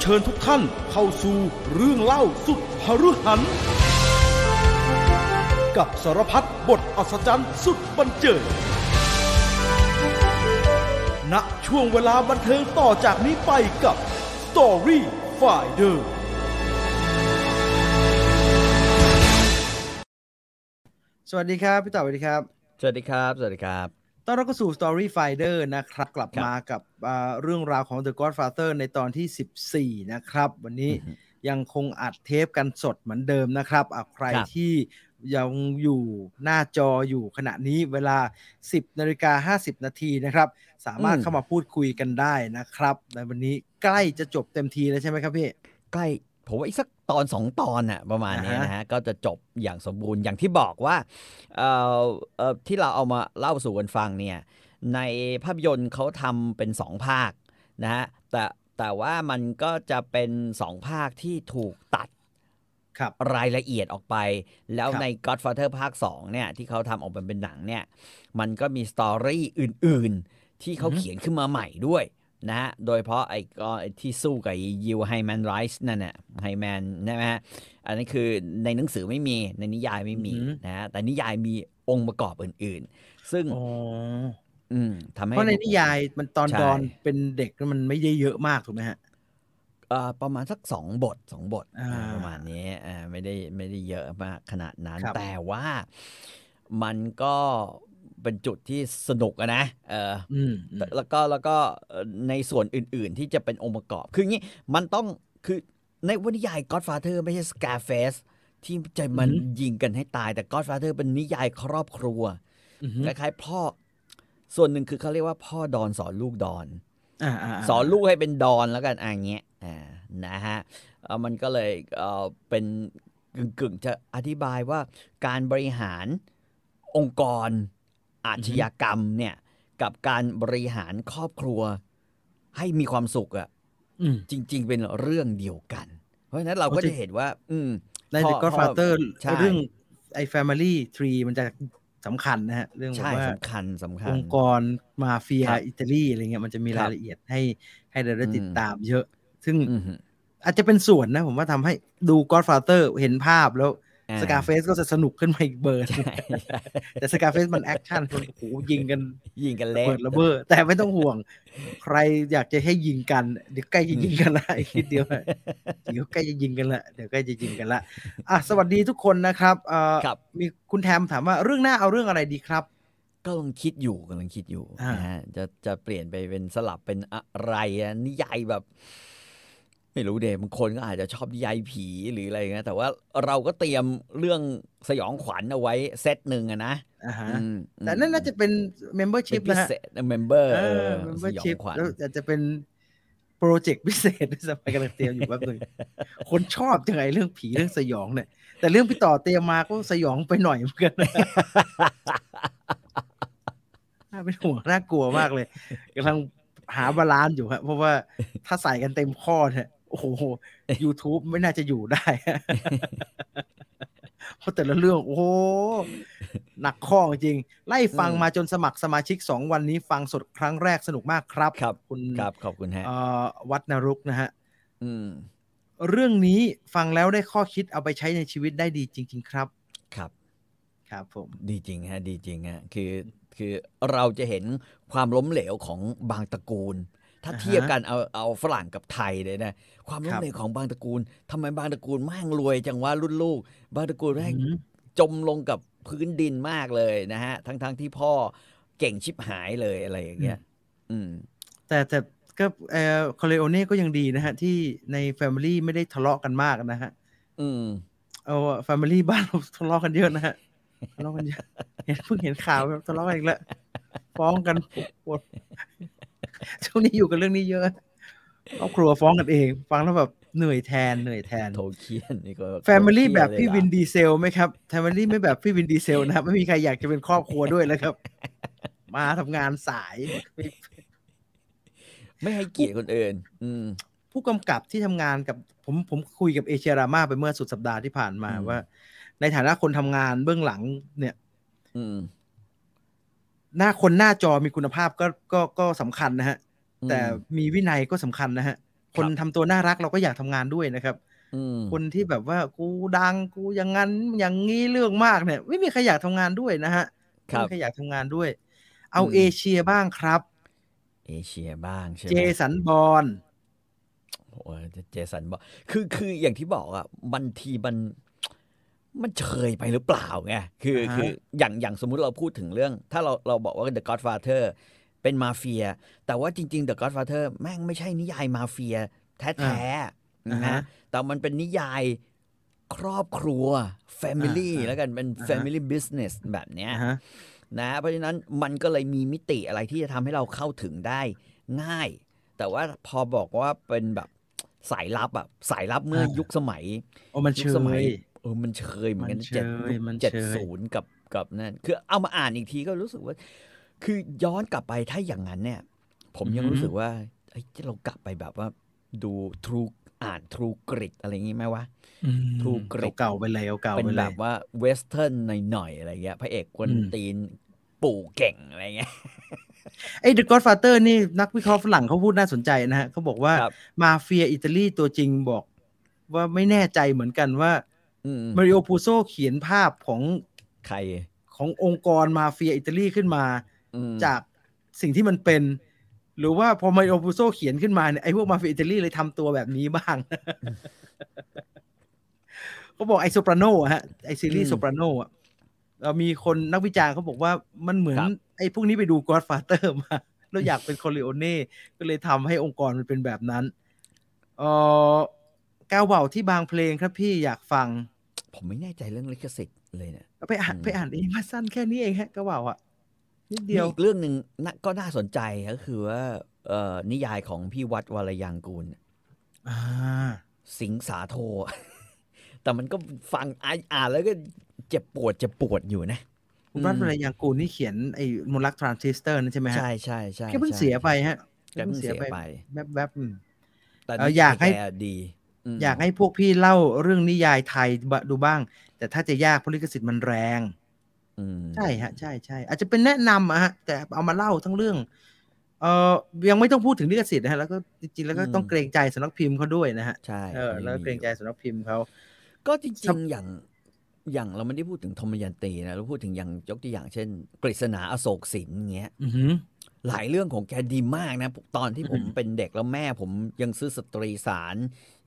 เชิญทุกท่านเข้าสู่เรื่องเล่าสุดหฤหัน กับสารพัดบทอัศจรรย์สุดบันเจิดณช่วงเวลาบันเทิงต่อจากนี้ไปกับ Story Finder สวัสดีครับ พี่ต่อสวัสดีครับ สวัสดีครับ สวัสดีครับ ต้อนรับเข้าสู่ Story Finder นะครับกลับครับมากับอ่าเรื่องราวของ The Godfather ในตอนที่ 14 นะครับ วันนี้อือฮึยังคงอัดเทปกันสดเหมือนเดิมนะครับอะใครครับที่ยังอยู่หน้าจออยู่ขณะนี้เวลา 10นาฬิกา50 นาทีนะครับ สามารถเข้ามาพูดคุยกันได้นะครับในวันนี้ใกล้จะจบเต็มทีแล้วใช่ไหมครับพี่ ใกล้ผมว่าอีกสัก ตอนสองตอนน่ะประมาณนี้อ่าฮะนะฮะ ก็จะจบอย่างสมบูรณ์อย่างที่บอกว่าเอ่อเอ่อที่เราเอามาเล่าสู่กันฟังเนี่ยในภาพยนตร์เขาทำเป็นสองภาคนะฮะแต่แต่ว่ามันก็จะเป็นสองภาคที่ถูกตัดครับรายละเอียดออกไป แล้วครับใน Godfather ภาค 2 เนี่ย ที่เขาทำออกมาเป็นหนังเนี่ย มันก็มีสตอรี่อื่น ๆ ที่เขาอือฮึเขียนขึ้นมาใหม่ด้วย นะฮะ โดยเฉพาะไอ้ก็ไอ้ที่สู้กับยิวไฮแมนไรส์นั่นน่ะไฮแมนใช่ไหมฮะ อันนี้นคือในหนังสือไม่มีในนิยายไม่มีอือฮึนะฮะ แต่นิยายมีองค์ประกอบอื่น ๆ ซึ่งอ๋ออืมทำให้เพราะในนิยายมันตอนใช่ดอนเป็นเด็กแล้วมันไม่ได้เยอะมากถูกไหมฮะเอ่อประมาณสักสองบทสองบทอ่าอ่าประมาณนี้อ่าไม่ได้ไม่ได้เยอะมากขนาดนั้นครับแต่ว่ามันก็ เป็นจุดที่สนุกอะนะเอออืมอืมแล้วก็แล้วก็เอ่อในส่วนอื่น ๆ ที่จะเป็นองค์ประกอบ คืออย่างนี้มันต้องคือในวนิยาย Godfather ไม่ใช่ Scarface ที่จะมันอือหือยิงกันให้ตายแต่ Godfather เป็นนิยายครอบครัวอือฮึคล้ายๆพ่อ ส่วนหนึ่งคือเขาเรียกว่าพ่อดอนสอนลูกดอนอ่าาาสอนลูกให้เป็นดอนแล้วกันอ่างเงี้ยอ่านะฮะเอ่อมันก็เลยเอ่อเป็นกึ่งกึ่งๆ จะอธิบายว่าการบริหารองค์กร อาชญากรรมเนี่ย กับการบริหารครอบครัว ให้มีความสุขอะอืมจริง ๆ เป็นเรื่องเดียวกัน เพราะฉะนั้นเราก็โอ้จริจะเห็นว่า อืมในพ่อ The Godfather ใช่เรื่องไอ้ Family Tree มันจะสำคัญนะฮะ เรื่องแบบใช่ว่าสำคัญสำคัญองค์กรมาเฟียครับอิตาลีอะไรเงี้ยมันจะมีครัราบยละเอียดให้ให้เราได้อืมติดตามเยอะ ซึ่งอืมฮึอาจจะเป็นส่วนนะ ผมว่าทำให้ดู Godfather เห็นภาพแล้วอ่า Scarface ก็จะสนุกขึ้นมาอีกเบอร์หนึ่งใช่ใช่แต่ Scarface มัน action มันโอ้โหยิงกันยิงกันระเละเบิดระเบ้อแต่ไม่ต้องห่วง ใครอยากจะให้ยิงกันเดี๋ยวใกล้จะยิงกันละอีกนิดเดียวอะเดี๋ยวใกล้จะยิงกันละเดี๋ยวใกล้จะยิงกันละอะสวัสดีทุกคนนะครับเอ่อครับมีคุณแทมถามว่าเรื่องหน้าเอาเรื่องอะไรดีครับก็กำลังคิดอยู่กำลังคิดอยู่อ่านนะฮะจะจะเปลี่ยนไปเป็นสลับเป็นอะไรอะนิยายแบบ ไม่รู้เดบางคนก็อาจจะชอบนิยายผีหรืออะไรเงี้ยแต่ว่าเราก็เตรียมเรื่องสยองขวัญเอาไว้เซตหนึ่งอะนะอ่าฮะอืมแต่นั่นน่าจะเป็นเป็น membership พินะฮะเศษเมมเบอร์เออสยอง membership ขวัญแล้วอาจจะเป็นโปรเจกต์พิเศษด้วยซ้ำไปกำลังเตรียมอยู่แป๊บนึงคนชอบจังไงเรื่องผีเรื่องสยองเนี่ย แต่เรื่องพี่ต่อเตรียมมาก็สยองไปหน่อยเหมือนกันนะน่าเป็นห่วงน่ากลัวมากเลยกำลังหาบาลานซ์อยู่ครับเพราะว่าถ้าใส่กันเต็มข้อเนี่ย โอ้โห YouTube ไม่น่าจะอยู่ได้ เพราะแต่ละเรื่อง โอ้โห หนักข้อจริง ไล่ฟังมาจนสมัครสมาชิกสองวันนี้ฟังสดครั้งแรกสนุกมากครับ ครับ คุณครับขอบคุณฮะเอ่อวัดนรุกนะฮะอืมเรื่องนี้ฟังแล้วได้ข้อคิดเอาไปใช้ในชีวิตได้ดีจริง ๆ ครับ ครับ ครับผม ดีจริงฮะ ดีจริงฮะ คือ คือเราจะเห็นความล้มเหลวของบางตระกูล ถ้าอ่าฮะเทียบกันเอาเอาฝรั่งกับไทยเลยนะความล้มรับเหลวครับของบางตระกูลทำไมบางตระกูลแม่งรวยจังว่ารุ่นลูก บางตระกูลแม่งอืมจมลงกับพื้นดินมากเลยนะฮะ ทั้งทั้งที่พ่อเก่งชิบหายเลยอะไรอย่างเงี้ย อืม แต่แต่ก็เอ่อ Corleone ก็ยังดีนะฮะ ที่ใน family ไม่ได้ทะเลาะกันมากนะฮะ อืม เอา family บ้านเราทะเลาะกันเยอะนะฮะทะเลาะกันเยอะเห็นเพิ่งเห็นข่าวแบบทะเลาะกันอีกแล้วฟ้องกันปวด ช่วงนี้อยู่กับเรื่องนี้เยอะครอบครัวฟ้องกันเอง ฟังแล้วแบบเหนื่อยแทนเหนื่อยแทนโทเคียนนี่ก็แฟมิลี่โทเคียแบบพี่เลยะวินดีเซลไหมครับแฟมิลี่ไม่แบบพี่วินดีเซลนะครับ ไม่มีใครอยากจะเป็นครอบครัวด้วยแล้วครับ มาทำงานสาย ไม่ให้เกียรติคนอื่น อืม ผู้กำกับที่ทำงานกับ ผมผมคุยกับเอเชียรามาไปเมื่อสุดสัปดาห์ที่ผ่านมาอืมว่า ในฐานะคนทำงานเบื้องหลังเนี่ย อืม หน้าคนหน้าจอมีคุณภาพก็ก็ก็สำคัญนะฮะอืมแต่มีวินัยก็สำคัญนะฮะคคนทำตัวน่ารักเราก็อยากทำงานด้วยนะครับอืมคนที่แบบว่ากูดังกูอย่างนั้นอย่างงี้เรื่องมากเนี่ย ไม่มีใครอยากทำงานด้วยนะฮะครัไม่บมีใครอยากทำงานด้วย เอาอืมเอเชียบ้างครับ เอเชียบ้างใช่ไหเจมสันบอลโอ้ยเจสันบอกคือคืออย่างที่บอกอะบางทีมัน มันเชยไปหรือเปล่าไงคืออ่าฮะคืออย่างอย่างสมมุติเราพูดถึงเรื่อง ถ้าเราเราบอกว่า The Godfather เป็นมาเฟีย แต่ว่าจริง ๆ The Godfather แม่งไม่ใช่นิยายมาเฟีย แท้ๆอ่านะฮะแต่มันเป็นนิยายครอบครัว Family อ่าแล้วกันเป็นอ่าฮะ Family Business แบบเนี้ยอ่าฮะนะเพราะฉะนั้นมันก็เลยมีมิติอะไรที่จะทำให้เราเข้าถึงได้ง่าย แต่ว่าพอบอกว่าเป็นแบบสายลับอะสายลับเมื่อยุคสมัยโอ้มันยุเชคสมัยย เออมันเชยเหมือนกันมันเชเจ็ดยมันเชยเจ็ดศูนย์กับกับนั่นคือเอามาอ่านอีกทีก็รู้สึกว่า คือย้อนกลับไปถ้าอย่างนั้นเนี่ย ผมยังรู้สึกว่าเอ้ยเรากลับไปแบบว่า ดูทรูอ่านทรูกริดอะไรอย่างงี้ไหมวะอืมถูกกริดเก่าๆไปเลยเก่าๆเป็นไปเลแบยบว่าเวสเทิร์นหน่อยๆอะไรเงี้ยพระเอกกวนอืมตีนปู่เก่งอะไรเงี้ยไอ้ The Godfather นี่นักวิเคราะห์ฝรั่งเขาพูดน่าสนใจนะฮะเขาบอกว่าครับมาเฟียอิตาลีตัวจริงบอกว่าไม่แน่ใจเหมือนกันว่าอื มมาริโอปูโซเขียนภาพของใครขององค์กรมาเฟียอิตาลีขึ้นมาอืมจากสิ่งที่มันเป็น หรือว่าพอมาริโอปูโซเขียนขึ้นมาเนี่ยไอ้พวกมาเฟียอิตาลีเลยทำตัวแบบนี้บ้างเขาบอกไอ้โซปราโนอะฮะไอ้ซีรีส์โซปราโนอะเรามีคนนักวิจารณ์เขาบอกว่ามันเหมือนไอ้พวกนี้ไปดู Godfather มาแล้วอยากเป็นคอริโอเน่ก็เลยทำให้องค์กรมันเป็นแบบนั้น เออ ก้าวเบาที่บางเพลงครับพี่อยากฟัง ผมไม่แน่ใจเรื่องลิขสิทธิ์เลยเนี่ยไปอ่านอืมไปอ่านเองมาสั้นแค่นี้เองฮะก้าวเบาอะนิดมีเดียวอีกเรื่องหนึ่งน่ะก็น่าสนใจก็คือว่าเอ่อนิยายของพี่วัดวรยางกูลอ่าสิงสาโท แต่มันก็ฟังอ่านอ่านแล้วก็เจ็บปวดเจ็บปวดอยู่นะคุณรัฐวรยางกูลนี่เขียนไอ้มนต์รักทรานซิสเตอร์นั่นใช่ไหมฮะใช่ใช่ใช่แค่เพิ่งใช่เสียไปฮะแกเพิ่งเสียไปแวบๆบๆอืมแต่เอ่อนิอยากให้แกดีม อยากให้พวกพี่เล่าเรื่องนิยายไทยดูบ้าง แต่ถ้าจะยากเพราะลิขสิทธิ์มันแรงอืมใช่ฮะ ใช่ใช่อาจจะเป็นแนะนำอะฮะ แต่เอามาเล่าทั้งเรื่อง เอ่อยังไม่ต้องพูดถึงลิขสิทธิ์นะฮะแล้วก็จริงๆแล้วก็ต้องเกรงใจสำนักพิมพ์เขาด้วยนะฮะใช่เออแล้วก็เกรงใจสำนักพิมพ์เขาก็จริครังบๆอย่างอย่างเราไม่ได้พูดถึงธมยันตีนะเราพูดถึงอย่างยกตัวอย่างเช่น กฤษณาอโศกสินเงี้ยอือ หือหลายเรื่องของแกดีมากนะ ตอนที่ผมอืมเป็นเด็กแล้วแม่ผมยังซื้อสตรีสาร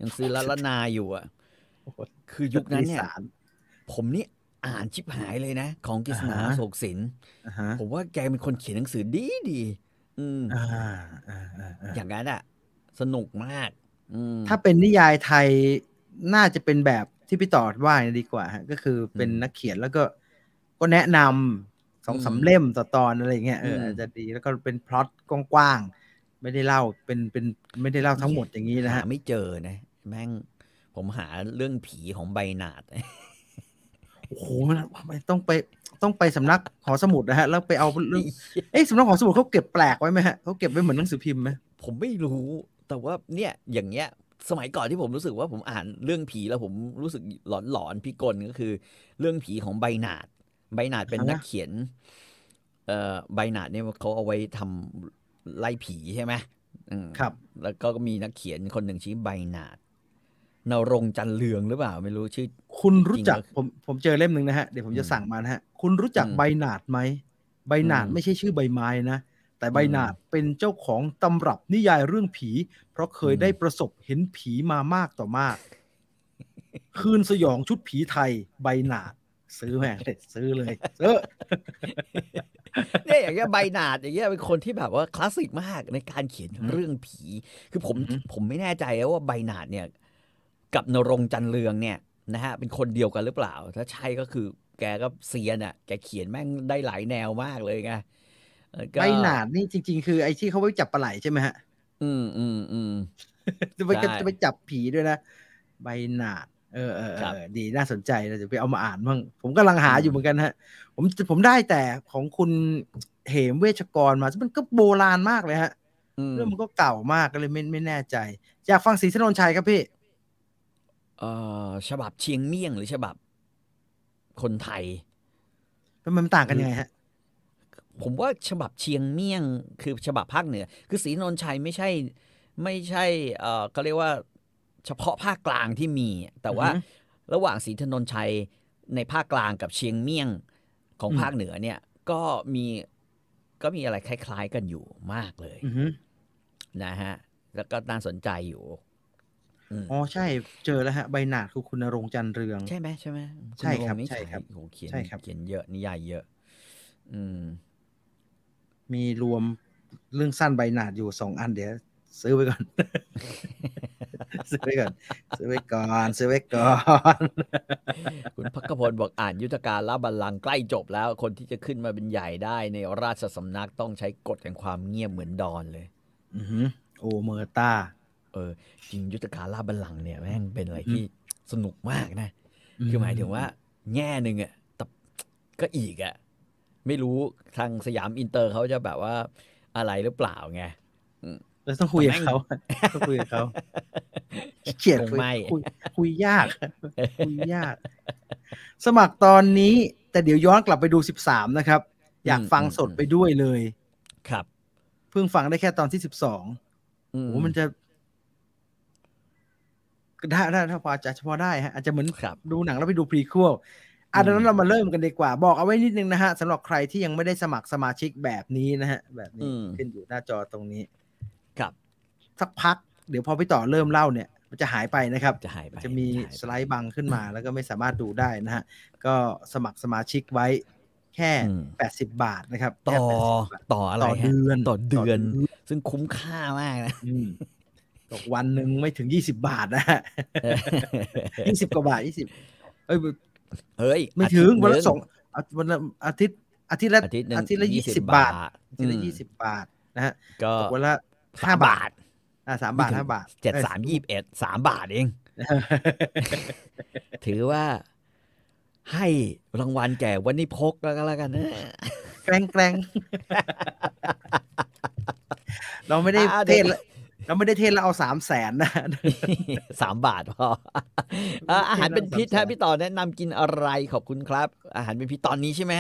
ยังซื้อละละนาอยู่อะโอ้โหคือยุคนั้นเนี่ยสารผมนี่อ่านชิบหายเลยนะ ของกฤษณาอ่าฮะโศกสินอ่าฮะผมว่าแกเป็นคนเขียนหนังสือดีดีอืมอ่าอ่าอ่าอ่าอย่างนั้นอะ สนุกมากอืมถ้าเป็นนิยายไทยน่าจะเป็นแบบที่พี่ต่อว่าเนี่ยดีกว่าฮะก็คือเป็นอืมนักเขียนแล้วก็ก็แนะนำ สองสามอืมเล่มต่อตอนอะไรเงี้ยเอออืมอาจจะดีแล้วก็เป็นพล็อตกว้างๆไม่ได้เล่าเป็นเป็นไม่ได้เล่าทั้งหมดอย่างนี้นะหาฮะไม่เจอนะแม่งผมหาเรื่องผีของใบหนาดโอ้โหมันต้องไปต้องไปสำนักหอสมุดนะฮะ แล้วไปเอาเรื่องเอ้ยสำนักหอสมุดเขาเก็บแปลกไว้ไหมฮะเขาเก็บไว้เหมือนหนังสือพิมพ์ไหมผมไม่รู้แต่ว่าเนี่ยอย่างเงี้ยสมัยก่อนที่ผมรู้สึกว่าผมอ่านเรื่องผีแล้วผมรู้สึกหลอนหลอนๆพิกลก็คือ เรื่องผีของใบหนาด ใบหนาดเป็นนักเขียน เอ่อใบหนาดเนี่ยเขาเอาไว้ทำไล่ผีใช่ไหมอืมครับ แล้วก็มีนักเขียนคนหนึ่งชื่อใบหนาดนรงค์จันเลืองหรือเปล่า ไม่รู้ชื่อ คุณรู้จักจริงๆผมผมเจอเล่มหนึ่งนะฮะ เดี๋ยวผมจะอืมสั่งมานะฮะ คุณรู้จักอืมใบหนาดไหม ใบหนาดอืมไม่ใช่ชื่อใบไม้นะ แต่ใบอืมหนาดเป็นเจ้าของตำรับนิยายเรื่องผี เพราะเคยอืมได้ประสบเห็นผีมามากต่อมาก คืนสยองชุดผีไทย ใบหนาด ซื้อแม่งเลยซื้อเลยซื้อเนี่ยอย่างเงี้ยใบหนาดอย่างเงี้ยเป็นคนที่แบบว่าคลาสสิกมากในการเขียนเรื่องผี คือผมอือฮึผมไม่แน่ใจว่าใบหนาดเนี่ย กับนรงค์จันเรืองเนี่ยนะฮะเป็นคนเดียวกันหรือเปล่า ถ้าใช่ก็คือแกก็เซียนอะ แกเขียนแม่งได้หลายแนวมากเลยไงแล้วก็ใบหนาดนี่จริง ๆ คือไอ้ที่เขาไว้จับปลาไหลใช่ไหมฮะ อืมอืมอืมจะไปใช่จะไปจับผีด้วยนะใบหนาด เออเออเอครับอดีน่าสนใจเราจะไปเอามาอ่านบ้างผมกำลังหาอืมอยู่เหมือนกันฮะ ผมผมได้แต่ของคุณเหมเวชกรมาซึ่งมันก็โบราณมากเลยฮะอืมเรื่องมันก็เก่ามากก็เลยไม่ไม่แน่ใจ อยากฟังศรีถนนชัยครับพี่เอ่อฉบับเชียงเมี่ยงหรือฉบับ คนไทยมันมันต่างกันยังไงฮะผมว่าฉบับเชียงเมี่ยง คือฉบับภาคเหนือ คือศรีนนท์ชัยไม่ใช่ ไม่ใช่เออเขาเรียกว่า เฉพาะภาคกลางที่มี แต่ว่าอือฮึระหว่างศรีถนนชัยในภาคกลางกับเชียงเมี่ยงของอืมภาคเหนือเนี่ย ก็มีก็มีอะไรคล้าย ๆ กันอยู่มากเลยอือฮึนะฮะ แล้วก็น่าสนใจอยู่อืมอ๋อใช่เจอแล้วฮะ ใบหนาดคือคุณนรงค์จันทร์เรือง ใช่ไหมใช่ไหมณใช่ครับณงนี่ใช่ครับโอ้โหเขียนใช่ครับเขียนเยอะนิยายเยอะ อืม มีรวมเรื่องสั้นใบหนาดอยู่สองอันเดี๋ยว ซื้อไว้ก่อน ซื้อไว้ก่อน ซื้อไว้ก่อน ซื้อไว้ก่อน คุณพักขพลบอกอ่านยุทธการล่าบัลลังก์ใกล้จบแล้ว คนที่จะขึ้นมาเป็นใหญ่ได้ในราชสำนักต้องใช้กฎแห่งความเงียบเหมือนดอนเลย อือฮึ omertà เออ จริงยุทธการล่าบัลลังก์เนี่ยแม่งเป็นอะไรอือฮึที่สนุกมากนะ คือหมายถึงว่า แง่หนึ่งอะแต่ก็อีกอะไม่รู้ทางสยามอินเตอร์เขาจะแบบว่าอะไรหรือเปล่าไง เราต้องคุยกับเขาต้องคุยกับเขาขี้เกียดคงคุยไม่คุยคุยยาก คุยยาก สมัครตอนนี้ แต่เดี๋ยวย้อนกลับไปดูสิบสามนะครับ อยากฟังสดไปด้วยเลย ครับ เพิ่งฟังได้แค่ตอนที่สิบสองอืมโอ้มันจะถ้าถ้าถ้าพอจะเฉพาะได้ฮะอาจจะเหมือนครับดูหนังแล้วไปดูพรีควลอะอืมดังนั้นเรามาเริ่มกันดีกว่า บอกเอาไว้นิดนึงนะฮะสำหรับใครที่ยังไม่ได้สมัครสมาชิกแบบนี้นะฮะ แบบนี้ขึ้นอยู่หน้าจอตรงนี้ครับ สักพัก เดี๋ยวพอพี่ต่อเริ่มเล่าเนี่ย มันจะหายไปนะครับ จะหายไปจะมีหายไปสไลด์บังขึ้นมา แล้วก็ไม่สามารถดูได้นะฮะ ก็สมัครสมาชิกไว้แค่อืม80 บาทนะครับ ต่อแค่80บาทต่ออะไรต่อฮะเดือนต่อเดือน ซึ่งคุ้มค่ามากนะอืมตกวันหนึ่งไม่ถึง 20 บาทนะฮะยี่สิบกว่าบาทยี่สิบเอ้ยเฮ้ย ไม่ถึงอาทิตย์วันละหสองอาวันละอาทิตย์อาทิตย์ละอาทิตย์หนึ่งอาทิตย์ละยี่สิบบาทอาทิตย์ละอืมยี่สิบบาทนะฮะก็ตกวันละสาห้ามบาบาทท อ่าสามบาทห้าบาทเจ็ดอ้ยสามยี่สิบเอ็ดสามบาทเอง ถือว่าให้รางวัลแก่วันนี้พกแล้วก็แล้วกันนะแกล้งแกล้งเราไม่ได้อ่าเทเดี๋ศยวละเราไม่ได้เทศแล้วเอาสามแสนนะสามบาทพออะอาหารเป็นพิษสามฮะแสนพี่ต่อแนะนำกินอะไรขอบคุณครับ อาหารเป็นพิษตอนนี้ใช่ไหม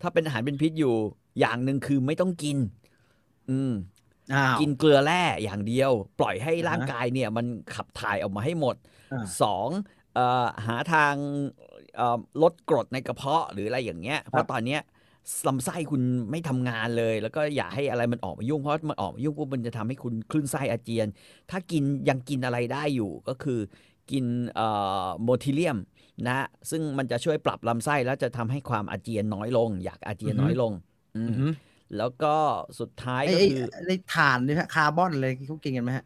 ถ้าเป็นอาหารเป็นพิษอยู่อย่างหนึ่งคือไม่ต้องกิน อืมอ้าว กินเกลือแร่อย่างเดียว ปล่อยให้อ่าฮะร่างกายเนี่ยมันขับถ่ายออกมาให้หมดอ่าสองเอ่อหาทางเอ่อลดกรดในกระเพาะหรืออะไรอย่างเงี้ย เพราะตอนเนี้ยลำไส้คุณไม่ทำงานเลย แล้วก็อย่าให้อะไรมันออกมายุ่งเพราะมันออกมายุ่งปุ๊บมันจะทำให้คุณคลื่นไส้อาเจียน ถ้ากินยังกินอะไรได้อยู่ก็คือกินเอ่อโมทิเลียมนะซึ่งมันจะช่วยปรับลำไส้แล้วจะทำให้ความอาเจียนน้อยลง อยากอาเจียนน้อยลงอืมอือหือ แล้วก็สุดท้ายไอ้ก็ไอ้คือไอ้ถ่านนี่ฮะคาร์บอนอะไรเขากินกันไหมฮะ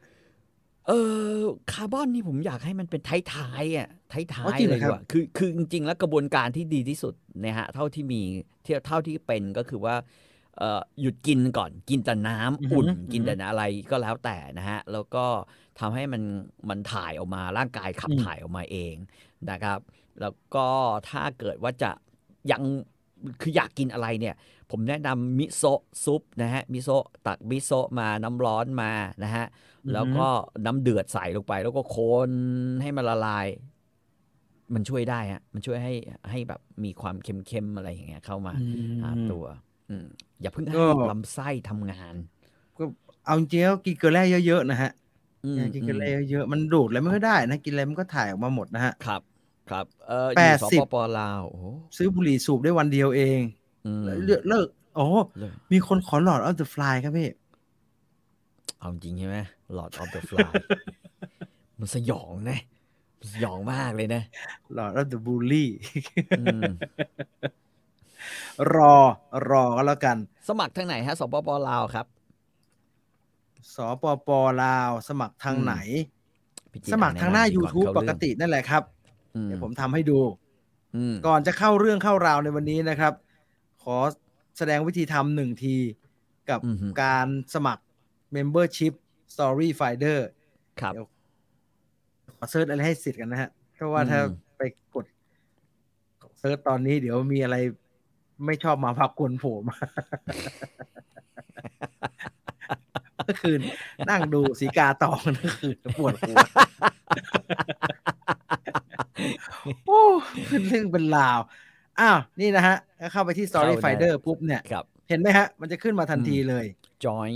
เออคาร์บอนนี่ผมอยากให้มันเป็นท้ายๆอะท้อ๋อายจริๆงเหเลรอยดีครับกว่าคือคือจริง ๆ แล้วกระบวนการที่ดีที่สุดเนี่ยฮะเท่าที่มีเที่ยวเท่าที่เป็นก็คือว่าเอ่อหยุดกินก่อนกินแต่น้ำอือหืออุ่นอือหือกินแต่อะไรก็แล้วแต่นะฮะ แล้วก็ทำให้มันมันถ่ายออกมาร่างกายขับอืมถ่ายออกมาเองนะครับ แล้วก็ถ้าเกิดว่าจะยัง คืออยากกินอะไรเนี่ย ผมแนะนำมิโซะซุปนะฮะมิโซะตักมิโซะมาน้ำร้อนมานะฮะแล้วก็น้ำเดือดใส่ลงไป แล้วก็คนให้มันละลาย มันช่วยได้ฮะมันช่วยให้ให้แบบมีความเค็มๆอะไรอย่างเงี้ยเข้ามาอืมหาตัวอืมอย่าเพิ่งให้ก็ลำไส้ทำงาน ก็เอาจริงๆแล้วกินเกลือแร่เยอะๆนะฮะอืมกินเกลือแร่เยอะๆมันดูดอะไรไม่ค่อยได้นะกินอะไรมันก็ถ่ายออกมาหมดนะฮะครับ ครับเอออแปยู่ดสสิบปปลาวโอ้โหซื้อบุหรี่สูบได้วันเดียวเองอืมเลิกเลิกโอ้เลิกมีคนขอหลอดออฟเดอะฟลายครับพี่ เอาจริงใช่ไหม Lord of the Fly มันสยองนะมันสยองมากเลยนะหลอดออฟเดอะบูลลี่อืมรอรอก็แล้วกัน สมัครทางไหนฮะสปปลาวครับสปปลาว สมัครทางอืมไหนพี่จิ๊สมัครทางหน้าแะำดี YouTube เข้าปเรื่องกตินั่นแหละครับอืม เดี๋ยวผมทำให้ดูอืมก่อนจะเข้าเรื่องเข้าราวในวันนี้นะครับ ขอแสดงวิธีทำหนึ่งทีกับอือฮึการสมัคร Membership Story Finder ครับเดี๋ยวขอ search อะไรให้สิทธิ์กันนะฮะ เพราะว่าถ้าอืมไปกด search ตอนนี้เดี๋ยวมีอะไรไม่ชอบมาพักกวนโผล่มาเมื่อคืนนั่งดูสีกาตองเมื่อคืนปวดหัว โอ้เป็นเรื่องเป็นราว อ้าว นี่นะฮะถ้าเข้าไปที่ Story เข้าได้ Finder ปุ๊บเนี่ยครับเห็นไหมฮะ มันจะขึ้นมาทันทีเลย จอย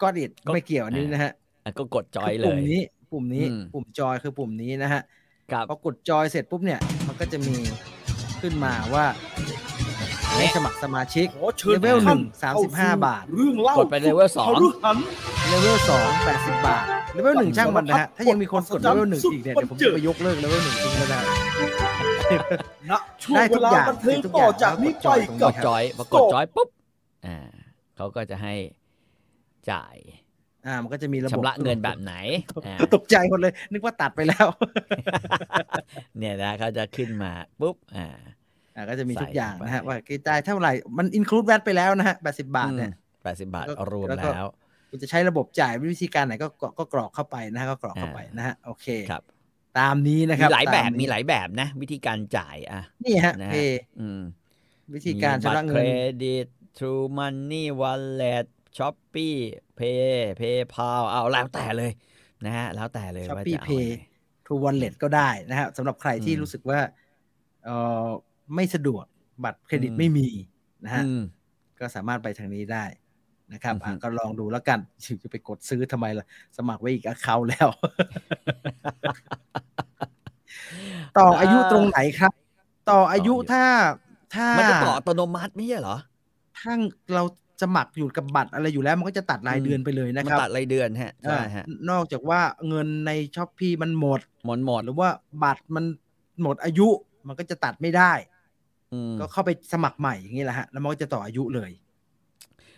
ก็อิดก็ไม่เกี่ยวอันนี้นะฮะอะก็กดจอยคือเลปุ่มยนี้ ปุ่มนี้อืมปุ่มจอยคือปุ่มนี้นะฮะครับพอกดจอยเสร็จปุ๊บเนี่ย มันก็จะมีขึ้นมาว่า ให้สมัครสมาชิกขอเชิญเลเวลหนึ่งท่สามสิบห้าบาท เรื่องเล่ากดไปเลเวลสองขฤหันเลเวลสองแปดสิบบาทเลเวลหนึ่งช่างมันนะฮะ ถ้ายังมีคนกดเลเวลหนึ่งอีกเนี่ยเดี๋ยวผมจะไปยกเลิกเลเวลหนึ่งทิ้งแล้วนะณช่วงได้เวทุกลาอย่างบันเทิงทุกต่ออย่างจากนี้ไปแล้วก็กับกดจอยพอกดจอยปุ๊บอ่าเขาก็จะให้จ่ายอ่ามันก็จะมีระบบชำระเงินแบบไหนอ่าตกใจหมดเลย นึกว่าตัดไปแล้ว เนี่ยนะเขาจะขึ้นมาปุ๊บอ่า อ่าก็จะมีทุกอย่างนะฮะใส่เข้าไปว่ากี่จ่ายเท่าไหร่ มันอินคลูดแวตไปแล้วนะฮะแปดสิบาทเนี่ยแปดสิบบาทแล้วก็รวมแล้วก็แล้วคุณจะใช้ระบบจ่ายวิธีการไหนก็ก็ก็กรอกเข้าไปนะฮะก็กรอกเข้าไปนะฮะโอเคครับ ตามนี้นะคมีรับ หลายแบบตนี้มีหลายแบบนะ วิธีการจ่ายอะนี่ฮะนะเพฮะย์อืมวิธีการชำระมีบัตเงิเคนรดิต True Money Wallet Shopee Pay PayPal เอาแล้วแต่เลยนะฮะแล้วแต่เลยช้อปว่าปี้จะเอาเพอันย์ไหนทูวอลเล็ตก็ได้นะฮะสำหรับใครที่อืมรู้สึกว่าเออ ไม่สะดวกบัตรเครดิตอืมไม่มีนะฮะอืมก็สามารถไปทางนี้ได้นะครับอือฮึอะก็ลองดูแล้วกันจะไปกดซื้อทำไมล่ะ สมัครไว้อีกอเคาแล้ว ต่ออายุตรงไหนครับ ต่ออายุถ้าถ้ามันจะต่ออัตโนมัติไม่ใช่เหรอถ้าเราสมัครอยู่กับบัตรอะไรอยู่แล้ว มันก็จะตัดรายอืมเดือนไปเลยนะมันครับตัดรายเดือนฮะใช่อ่าฮะนอกจากว่าเงินในช้อปปีมันหมดหมดหมดหรือว่าบัตรมันหมดอายุมันก็จะตัดไม่ได้อืม ก็เข้าไปสมัครใหม่อย่างนี้แหละฮะ แล้วมันก็จะต่ออายุเลย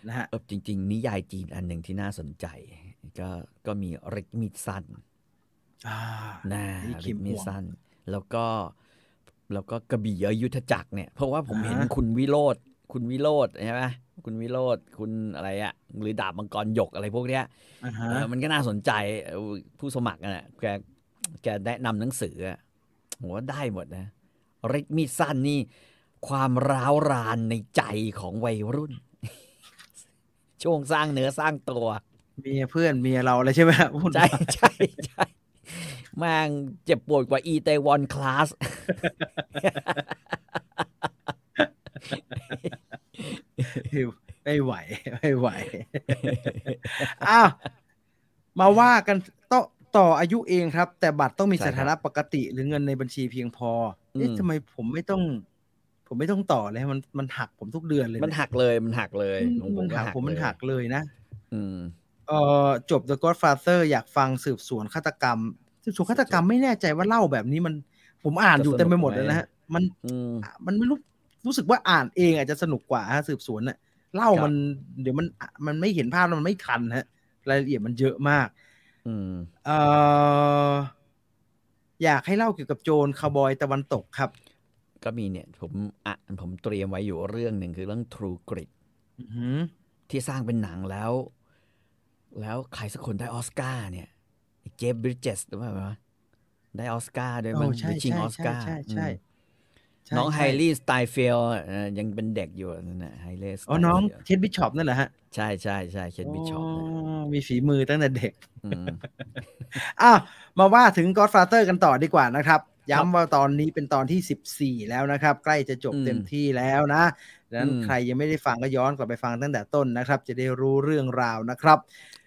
นะฮะเออจริง ๆ นิยายจีนอันหนึ่งที่น่าสนใจ ก็ก็มีริกมีดสั้นอ่านะนี่คิริมกมีดห่วงสั้นแล้วก็แล้วก็กระบี่อยุทธจักรเนี่ย เพราะว่าผมอ่าเห็นคุณวิโรธคุณวิโรธใช่ไหมคุณวิโรธคุณอะไรอะหรือดาบมังกรหยกอะไรพวกเนี้ยอ่าฮะเออมันก็น่าสนใจเออผู้สมัครน่ะแกแกแนะนำหนังสืออะผมว่าได้หมดนะริกมีดสั้นนี่ ความร้าวรานในใจของวัยรุ่น ช่วงสร้างเนื้อสร้างตัว เมียเพื่อนเมียเราอะไรใช่ไหมฮะพูดใช่ใช่ใช่แม่งเจ็บปวดกว่าอีเตวอนคลาสไม่ไหว ไม่ไหว อ้าว มาว่ากันต่อต่ออายุเองครับ แต่บัตรต้องมีใช่สครับถานะปกติหรือเงินในบัญชีเพียงพอเอ๊ะอืมทำไมผมไม่ต้อง ผมไม่ต้องต่อเลยมันมันหักผมทุกเดือนเลยมันหักเลยมันหักเลยอืมมันหักผมมันหักเลยนะ อืมเอ่อจบ The Godfather อยากฟังสืบสวนฆาตกรรม สืบสวนฆาตกรรมไม่แน่ใจว่าเล่าแบบนี้มัน ผมอ่านอยู่จะสนุกเต็มไปหมดไหมเลยนะฮะมันอืมมันไม่รู้รู้สึกว่าอ่านเองอาจจะสนุกกว่าฮะสืบสวนน่ะเล่าครับมัน เดี๋ยวมันมันไม่เห็นภาพแล้วมันไม่ทันฮะ รายละเอียดมันเยอะมากอืมเอ่ออยากให้เล่าเกี่ยวกับโจรคาวบอยตะวันตกครับ ก็มีเนี่ยผมอะผมเตรียมไว้อยู่เรื่องหนึ่งคือเรื่อง True Grit อือหือที่สร้างเป็นหนังแล้ว แล้วใครสักคนได้ออสการ์เนี่ย Jeff Bridges หรือเปล่าวะได้ออสการ์ด้วยโอ้มันใช่ชิงใช่ออสการ์ใช่ใช่ใช่อืมใช่น้องใช่ไฮลี่สไตเฟลยังเป็นเด็กอยู่นั่นนะ Hailee อ๋อน้อง Kate Bishop นั่นแหละฮะ ใช่ใช่ใช่ Kate Bishopมีฝีมือตั้งแต่เด็กอืมอ้าวมาว่าถึง Godfather กันต่อดีกว่านะครับครับ ย้ำว่าตอนนี้เป็นตอนที่ 14 แล้วนะครับ ใกล้จะจบอืมเต็มที่แล้วนะดังนั้นอืมใครยังไม่ได้ฟังก็ย้อนกลับไปฟังตั้งแต่ต้นนะครับ จะได้รู้เรื่องราวนะครับ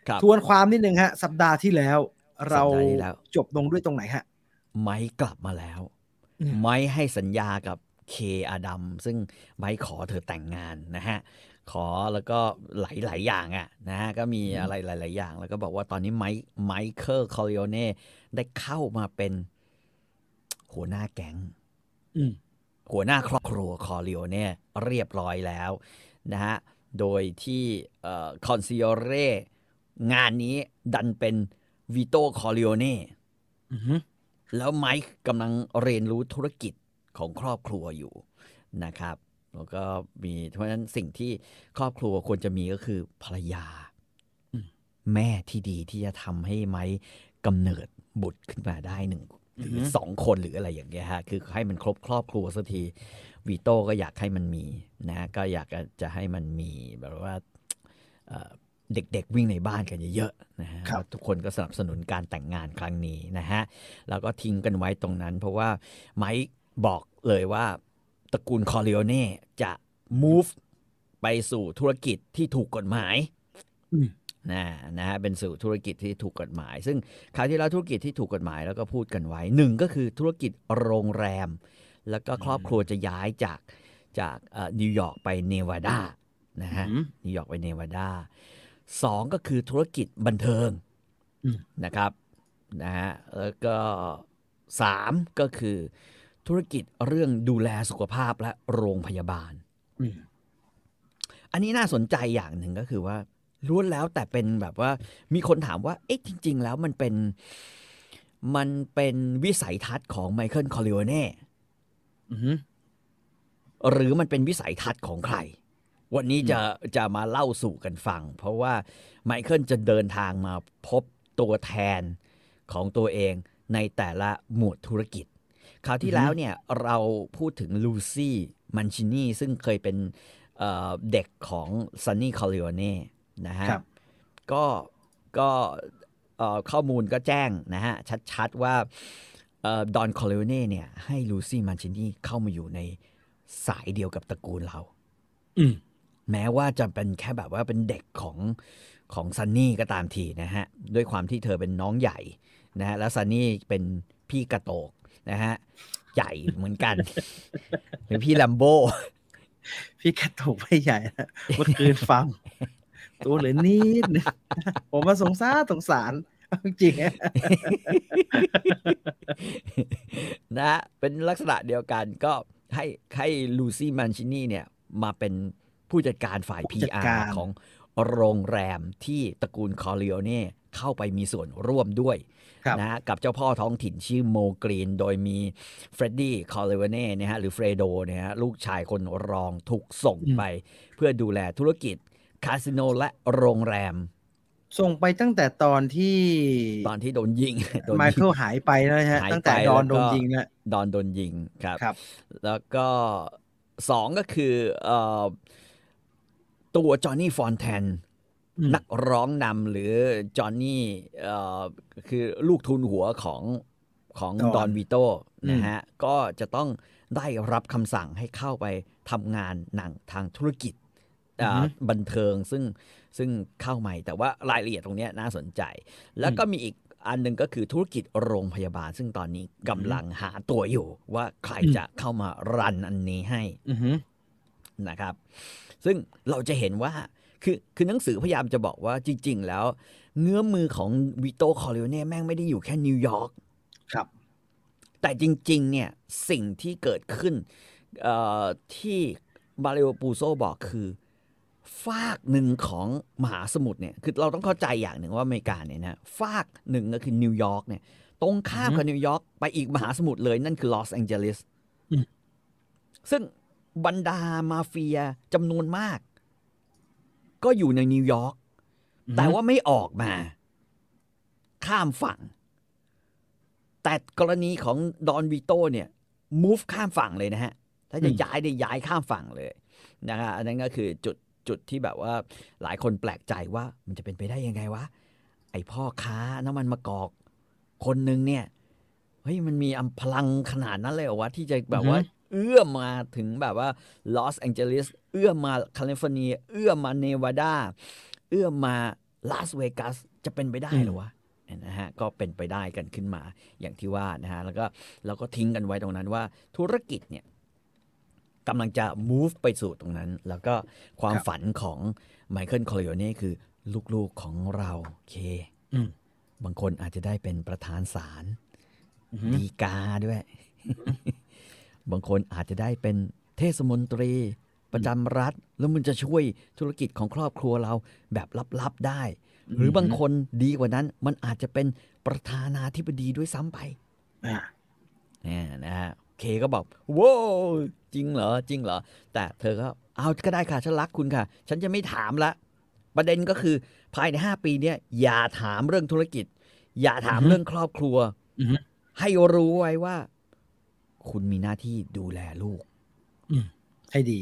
ครับทวนความนิดนึงฮะ สัปดาห์ที่แล้ว เราสัปดาห์ที่แล้วจบลงด้วยตรงไหนฮะ ไม้กลับมาแล้วอืมไม้ให้สัญญากับเคอาดัมซึ่งไม้ขอเธอแต่งงานนะฮะขอแล้วก็หลาย ๆ อย่างอะนะฮะก็มีอะไรหลาย ๆ อย่าง แล้วก็บอกว่าตอนนี้ไมค์ไมเคิลคอริโอเน่ได้เข้ามาเป็น หัวหน้าแก๊งอืมหัวหน้าครอบครัวคอริโอเน่เรียบร้อยแล้วนะฮะ โดยที่ consigliere งานนี้ดันเป็นวิโตคอริโอเน่อือหือแล้วไมค์กำลังเรียนรู้ธุรกิจของครอบครัวอยู่นะครับ แล้วก็มีเพราะฉะนั้นสิ่งที่ครอบครัวควรจะมีก็คือภรรยาอืมแม่ที่ดีที่จะทำให้ไม้กำเนิดบุตรขึ้นมาได้หนึ่ง หรือสองคนหรืออะไรอย่างเงี้ยฮะคือให้มันครบครอบครัวสักทีวีโต้ก็อยากให้มันมีนะก็อยากจะให้มันมีแบบว่าเอ่อเด็กๆวิ่งในบ้านกันเยอะๆนะฮะครับแล้วทุกคนก็สนับสนุนการแต่งงานครั้งนี้นะฮะแล้วก็ทิ้งกันไว้ตรงนั้น เพราะว่าไมค์บอกเลยว่าตระกูลคอริโอเน่จะ move ไปสู่ธุรกิจที่ถูกกฎหมายอืม นะนะฮะเป็นสู่ธุรกิจที่ถูกกฎหมาย ซึ่งคราวที่แล้วธุรกิจที่ถูกกฎหมายแล้วก็พูดกันไว้หนึ่งก็คือธุรกิจโรงแรม แล้วก็ครอบครัวจะย้ายจากจากเอ่อนิวยอร์กไปเนวาดานะฮะอืมนิวยอร์กไปเนวาดาสองก็คือธุรกิจบันเทิงอืมนะครับนะฮะแล้วก็สามก็คือธุรกิจเรื่องดูแลสุขภาพและโรงพยาบาลอืมอันนี้น่าสนใจอย่างหนึ่งก็คือว่า ล้วนแล้วแต่เป็นแบบว่ามีคนถามว่า เอ๊ะจริง ๆ แล้วมันเป็นมันเป็นวิสัยทัศน์ของไมเคิลคอริโอเน่อืมหรือมันเป็นวิสัยทัศน์ของใคร วันนี้จะจะมาเล่าสู่กันฟัง เพราะว่าไมเคิลจะเดินทางมาพบตัวแทนของตัวเองในแต่ละหมวดธุรกิจ คราวที่แล้วเนี่ยเราพูดถึงลูซี่มันชินีซึ่งเคยเป็นเอ่อเด็กของซันนี่คอริโอเน่ นะฮะครับก็ก็เอ่อข้อมูลก็แจ้งนะฮะชัดๆว่าดอนคอริโอเน่เนี่ยให้ลูซี่มันชินีเข้ามาอยู่ในสายเดียวกับตระกูลเราอืมแม้ว่าจะเป็นแค่แบบว่าเป็นเด็กของของซันนี่ก็ตามทีนะฮะ ด้วยความที่เธอเป็นน้องใหญ่นะฮะแล้วซันนี่เป็นพี่กระโตกนะฮะ ใหญ่เหมือนกัน หรือพี่แลมโบ พี่กระตุกไม่ใหญ่นะเมื่อคืนฟัง ตัวเหลือนิดนึงผมมาสงสารสงสารเอาจริงๆอะนะฮะเป็นลักษณะเดียวกันก็ให้ให้ลูซี่มันชินีเนี่ย มาเป็นผู้จัดการฝ่ายผู้จัด PR การของโรงแรมที่ตระกูลคอริโอเน่เข้าไปมีส่วนร่วมด้วยครับนะฮะกับเจ้าพ่อท้องถิ่นชื่อโมกรีน โดยมีเฟรดดี้คอริโอเน่นะฮะหรือเฟรโดเนี่ยฮะลูกชายคนรองถูกส่งไป เพื่อดูแลธุรกิจ คาสิโนและโรงแรม ส่งไปตั้งแต่ตอนที่ตอนที่โดนยิงโดนไมยิงเคิลหายไปแล้วนะฮะหายตั้งแต่ไปดอนแล้วโดก็นยิงนะดอนโดนยิงครับครับแล้วก็สองก็คือเอ่อตัวจอห์นนี่ฟอนแทนอืมนักร้องนำหรือจอห์นนี่เอ่อคือลูกทุนหัวของของดอนวิโตนะฮะ ก็จะต้องได้รับคำสั่งให้เข้าไปทำงานหนังทางธุรกิจอ่า บันเทิงซึ่งซึ่งเข้าใหม่ แต่ว่ารายละเอียดตรงเนี้ยน่าสนใจ แล้วก็มีอีกอันหนึ่งก็คือธุรกิจโรงพยาบาล ซึ่งตอนนี้กำลังหาตัวอยู่ ว่าใครจะเข้ามารันอันนี้ให้อือหือนะครับ ซึ่งเราจะเห็นว่าคือคือหนังสือพยายามจะบอกว่าจริง ๆ แล้ว เงื้อมือของวิโตคอริโอเน่แม่งไม่ได้อยู่แค่นิวยอร์กครับ แต่จริง ๆ เนี่ยสิ่งที่เกิดขึ้นเอ่อที่มาริโอปูโซบอกคือ ฟากหนึ่งของมหาสมุทรเนี่ยคือเราต้องเข้าใจอย่างหนึ่งว่าอเมริกาเนี่ยนะฟากหนึ่งก็คือนิวยอร์กเนี่ยตรงข้ามกับนิวยอร์กไปอีกมหาสมุทรเลยนั่นคือลอสแองเจลิสอืมซึ่งบรรดามาเฟียจำนวนมาก ก็อยู่ในนิวยอร์กแต่ว่าไม่ออกมา ข้ามฝั่ง แต่กรณีของดอนวิโตเนี่ย move ข้ามฝั่งเลยนะฮะ ถ้าจะอืมย้ายเนี่ยย้ายข้ามฝั่งเลยนะฮะอันนั้นก็คือจุด จุดที่แบบว่าหลายคนแปลกใจว่ามันจะเป็นไปได้ยังไงวะ ไอพ่อค้าน้ำมันมะกอก คนหนึ่งเนี่ยเฮ้ยมันมีอำพลังขนาดนั้นเลยเหรอวะ ที่จะแบบว่า เอื้อมมาถึงแบบว่าลอสแองเจลิสเอื้อมมาแคลิฟอร์เนีย เอื้อมมาเนวาดาเอื้อมมาลาสเวกัสจะเป็นไปได้เหรอวะนะฮะก็เป็นไปได้กันขึ้นมาอย่างที่ว่านะฮะแล้วก็เราก็ทิ้งกันไว้ตรงนั้นว่าธุรกิจเนี่ย กำลังจะ move ไปสู่ตรงนั้น แล้วก็ความครับฝันของไมเคิลคอร์เลโอเน่คือลูกๆของเราโอเคอืมบางคนอาจจะได้เป็นประธานศาลอือหือฎีกาด้วย บางคนอาจจะได้เป็นเทศมนตรีประจำรัฐ แล้วมันจะช่วยธุรกิจของครอบครัวเราแบบลับๆได้ หรือบางคนดีกว่านั้น มันอาจจะเป็นประธานาธิบดีด้วยซ้ำไปอ่าเนี่ยนะฮะ เคก็บอกว้าวจริงเหรอจริงเหรอ แต่เธอก็เอาก็ได้ค่ะฉันรักคุณค่ะ ฉันจะไม่ถามละ ประเด็นก็คือภายในห้าปีเนี้ยอย่าถามเรื่องธุรกิจ อย่าถามอือฮึเรื่องครอบครัวอือหือให้รู้ไว้ว่า คุณมีหน้าที่ดูแลลูกให้ดี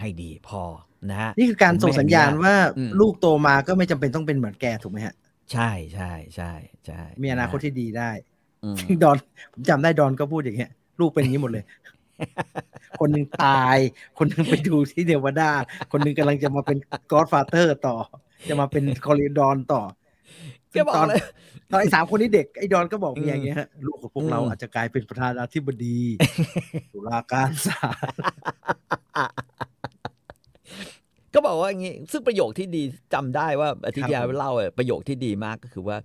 ให้ดีพอนะฮะนี่คือการส่งสัญญาณว่าอืมลูกโตมาก็ไม่จำเป็นต้องเป็นเหมือนแกถูกไหมฮะ ใช่ใช่ใช่ใช่มีอนาคตที่ดีได้อืมซึ่งดอนผมจำได้ดอนก็พูดอย่างเงี้ย ลูกเป็นอย่างนี้หมดเลย คนหนึ่งตาย คนหนึ่งไปดูที่เนวาดา คนหนึ่งกำลังจะมาเป็นกอ d ฟาเตอร์ต่อ จะมาเป็นคอริดอนต่อแกบอกตอนเลยตอนไอ้สามคนนี้เด็กไอ้ดอนก็บอกเมียอย่างเงี้ยฮะลูกของพวกเราอืมอาจจะกลายเป็นประธานาธิบดีตุลาการศาลก็บอกว่าอย่างงี้ซึ่งประโยคที่ดีจำได้ว่าอาทิตย์ที่แล้วครับผมเล่าอะประโยคที่ดีมากก็คือว่า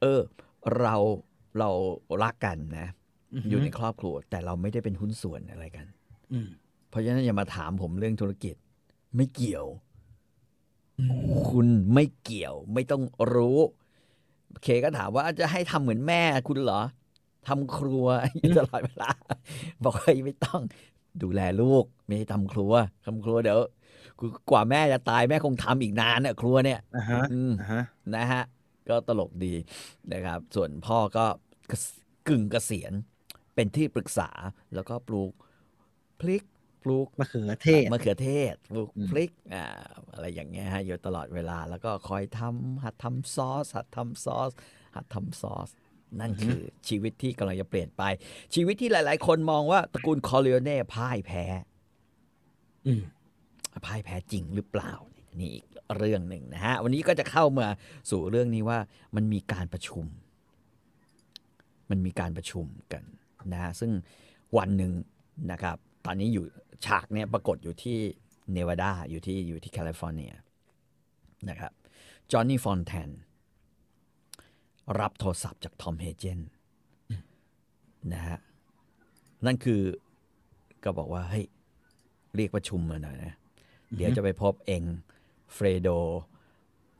เออ เราเรารักกันนะ อยู่ในครอบครัว แต่เราไม่ได้เป็นหุ้นส่วนอะไรกันอืมเพราะฉะนั้นอย่ามาถามผมเรื่องธุรกิจ ไม่เกี่ยว คุณไม่เกี่ยว ไม่ต้องรู้เคก็ถามว่าจะให้ทำเหมือนแม่คุณเหรอทำครัวอยู่ตลอดเวลา บอกว่าไม่ต้องดูแลลูก ไม่ให้ทำครัวทำครัวเดี๋ยวกว่าแม่จะตายแม่คงทำอีกนานเนี่ยครัวเนี่ยอ่าฮะอืมอ่าฮะนะฮะ ก็ตลกดีนะครับ ส่วนพ่อก็เกษกึ่งเกษียณ เป็นที่ปรึกษาแล้วก็ปลูกพริกปลูกมะเขือเทศมะเขือเทศปลูกอืมพริกอ่าอะไรอย่างเงี้ยฮะอยู่ตลอดเวลา แล้วก็คอยทำหัดทำซอสหัดทำซอส หัดทำซอส นั่นคือชีวิตที่กำลังจะเปลี่ยนไป ชีวิตที่หลาย ๆ คนมองว่าตระกูลคอริโอเน่พ่ายแพ้ อืมพ่ายแพ้จริงหรือเปล่านี่อีกเรื่องหนึ่งนะฮะ วันนี้ก็จะเข้ามาสู่เรื่องนี้ว่ามันมีการประชุม มันมีการประชุมกัน นะฮะซึ่งวันหนึ่งนะครับตอนนี้อยู่ฉากเนี่ยปรากฏอยู่ที่เนวาดาอยู่ที่อยู่ที่แคลิฟอร์เนียนะครับจอห์นนี่ฟอนแทนรับโทรศัพท์จากทอมเฮเจนนะฮะนั่นคือก็บอกว่าเฮ้ยเรียกประชุมมาหน่อยนะ เดี๋ยวจะไปพบเองเฟรโด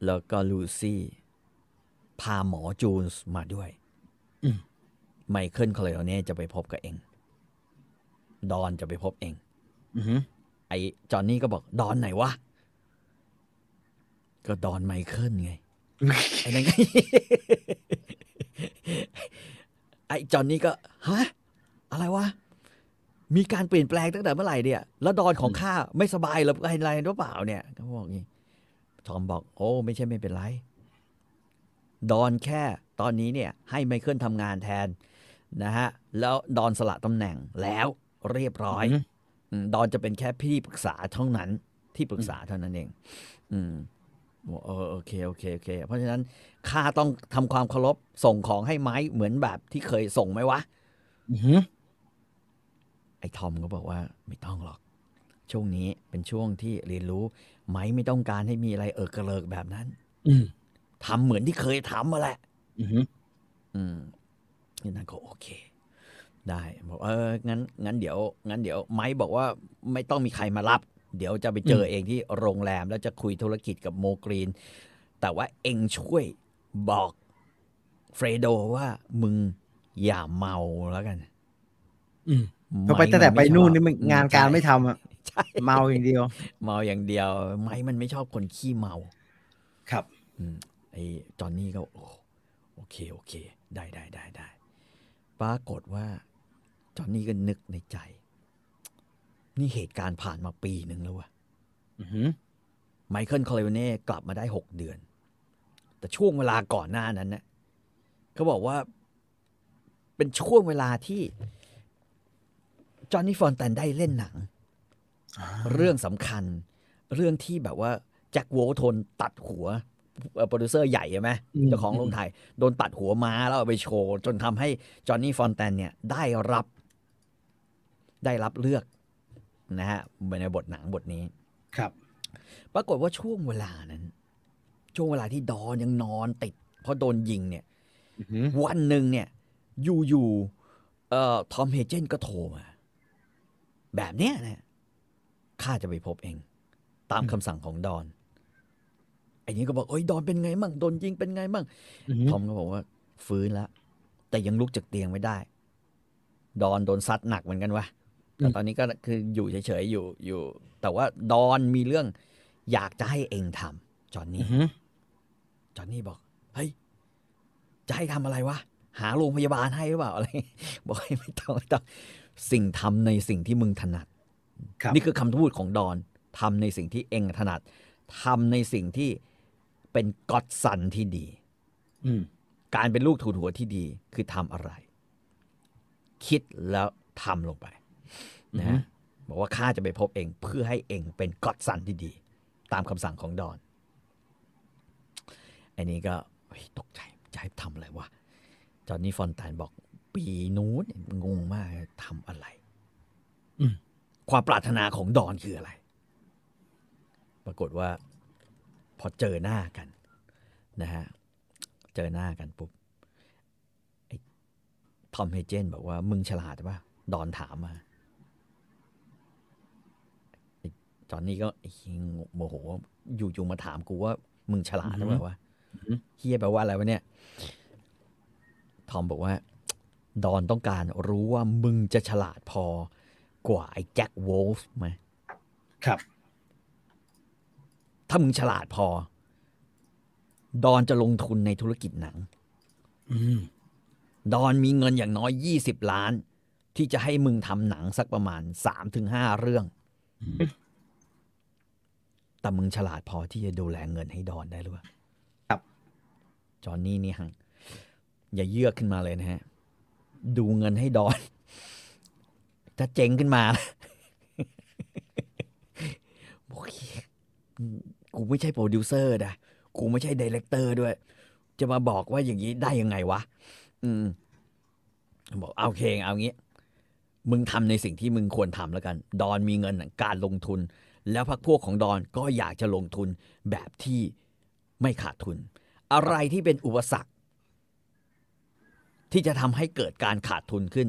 แล้วก็ลูซี่ พาหมอจูนส์มาด้วย ไมเคิลคอร์เลโอเน่จะไปพบกับเอง ดอนจะไปพบเองอือฮึไอ้จอห์นนี่ก็บอก ดอนไหนวะ ก็ดอนไมเคิลไง ไอ้นั่นไงไอ้จอห์นนี่ก็ฮะอะไรวะ มีการเปลี่ยนแปลงตั้งแต่เมื่อไหร่เนี่ย แล้วดอนของข้าไม่สบายหรืออะไรหรือเปล่าเนี่ยเขาบอกอย่างนี้ทอมบอก โอ้ ไม่ใช่ไม่เป็นไร ดอนแค่ตอนนี้เนี่ย ให้ไมเคิลทำงานแทน นะฮะแล้วดอนสละตำแหน่งแล้วเรียบร้อยอือฮึอืมดอนจะเป็นแค่พี่ปรึกษาเท่านั้นที่ปรึกษาเท่านั้นเอง อืมบอกเออโอเคโอเคโอเค เพราะฉะนั้นข้าต้องทำความเคารพส่งของให้ไม้เหมือนแบบที่เคยส่งไหมวะอือฮึไอ้ทอมก็บอกว่า ไม่ต้องหรอก ช่วงนี้เป็นช่วงที่เรียนรู้ ไม้ไม่ต้องการให้มีอะไรเออกระเลิกแบบนั้นอืมทำเหมือนที่เคยทำมาแหละอือ ฮึอืมนี่นั่นก็โอเค ได้บอกเอองั้นงั้นเดี๋ยวงั้นเดี๋ยวไม้บอกว่าไม่ต้องมีใครมารับ เดี๋ยวจะไปเจอเองที่โรงแรมแล้วจะคุยธุรกิจกับโมกรีน แต่ว่าเองช่วยบอกเฟรโดว่ามึงอย่าเมาแล้วกัน อืมเพราะไปตั้งแต่ไปนู่นนี่มันอืงานการไม่ใช่ทำอะใช่เมาอย่างเดียว เมาอย่างเดียว ไม้มันไม่ชอบคนขี้เมา ครับ อืมไอ้จอนนี่ก็โอ้โอเคโอเค ได้ได้ได้ได้ ปรากฏว่าจอนนี่ก็นึกในใจ นี่เหตุการณ์ผ่านมาปีหนึ่งแล้ววะอือฮึไมเคิลคอร์เลโอเน่กลับมาได้หกเดือน แต่ช่วงเวลาก่อนหน้านั้นนะเขาบอกว่า เป็นช่วงเวลาที่จอห์นนี่ฟอนแตนได้เล่นหนัง เรื่องสำคัญ เรื่องที่แบบว่าแจ็คโวลทซ์ตัดหัวเอ่อ โปรดิวเซอร์ใหญ่ใช่ไหมอืมเจ้าของโรงถ่ายโดนตัดหัวม้าแล้วเอาไปโชว์ จนทำให้จอห์นนี่ฟอนแตนเนี่ยได้รับ ได้รับเลือกนะฮะในบทหนังบทนี้ครับ ปรากฏว่าช่วงเวลานั้น ช่วงเวลาที่ดอนยังนอนติด เพราะโดนยิงเนี่ยอือฮึวันหนึ่งเนี่ยอยู่ๆเอ่อทอมเฮเจนก็โทรมา แบบเนี้ยนะข้าจะไปพบเอง ตามคำสั่งของดอน ไอ้นี้ก็บอกเอ้ยดอนเป็นไงมั่งโดนยิงเป็นไงมั่งอือฮึทอมก็บอกว่า ฟื้นแล้วแต่ยังลุกจากเตียงไม่ได้ ดอนโดนซัดหนักเหมือนกันวะแต่ตอนนี้ก็คืออยู่เฉยๆอยู่อยู่ แต่ว่าดอนมีเรื่องอยากจะให้เองทำจอห์นอืนี่อฮึจอห์นนี่บอกเฮ้ยจะให้ทำอะไรวะหาโรงพยาบาลให้หรือเปล่าอะไรบอกให้ไม่ต้องไม่ต้องสิ่งทำในสิ่งที่มึงถนัดครับนี่คือคำพูดของดอนทำในสิ่งที่เองถนัดทำในสิ่งที่ เป็นก็อดสันที่ดีอืมการเป็นลูกถูถัวที่ดีคือทำอะไร คิดแล้วทำลงไปนะฮะบอกว่าข้าจะไปพบเองเพื่อให้เองเป็นก็อดสันที่ดี ตามคำสั่งของดอนอันนี้ก็เฮ้ยตกใจจะให้ทำอะไรวะจอห์นนี่ฟอนแตนบอก ปีนู้นงงมากทำอะไรอืมความปรารถนาของดอนคืออะไร ปรากฏว่า พอเจอหน้ากันนะฮะเจอหน้ากันปุ๊บไอ้ทอมเฮเจนบอกว่ามึงฉลาดปะดอนถามมาไอ้จอนนี่ก็ไอ้เหี้ยโมโห อยู่ๆมาถามกูว่า มึงฉลาดหรือเปล่าวะเฮียแปลว่าอะไรวะเนี่ย ทอมบอกว่า ดอนต้องการรู้ว่ามึงจะฉลาดพอกว่าไอ้แจ็คโวลฟ์ไหมครับ ถ้ามึงฉลาดพอ ดอนจะลงทุนในธุรกิจหนังอืมดอนมีเงินอย่างน้อยยี่สิบล้าน ที่จะให้มึงทำหนังสักประมาณสามถึงห้าเรื่อง แต่มึงฉลาดพอที่จะดูแลเงินให้ดอนได้หรือเปล่าครับ จอห์นนี่นี่ฮังอย่าเยือกขึ้นมาเลยนะฮะ ดูเงินให้ดอน ถ้าเจ๊งขึ้นมาโอเค กูไม่ใช่โปรดิวเซอร์นะกูไม่ใช่ director ด้วย จะมาบอกว่าอย่างนี้ได้ยังไงวะ อืมบอกเอาโอเคเอางี้ มึงทำในสิ่งที่มึงควรทำแล้วกัน ดอนมีเงินการลงทุน แล้วพรรคพวกของดอนก็อยากจะลงทุนแบบที่ไม่ขาดทุน อะไรที่เป็นอุปสรรค ที่จะทำให้เกิดการขาดทุนขึ้น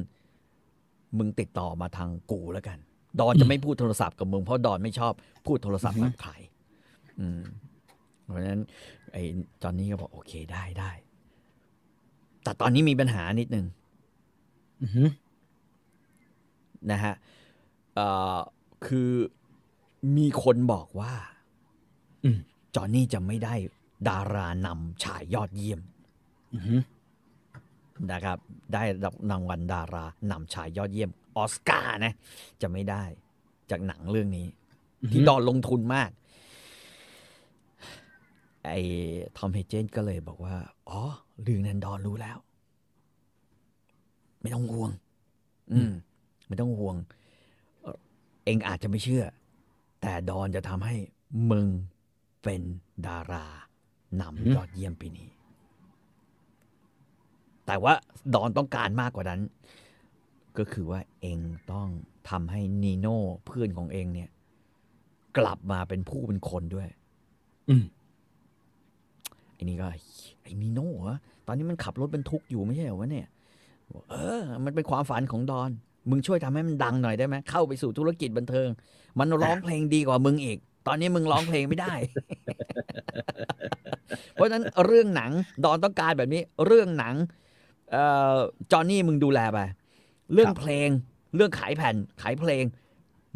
มึงติดต่อมาทางกูแล้วกัน ดอนจะไม่พูดโทรศัพท์กับมึงเพราะดอนไม่ชอบพูดโทรศัพท์กับใครอืม เพราะฉะนั้นไอ้จอนนี่ก็บอกโอเคได้ได้ แต่ตอนนี้มีปัญหานิดนึงอือหือนะฮะเอ่อคือมีคนบอกว่าอืมจอห์นนี่จะไม่ได้ดารานำชายยอดเยี่ยมอือหือนะครับ ได้รับรางวัลดารานำชายยอดเยี่ยม ออสการ์นะ จะไม่ได้จากหนังเรื่องนี้ ที่ดอนลงทุนมาก ไอ้ทอมเฮเจนก็เลยบอกว่า อ๋อเรื่องนันดอนรู้แล้ว ไม่ต้องห่วง อืม ไม่ต้องห่วงเอ่อเองอาจจะไม่เชื่อ แต่ดอนจะทำให้มึงเป็นดารานำยอดเยี่ยมปีนี้ แต่ว่าดอนต้องการมากกว่านั้น ก็คือว่าเองต้องทำให้นีโน่เพื่อนของเองเนี่ย กลับมาเป็นผู้เป็นคนด้วย อืม ไอ้นี่ก็ไอ้นีโน่เหรอตอนนี้มันขับรถบรรทุกอยู่ไม่ใช่เหรอวะเนี่ยบอกเออ มันเป็นความฝันของดอน มึงช่วยทำให้มันดังหน่อยได้ไหมเข้าไปสู่ธุรกิจบันเทิง มันร้องเพลงดีกว่ามึงอีก ตอนนี้มึงร้องเพลงไม่ได้ เพราะฉะนั้นเรื่องหนังดอนต้องการแบบนี้ เรื่องหนังเอ่อจอห์นนี่มึงดูแลไปเรื่องเพลง เรื่องขายแผ่น ขายเพลง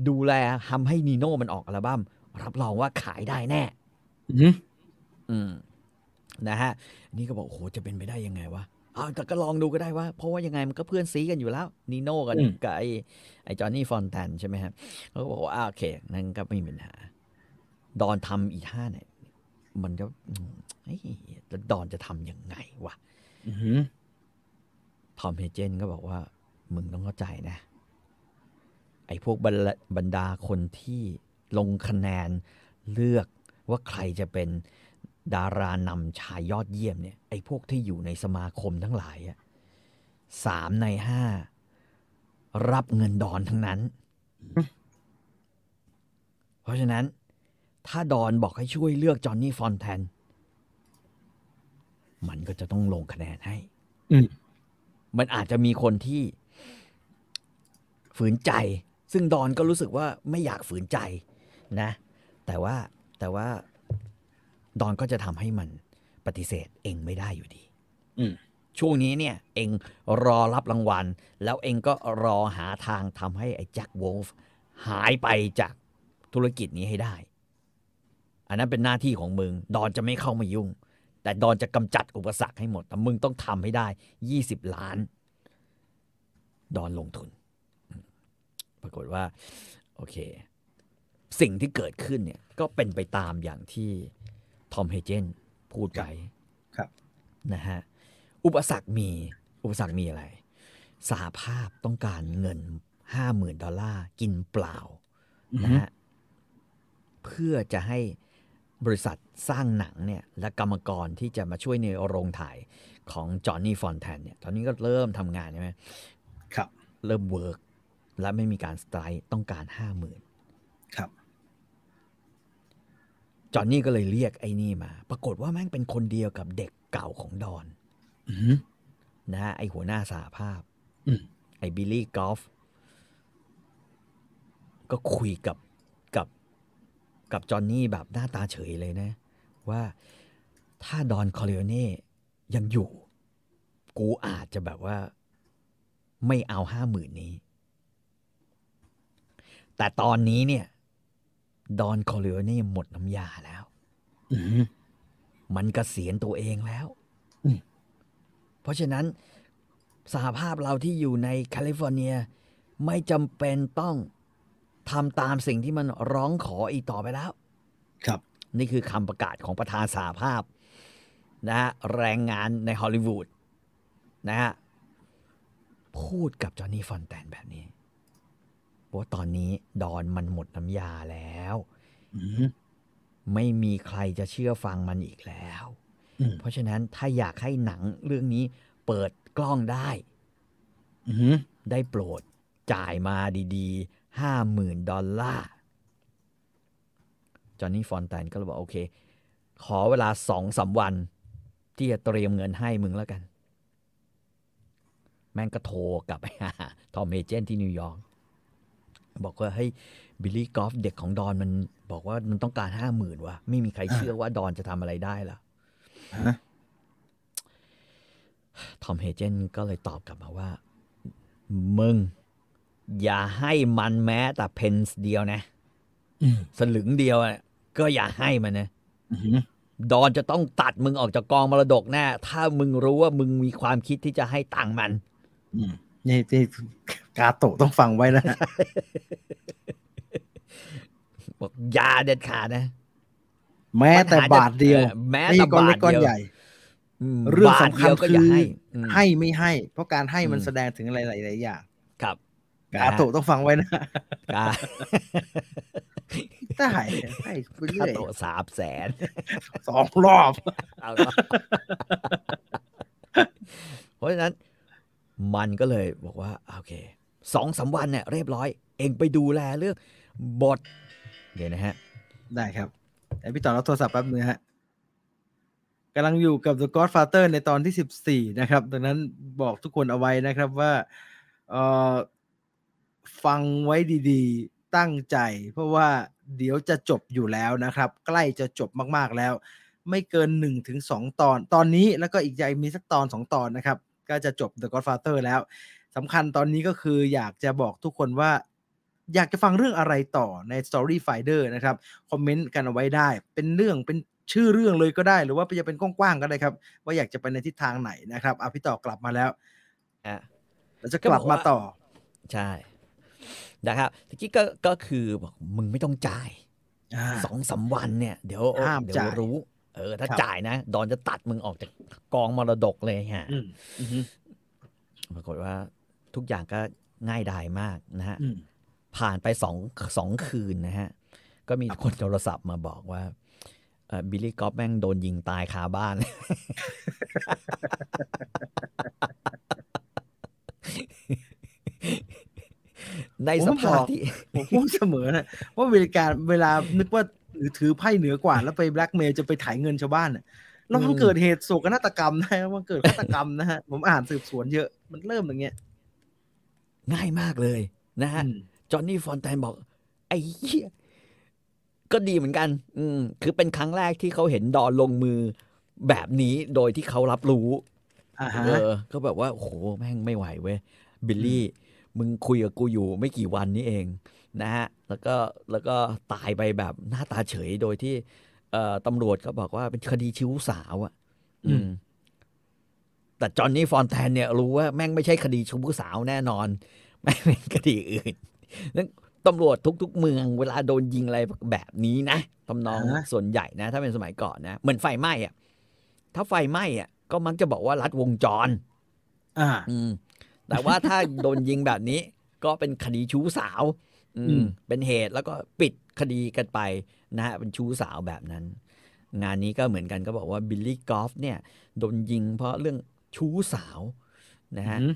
ดูแลทำให้นีโน่มันออกอัลบั้มรับรองว่าขายได้แน่ อือหืออืม นะฮะนี่ก็บอกโอ้โหจะเป็นไปได้ยังไงวะอ้าวแต่ก็ลองดูก็ได้ว่า เพราะว่ายังไงมันก็เพื่อนซีกันอยู่แล้วนีโน่กันกับไอ้ไอ้จอห์นนี่ฟอนแตนใช่ไหมครับเขาก็บอกว่าอ่าโอเคนั่นก็ไม่มีปัญหา ดอนทำอีท่าเนี่ยมันก็อืมเฮ้ยแล้วดอนจะทำยังไงวะอือหือทอมเฮเจนก็บอกว่า มึงต้องเข้าใจนะ ไอ้พวกบรรละบรรดาคนที่ลงคะแนนเลือกว่าใครจะเป็น ดารานำชายยอดเยี่ยมเนี่ยไอ้พวกที่อยู่ในสมาคมทั้งหลายอะสามในห้ารับเงินดอนทั้งนั้น เพราะฉะนั้น ถ้าดอนบอกให้ช่วยเลือกจอห์นนี่ฟอนแทน มันก็จะต้องลงคะแนนให้อืมมันอาจจะมีคนที่ ฝืนใจ ซึ่งดอนก็รู้สึกว่าไม่อยากฝืนใจนะ แต่ว่าแต่ว่า ดอนก็จะทำให้มันปฏิเสธเองไม่ได้อยู่ดีอืมช่วงนี้เนี่ย เองรอรับรางวัล แล้วเองก็รอหาทางทำให้ไอ้แจ็คโวลฟ์หายไปจากธุรกิจนี้ให้ได้ อันนั้นเป็นหน้าที่ของมึง ดอนจะไม่เข้ามายุ่ง แต่ดอนจะกำจัดอุปสรรคให้หมด แต่มึงต้องทำให้ได้ยี่สิบล้าน ดอนลงทุนอืมปรากฏว่า โอเค สิ่งที่เกิดขึ้นเนี่ย ก็เป็นไปตามอย่างที่ ทอมเฮเจนพูดไว้ครับนะฮะอุปสรรคมีอุปสรรคมีอะไรสหภาพต้องการเงินห้าหมื่นดอลลาร์กินเปล่าอือนะหือฮะเพื่อจะให้บริษัทสร้างหนังเนี่ยและกรรมกรที่จะมาช่วยในโรงถ่ายของจอห์นนี่ฟอนแตนเนี่ย ตอนนี้ก็เริ่มทำงานใช่ไหมครับ เริ่ม work และไม่มีการ strike ต้องการห้าหมื่นครับ จอห์นนี่ก็เลยเรียกไอ้นี่มา ปรากฏว่าแม่งเป็นคนเดียวกับเด็กเก่าของดอนอืมนะฮะไอหัวหน้าสหภาพอืมไอบิลลี่กอล์ฟก็คุยกับกับกับจอห์นนี่แบบหน้าตาเฉยเลยนะ ว่าถ้าดอนคอร์เลโอเน่ยังอยู่ กูอาจจะแบบว่า ไม่เอาห้าหมื่นนี้ แต่ตอนนี้เนี่ย ดอนคอร์เลโอเน่หมดน้ำยาแล้วอืมมันกเกษียณตัวเองแล้วอืมเพราะฉะนั้นสหภาพเราที่อยู่ในแคลิฟอร์เนีย ไม่จำเป็นต้องทำตามสิ่งที่มันร้องขออีกต่อไปแล้ว ครับ นี่คือคำประกาศของประธานสหภาพ นะฮะแรงงานในฮอลลีวูดนะฮะพูดกับจอห์นนี่ฟอนแตนแบบนี้ ว่าตอนนี้ดอนมันหมดน้ำยาแล้วอืมไม่มีใครจะเชื่อฟังมันอีกแล้วอืมเพราะฉะนั้นถ้าอยากให้หนังเรื่องนี้เปิดกล้องได้อืมได้โปรดจ่ายมาดีๆห้าหมื่นดอลลาร์จอห์นนี่ฟอนแตนก็เลยบอกโอเค ขอเวลาสองสามวัน ที่จะเตรียมเงินให้มึงแล้วกัน แม่งก็โทรกลับไปหาทอมเฮเกนที่นิวยอร์ก บอกว่าเฮ้ยบิลลี่กอฟเด็กของดอนมันบอกว่ามันต้องการห้าหมื่นว่ะไม่มีใครเชื่อว่าดอนจะทำอะไรได้ล่ะฮะทอมเฮเจนก็เลยตอบกลับมาว่า มึง อย่าให้มันแม้แต่เพนส์เดียวนะอืมสลึงเดียวอะก็อย่าให้มันนะอืมดอนจะต้องตัดมึงออกจากกองมรดกแน่ถ้ามึงรู้ว่ามึงมีความคิดที่จะให้ตังค์มันอืม นี่นี่กาโตะต้องฟังไว้นะฮะบอกอย่าเด็ดขาดนะ แม้แต่บาทเดียวออแม้ไม่แต่ก้อนบาเล็ทกก้อนเดียวใหญ่มเรื่องบาทสำคัญเดียวก็คืออย่าอให้อืมให้ไม่ให้ เพราะการให้มันอืมแสดงถึงอะไรหลายๆอย่างครับกาโตะต้องฟังไว้นะกาได้ให้ไปเรื่ค่าอยโตะสามแสนสองรอบเอาละเพราะฉะนั้น มันก็เลยบอกว่าโอเคสองสามวันเนี่ยเรียบร้อย เองไปดูแลเรื่องบทเดี๋ยวนะฮะ ได้ครับแต่พี่ต่อรับโทรศัพท์แป๊บนึงฮะกำลังอยู่กับ The Godfather ในตอนที่ 14 นะครับ ดังนั้นบอกทุกคนเอาไว้นะครับว่าเออฟังไว้ดีๆ ตั้งใจ เพราะว่าเดี๋ยวจะจบอยู่แล้วนะครับ ใกล้จะจบมากๆแล้ว ไม่เกิน1ถึง2ตอน ตอนนี้แล้วก็อีกใจมีสักตอน 2 ตอนนะครับ ก็จะจบ The Godfather แล้วสำคัญตอนนี้ก็คืออยากจะบอกทุกคนว่า อยากจะฟังเรื่องอะไรต่อใน Story Finder นะครับ คอมเมนต์กันเอาไว้ได้ เป็นเรื่องเป็นชื่อเรื่องเลยก็ได้ หรือว่าจะเป็นกว้างๆก็ได้ครับ ว่าอยากจะไปในทิศทางไหนนะครับอะพี่ต่อกลับมาแล้วอะเราจะกลับมาต่อ ใช่นะครับตะกี้ก็ก็คือบอกมึงไม่ต้องจ่ายอ่าสองสามวันเนี่ย เดี๋ยวห้ามเดี๋ยวจ่ายรู้ เออ ถ้าครับจ่ายนะ ดอนจะตัดมึงออกจากกองมรดกเลยฮะอืมอืมปรากฏว่าทุกอย่างก็ง่ายดายมากนะฮะอืมผ่านไปสองสองคืนนะฮะ ก็มีคนโทรศัพท์มาบอกว่าบิลลี่กอฟแม่งโดนยิงตายคาบ้าน ในสภาพที่ผมพูดเสมอนะว่าเวลาการเวลานึกว่า ถือถือไพ่เหนือกว่าแล้วไปแบล็กเมย์จะไปถ่ายเงินชาวบ้านน่ะแล้วมันอืมเกิดเหตุโศกนาฏกรรมนะมันเกิดฆาตกรรมนะฮะผมอ่านสืบสวนเยอะมันเริ่มอย่างเงี้ยง่ายมากเลยนะฮะอืมจอห์นนี่ฟอนแตนบอก ไอ้เหี้ยก็ดีเหมือนกัน อืม คือเป็นครั้งแรกที่เขาเห็นดอนลงมือแบบนี้โดยที่เขารับรู้อ่าฮะเออก็แบบว่าโอ้โหแม่งไม่ไหวเว้ยบิลลี่ มึงคุยกับกูอยู่ไม่กี่วันนี้เอง นะฮะแล้วก็แล้วก็ตายไปแบบหน้าตาเฉยโดยที่ เอ่อตำรวจก็บอกว่าเป็นคดีชิวสาวอะ่ะ อืม แต่จอห์นนี่ฟอนแทนเนี่ยรู้ว่าแม่งไม่ใช่คดีชู้สาวแน่นอนแม่งเป็นคดีอื่นนั้นตำรวจทุก ๆ เมืองเวลาโดนยิงอะไรแบบนี้นะทำนองอ่าฮะส่วนใหญ่นะ ถ้าเป็นสมัยก่อนนะเหมือนไฟไหม้อะถ้าไฟไหม้อะก็มักจะบอกว่ารัดวงจร อ่า อืม แต่ว่าถ้าโดนยิงแบบนี้ ก็เป็นคดีชู้สาว อือืมมเป็นเหตุแล้วก็ปิดคดีกันไปนะฮะเป็นชู้สาวแบบนั้น งานนี้ก็เหมือนกันก็บอกว่าบิลลี่กอล์ฟเนี่ยโดนยิงเพราะเรื่องชู้สาวนะฮะอืม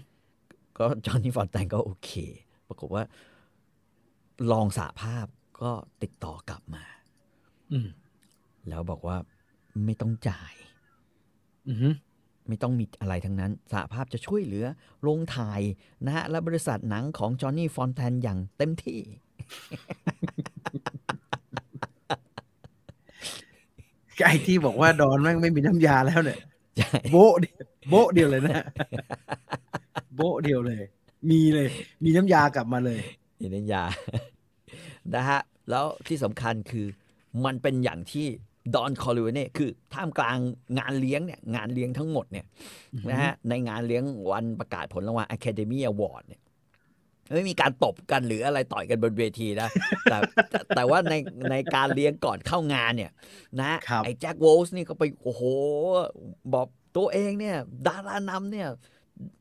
ก็จอห์นนี่ฟอนแตนก็โอเค ปรากฏว่า ลองสาภาพก็ติดต่อกลับมาอืมแล้วบอกว่าไม่ต้องจ่ายอืม ไม่ต้องมีอะไรทั้งนั้นสหภาพจะช่วยเหลือโรงถ่ายนะฮะและบริษัทหนังของจอห์นนี่ฟอนแทนอย่างเต็มที่ ไอ้ที่บอกว่าดอนแม่งไม่มีน้ำยาแล้วเนี่ย ใช่โบ๊ะเดียวโบ๊ะเดียวเลยนะ โบ๊ะเดียวเลย มีเลย มีน้ำยากลับมาเลยอินเดียา นะฮะ แล้วที่สำคัญคือมันเป็นอย่างที่ ดอนคอร์เลโอเน่คือท่ามกลางงานเลี้ยงเนี่ยงานเลี้ยงทั้งหมดเนี่ยนะฮะในงานเลี้ยงวันประกาศผลรางวัล Academy Award เนี่ยไม่มีการตบกันหรืออะไรต่อยกันบนเวทีนะแต่แต่แต่ว่าในในการเลี้ยงก่อนเข้างานเนี่ย นะครับไอ้แจ็คโวลทซ์นี่ก็ไปโอ้โห บอกตัวเองเนี่ย ดารานำเนี่ย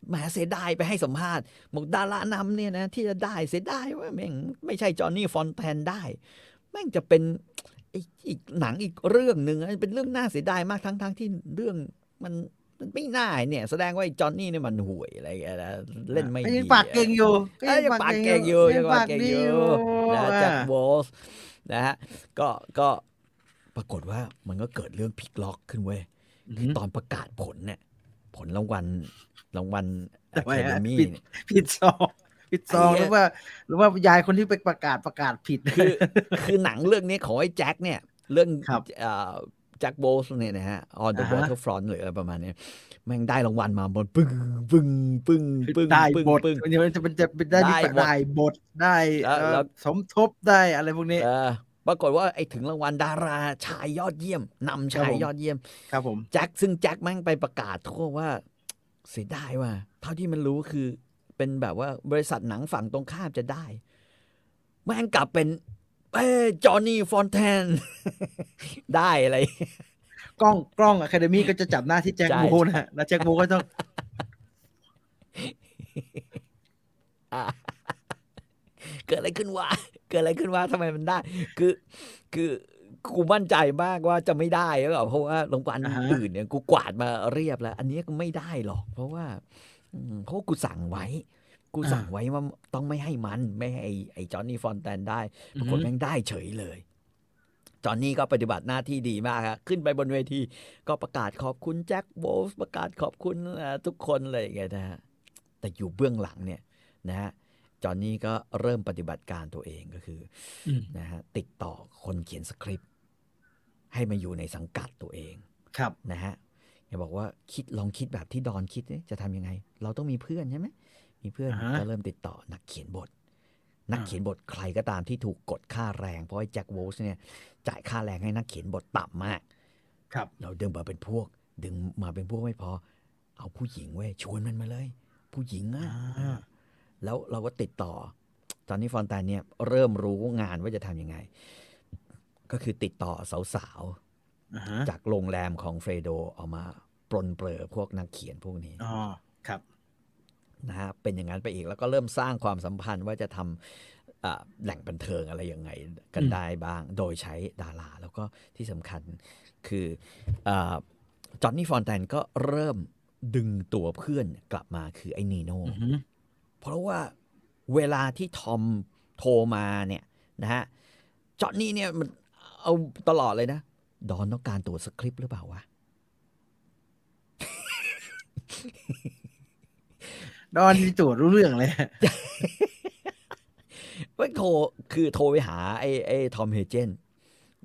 แหมเสียดายไปให้สัมภาษณ์บอกดารานำเนี่ยนะที่จะได้เสียดายว่าแม่งไม่ใช่จอห์นนี่ฟอนแทนได้ แม่งจะเป็นไอ้อีกหนังอีกเรื่องหนึ่งอะเป็นเรื่องน่าเสียดายมากทั้งทั้งที่เรื่องมันมันไม่น่าเนี่ย แสดงว่าไอ้จอห์นนี่เนี่ยมันห่วยอะไรอย่างเงี้ยนะเล่นไม่ก็ดียังปากเก่งอยู่เอ้ยยังปากเก่งอยู่ยังปากเก่งอยู่นะอ่าแจ็คโวลส์นะฮะก็ก็ปรากฏว่ามันก็เกิดเรื่องพลิกล็อกขึ้นเว้ยอืคือมตอนประกาศผลเนี่ย ผลรางวัลรางวัลทำไมแคฮะเดมี่ผิดเนี่ยผิดซอง ผิดซองไอ้หเหี้รืยอว่า หรือว่ายายคนที่ไปประกาศประกาศผิด คือคือหนังเรื่องนี้ของไอ้แจ็คเนี่ย เรื่องครับแจ็คโบสเนี่ยนะฮะ on the อ่าฮะ waterfront หรืออะไรประมาณเนี้ยแม่งได้รางวัลมาบนปึ้งปึ้งปึ้งปึ้งได้ปึ้งบทปึ้งมันจะมันจะมันจะเป็นได้ได้มีบทได้บทได้แล้วเอ่อแล้วสมทบได้อะไรพวกนี้เออปรากฏว่าไอ้ถึงรางวัลดาราชายยอดเยี่ยมนำชายครับผมยอดเยี่ยม ครับผมแจ็คซึ่งแจ็คแม่งไปประกาศทั่วว่าเสียดายว่า เท่าที่มันรู้คือ เป็นแบบว่าบริษัทหนังฝั่งตรงข้ามจะได้ แม่งกลับเป็น เอ้จอห์นนี่ฟอนแทน ได้อะไร กล้องกล้องอะคาเดมี่ก็จะจับหน้าที่แจ็คใช่โบนะฮะแล้วแจ็คโบก็ต้องเกิดอะไรขึ้นวะ เกิดอะไรขึ้นวะทำไมมันได้ คือ คือกูมั่นใจมากว่าจะไม่ได้แล้วก็เพราะว่ารางวัลอ่าฮะอื่นเนี่ยกูกวาดมาเรียบแล้ว อันนี้ก็ไม่ได้หรอก เพราะว่าอืม เพราะว่ากูสั่งไว้ กูสั่งไว้ว่าต้องไม่ให้มัน ไม่ให้ไอ้ไอ้จอห์นนี่ฟอนแตนได้ปรากฏแม่งได้เฉยเลยจอห์นนี่ก็ปฏิบัติหน้าที่ดีมากครับขึ้นไปบนเวที ก็ประกาศขอบคุณแจ็คโบลส์ประกาศขอบคุณเอ่อทุกคนเลยอย่างเงี้ยนะฮะแต่อยู่เบื้องหลังเนี่ยนะฮะจอห์นนี่ก็เริ่มปฏิบัติการตัวเองก็คืออืมนะฮะติดต่อคนเขียนสคริปต์ให้มาอยู่ในสังกัดตัวเองครับนะฮะ อย่าบอกว่าคิดลองคิดแบบที่ดอนคิดเนี่ยจะทำยังไง เราต้องมีเพื่อนใช่ไหมมีเพื่อนอ่าฮะก็เริ่มติดต่อนักเขียนบท นักอ่าเขียนบทใครก็ตามที่ถูกกดค่าแรง เพราะไอ้แจ็คโวลส์เนี่ยจ่ายค่าแรงให้นักเขียนบทต่ำมาก ครับ เราดึงมาเป็นพวก ดึงมาเป็นพวกไม่พอ เอาผู้หญิงเว้ยชวนมันมาเลย ผู้หญิงอะอ่าแล้วเราก็ติดต่อ ตอนนี้ฟอนแตนเนี่ยเริ่มรู้งานว่าจะทำยังไง ก็คือติดต่อสาวอ่าฮะๆจากโรงแรมของเฟรโดเอามา ปลนเปลือพวกนักเขียนพวกนี้อ๋อครับนะฮะเป็นอย่างนั้นไปอีกแล้วก็เริ่มสร้างความสัมพันธ์ว่าจะทำอ่าแหล่งบันเทิงอะไรยังไงกันอืมได้บ้าง โดยใช้ดารา แล้วก็ที่สำคัญคือจอห์นนี่ฟอนแตนก็เริ่มดึงตัวเพื่อนกลับมาคือไอ้นีโน่อือฮึเพราะว่าเวลาที่ทอมโทรมาเนี่ยนะฮะจอห์นนี่เนี่ยมันเอาตลอดเลยนะ ดอนต้องการตัวสคริปต์หรือเปล่าวะ ดอนที่ตรวจรู้เรื่องเลยเว้ยโทรคือโทรไปหาไอ้ไอ้ทอมเฮเจน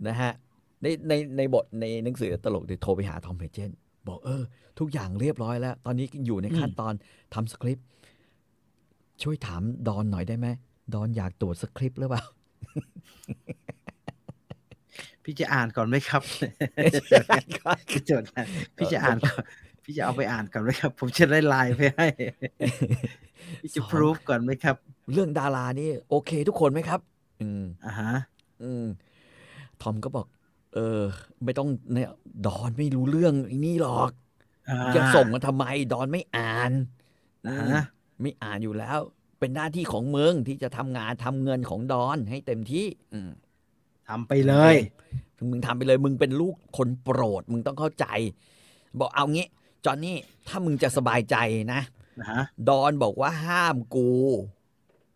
นะฮะในในในบทในหนังสือตลกเนี่ยโทรไปหาทอมเฮเจนบอกเออ ทุกอย่างเรียบร้อยแล้ว ตอนนี้อยู่ในขั้นตอนทำสคริปต์ช่วยถามดอนหน่อยได้ไหมดอนอยากตรวจสคริปต์หรือเปล่า พี่จะอ่านก่อนไหมครับพี่จดนะพี่จะอ่านก่อน พี่จะเอาไปอ่านก่อนไหมครับ ผมจะได้ไลน์ไปให้พี่จะสองพรูฟก่อนไหมครับ เรื่องดารานี่ โอเคทุกคนไหมครับ อืมอ่าฮะ อืมทอมก็บอก เออ ไม่ต้องเนี่ยดอนไม่รู้เรื่องไอ้นี่หรอกอ่าจะส่งมาทำไมดอนไม่อ่านอ่าอืมฮะไม่อ่านอยู่แล้ว เป็นหน้าที่ของมึงที่จะทำงานทำเงินของดอนให้เต็มที่อืมทำไปเลยมึงทำไปเลย มึงเป็นลูกคนโปรด มึงต้องเข้าใจ บอกเอางี้ จอนนี่ถ้ามึงจะสบายใจนะนะฮะดอนบอกว่าห้ามกู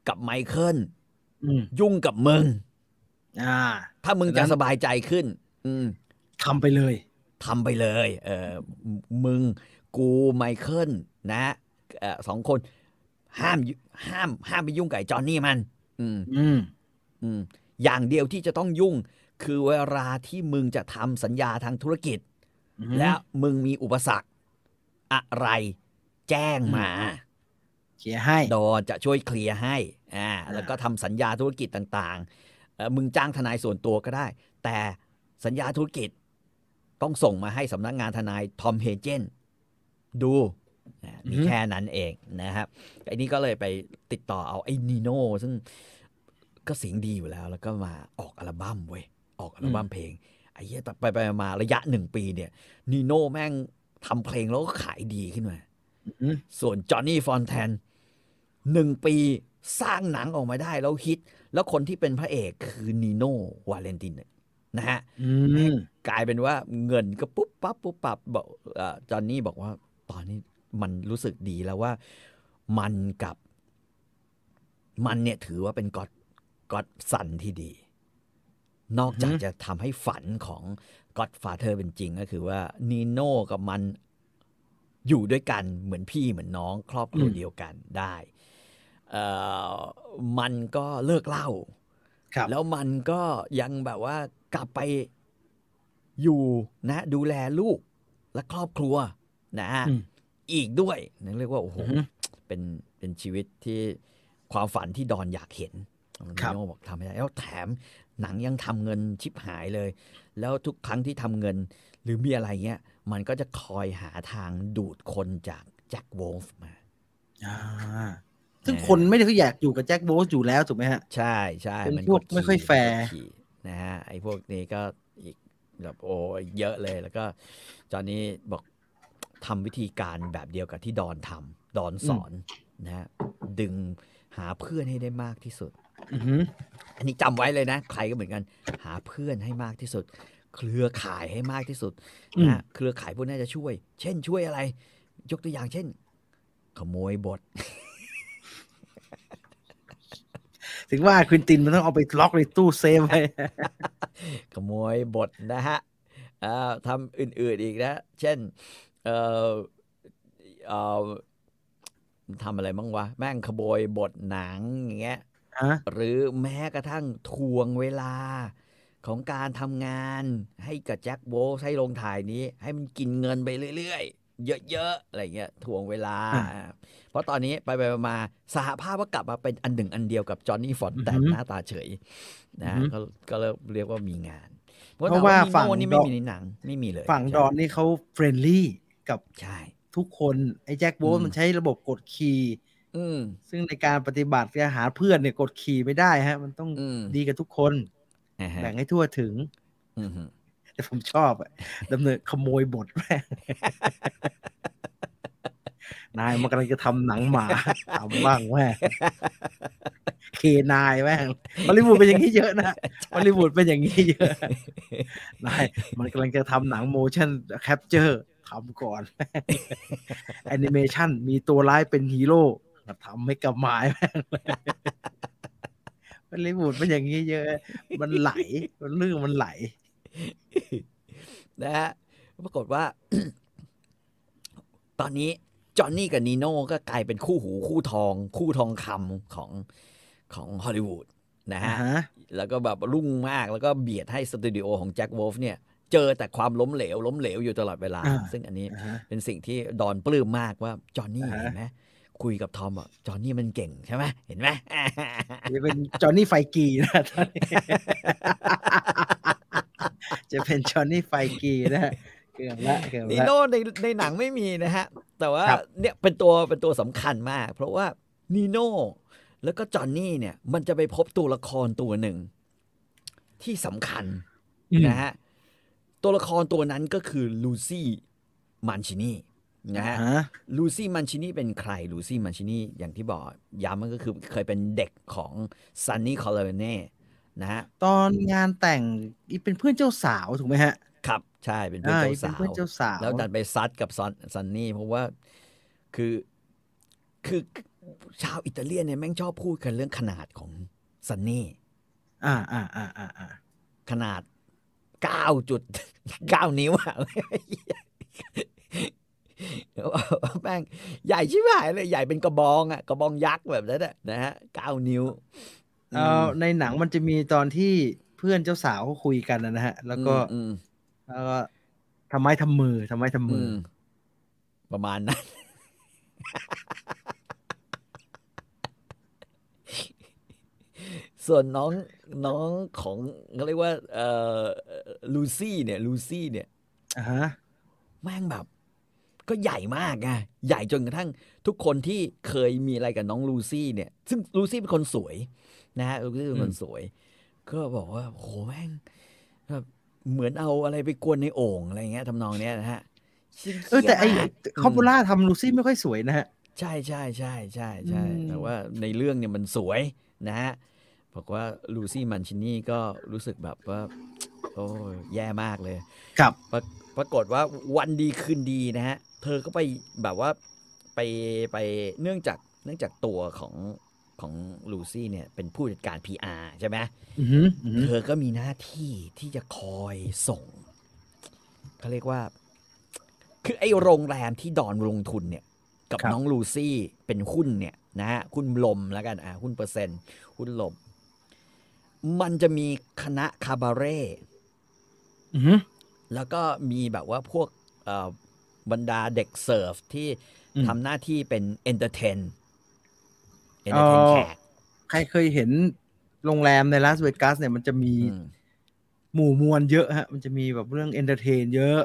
กับไมเคิลอืมยุ่งกับมึงอ่าถ้ามึงจะสบายใจขึ้น อืมทำไปเลยทำไปเลย เออมมึงกูไมเคิลนะเออสองคน ห้ามยุห้าม ห้ามไปยุ่งกับไอ้จอนนี่มันอืมอืม อืมอย่างเดียวที่จะต้องยุ่ง คือเวลาที่มึงจะทำสัญญาทางธุรกิจอืมแล้วมึงมีอุปสรรค อะไร แจ้งมาเขียร์ให้ดอนจะช่วยเคลียร์ให้อ่าอ่าแล้วก็ทำสัญญาธุรกิจต่างๆเอ่อมึงจ้างทนายส่วนตัวก็ได้ แต่สัญญาธุรกิจต้องส่งมาให้สำนักงานทนายทอมเฮเจนดูอ่ามีแค่นั้นเองนะครับไอ้นี่ก็เลยไปติดต่อเอาไอ้นีโน่ซึ่งก็เสียงดีอยู่แล้ว แล้วก็มาออกอัลบั้มเว้ย ออกอัลบั้มเพลง ไอ้เหี้ยแต่ไปไปมาระยะหนึ่งปีเนี่ยนีโน่แม่ง ทำเพลงแล้วก็ขายดีขึ้นมาอืมส่วนจอห์นนี่ฟอนแทนหนึ่งปีสร้างหนังออกมาได้แล้วฮิต แล้วคนที่เป็นพระเอกคือนีโน่วาเลนตินนะฮะอืมกลายเป็นว่าเงินก็ปุ๊บปั๊บปุ๊บปั๊บบอกเอ่อจอห์นนี่บอกว่า ตอนนี้มันรู้สึกดีแล้วว่ามันกับมันเนี่ยถือว่าเป็นกอดกอดสันที่ดี นอกจากอือฮึจะทำให้ฝันของ กอดฟาเธอร์เป็นจริงก็คือว่านีโน่กับมันอยู่ด้วยกันเหมือนพี่เหมือนน้องครอบครัวเดียวกันได้เอ่อมันก็เลิกเหล่าครับแล้วมันก็ยังแบบว่ากลับไปอยู่นะ ดูแลลูกและครอบครัวนะฮะอืมอีกด้วยนั่นเรียกว่าโอ้โหอือฮึเป็นเป็นชีวิตที่ความฝันที่ดอนอยากเห็นครับนิโน่บอกทำไม่ได้แล้วแถมหนังยังทำเงินชิบหายเลย แล้วทุกครั้งที่ทำเงิน หรือมีอะไรเงี้ย มันก็จะคอยหาทางดูดคนจากแจ็คโวลฟ์มาอ่าซึ่งคนไม่ได้อยากอยู่กับแจ็คโบสอยู่แล้วถูกไหมฮะ ใช่ใช่เป็นมันพวกดขี่ไม่ค่อยแฟร์กดขี่นะฮะไอ้พวกนี้ก็อีกแบบโอ้เยอะเลยแล้วก็จอนนี้บอกทำวิธีการแบบเดียวกับที่ดอนทำดอนสอนนะฮะดึงหาเพื่อนให้ได้มากที่สุด อือหืออันนี้จำไว้เลยนะ ใครก็เหมือนกัน หาเพื่อนให้มากที่สุด เครือข่ายให้มากที่สุดนะฮะเครือข่ายพวกนี้จะช่วย เช่นช่วยอะไร ยกตัวอย่างเช่น ขโมยบท ถึงว่าควินตินมันต้องเอาไปล็อกในตู้เซฟไว้ขโมยบทนะฮะอ่าทำอื่นๆอีกนะ เช่น เอ่อเอ่อทำอะไรบ้างวะ แม่งขโมยบทหนังอย่างเงี้ยฮะ หรือแม้กระทั่งถ่วงเวลาของการทำงานให้กับแจ็คโวลทซ์ให้โรงถ่ายนี้ ให้มันกินเงินไปเรื่อยๆ เยอะๆ อะไรเงี้ยถ่วงเวลา เพราะตอนนี้ไปไปมาๆสหภาพก็กลับมาเป็นอันหนึ่งอันเดียวกับจอห์นนี่ฟอนแต่อือฮึหน้าตาเฉยนะอือฮึก็ก็เรียกเรียกว่ามีงาน เพราะว่าถมฝั่งโน่นี่ดไม่อกมีในหนังไม่มีเลย ฝั่งดอนนี่เขาเฟรนลี่กับใช่ทุกคนไอ้แจ็คโบสอืมมันใช้ระบบกดขี่ อืมซึ่งในการปฏิบัติการหาเพื่อนเนี่ยกดขี่ไม่ได้ฮะ มันต้องอืมดีกับทุกคนอ่าฮะแบ่งให้ทั่วถึงอืมฮึแต่ผมชอบอะดำเนินขโมยบทแม่งนายมันกำลังจะทำหนังหมาทำบ้างแม่งเคนายแม่งฮอลลีวูดเป็นอย่างนี้เยอะนะฮอลลีวูดเป็นอย่างนี้เยอะนายมันกำลังจะทำหนังโมชั่นแคปเจอร์ทำก่อนแอนิเมชันมีตัวร้ายเป็นฮีโร่ ทำให้กับหมายแม่งฮอลลีวูดเป็นอย่างนี้เยอะ มันไหล มันเรื่องมันไหล นะฮะปรากฏว่า ตอนนี้จอห์นนี่กับนีโน่ก็กลายเป็นคู่หูคู่ทอง คู่ทองคำของของฮอลลีวูดนะฮะอ่าฮะแล้วก็แบบรุ่งมากแล้วก็เบียดให้สตูดิโอของแจ็ควอลฟเนี่ยเจอแต่ความล้มเหลว ล้มเหลวอยู่ตลอดเวลาอ่าซึ่งอันนี้อ่าฮะเป็นสิ่งที่ดอนปลื้มมากว่าจอห์นนี่อ่าฮะเห็นไหม คุยกับทอมบอกจอห์นนี่มันเก่งใช่ไหมเห็นไหมจะเป็นจอห์นนี่ไฟกีนะตอนนี้จะเป็นจอห์นนี่ไฟกีนะฮะเกือบละเกือบนีละโน่ในในหนังไม่มีนะฮะ แต่ว่าครับเนี่ยเป็นตัวเป็นตัวสำคัญมาก เพราะว่านีโน่แล้วก็จอห์นนี่เนี่ย มันจะไปพบตัวละครตัวหนึ่ง ที่สำคัญอืมนะฮะ ตัวละครตัวนั้นก็คือลูซี่มันชินี นะฮะอ่าฮะลูซี่มันชินีเป็นใครลูซี่มันชินีอย่างที่บอกย้ำมันก็คือเคยเป็นเด็กของซันนี่คอร์เลโอเน่นะฮะตอนงานแต่งอีเป็นเพื่อนเจ้าสาวถูกไหมฮะ ครับใช่เป็นเพื่อนอ่าเจ้าอีเป็สานวเพื่อนเจ้าสาว แล้วดันไปซัดกับซอนซันนี่เพราะว่าคือคือชาวอิตาเลียนเนี่ยแม่งชอบพูดกันเรื่องขนาดของซันนี่อ่าอ่าอ่าอ่าอ่าขนาดเก้าจุดเก้านิ้วอะ แม่งใหญ่ชิบหายเลยใหญ่เป็นกระบองอะกระบองยักษ์แบบนั้นอะนะฮะเก้านิ้วเอ่อในหนังมันจะมีตอนที่เพื่อนเจ้าสาวเขาคุยกันนะฮะ แล้วก็อืมแล้วก็ทำไมทำมือทำไมทำอืมือมอประมาณนั้น ส่วนน้องน้องของเขาเรียกว่าเอ่อลูซี่เนี่ย ลูซี่เนี่ยอ่าฮะแม่งแบบ ก็ใหญ่มากไงใหญ่จนกระทั่งทุกคนที่เคยมีอะไรกับน้องลูซี่เนี่ย ซึ่งลูซี่เป็นคนสวยนะฮะลูซี่เป็นคนสวย ก็บอกว่าโหแม่งแบบเหมือนเอาอะไรไปกวนในโอ่งอะไรเงี้ยทำนองเนี้ยนะฮะเออแต่ไอเครียดมากคอปูล่าทำลูซี่ไม่ค่อยสวยนะฮะใช่ใช่ใช่ใช่ใช่อืมแต่ว่าในเรื่องเนี่ยมันสวยนะฮะบอกว่าลูซี่มันชินี่ก็รู้สึกแบบว่าโอ้ยแย่มากเลยกับปรปรากฏว่าวันดีคืนดีนะฮะ เธอก็ไปแบบว่าไปไปเนื่องจากเนื่องจากตัวของของลูซี่เนี่ยเป็นผู้จัดการ PR ใช่ไหมอือหืออือหือเธอก็มีหน้าที่ที่จะคอยส่งเขาเรียกว่า คือไอ้โรงแรมที่ดอนลงทุนเนี่ย กับน้องลูซี่เป็นหุ้นเนี่ยนะฮะหุ้นลมแล้วกันอ่าหุ้นเปอร์เซ็นต์หุ้นลม มันจะมีคณะคาบาเร่อือหือแล้วก็มีแบบว่าพวกเอ่อ บรรดาเด็กเสิร์ฟที่อืมทำหน้าที่เป็น entertain entertain อ๋อแขกใครเคยเห็นโรงแรมในลาสเวกัสเนี่ยมันจะมีอืมหมู่มวลเยอะฮะ มันจะมีแบบเรื่อง entertain เยอะ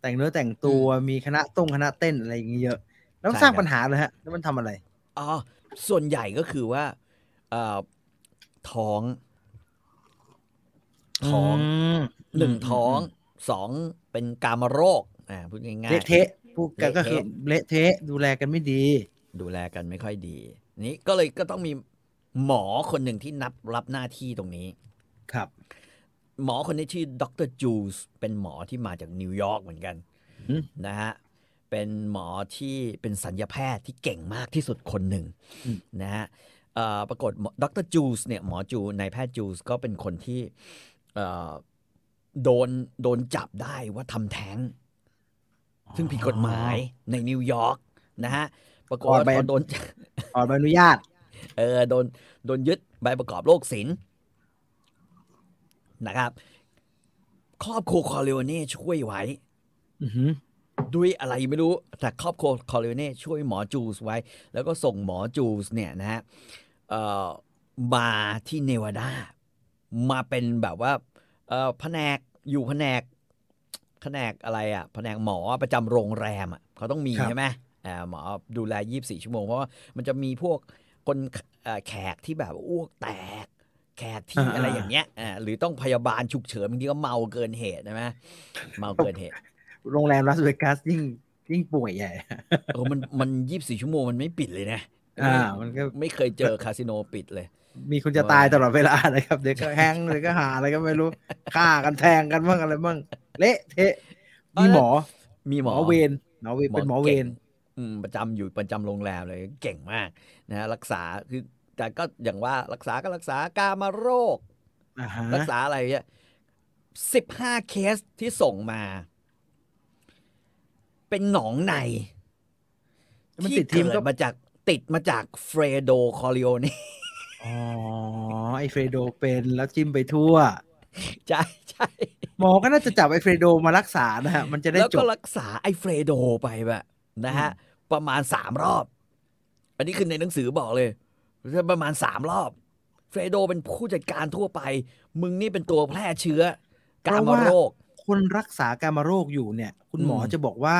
แต่งเนื้อแต่งตัวมีคณะตั้งคณะเต้นอะไรอย่างเงี้ยเยอะ แล้วใช่สร้างครับปัญหาเลยฮะ แล้วมันทำอะไรอ๋อส่วนใหญ่ก็คือว่าเอ่อท้อง ท้องมหนึ่งมท้องมสองเป็นกามโรค อ่าพูดง่ายๆเละเทะพูดกันก็คือเละเทะเละเทะดูแลกันไม่ดี ดูแลกันไม่ค่อยดี นี้ก็เลยก็ต้องมีหมอคนหนึ่งที่นับรับหน้าที่ตรงนี้ครับ หมอคนนี้ชื่อดรจูสเป็นหมอที่มาจากนิวยอร์กเหมือนกันอืมนะฮะเป็นหมอที่เป็นสัญญาแพทย์ที่เก่งมากที่สุดคนหนึ่งอืมนะฮะเอ่อปรากฏดรจูสเนี่ยหมอจูนายแพทย์จูสก็เป็นคนที่เอ่อโดนโดนจับได้ว่าทำแท้ง ซึ่งผิดกฎหมายในนิวยอร์กนะฮะปรากฏว่าขอใบพอโดนขอใบอนุญาต เออโดนโดนยึดใบประกอบโรคศิลป์นะครับ ครอบครัวคอร์เลโอเน่ช่วยไว้อือหือด้วยอะไรไม่รู้แต่ครอบครัวคอร์เลโอเน่ช่วยหมอจูสไว้ แล้วก็ส่งหมอจูสเนี่ยนะฮะเอ่อมาที่เนวาดา มาเป็นแบบว่าเอ่อแผนกอยู่แผนก แผนกอะไรอะแผนกหมอประจำโรงแรมอะเขาต้องมีครับใช่ไหมอ่าหมอดูแล 24 ชั่วโมง เพราะว่ามันจะมีพวกคนเอ่อแขกที่แบบอ้วกแตก แขกที่อ่าอะไรอย่างเงี้ยอ่าหรือต้องพยาบาลฉุกเฉินบางทีก็เมาเกินเหตุใช่ไหมเมาเกินเหตุ โรงแรมลาสเวกัสยิ่งยิ่งป่วยใหญ่เออมันมันยี่สิบสี่ชั่วโมงมันไม่ปิดเลยนะอ่า มันก็ไม่เคยเจอคาสิโนปิดเลย มีคนจะตายตลอดเวลานะครับเดี๋ยวก็แฮงก์เดี๋ยวก็หาอะไรก็ไม่รู้ฆ่ากันแทงกันบ้างอะไรบ้างเละเทะมีหมอ มีหหมมออเวรหมอเวรเป็นหมอเวรก่งอืมประจำอยู่ประจำโรงแรมเลยเก่งมากนะรักษาคือแต่ก็อย่างว่ารักษาก็รักษากามาโรคอ่าฮะรักษาอะไรเนี่ยสิบห้าเคสที่ส่งมา เป็นหนองในมันที่ติดที่มเกิดมาจากติดมาจากเฟรโดคอร์เลโอเน่ อ๋อ ไอเฟรโดเป็นแล้วจิ้มไปทั่ว ใช่ใช่หมอก็น่าจะจับไอเฟรโดมารักษานะฮะ มันจะได้แล้วก็จับรักษาไอ้เฟรโดไปแบบนะฮะ ประมาณสามรอบ อันนี้คือในหนังสือบอกเลยประมาณสามรอบ เฟรโดเป็นผู้จัดการทั่วไป มึงนี่เป็นตัวแพร่เชื้อ กาเพมาราะว่าโรค คนรักษาการมาโรคอยู่เนี่ย คุณหมออืมจะบอกว่า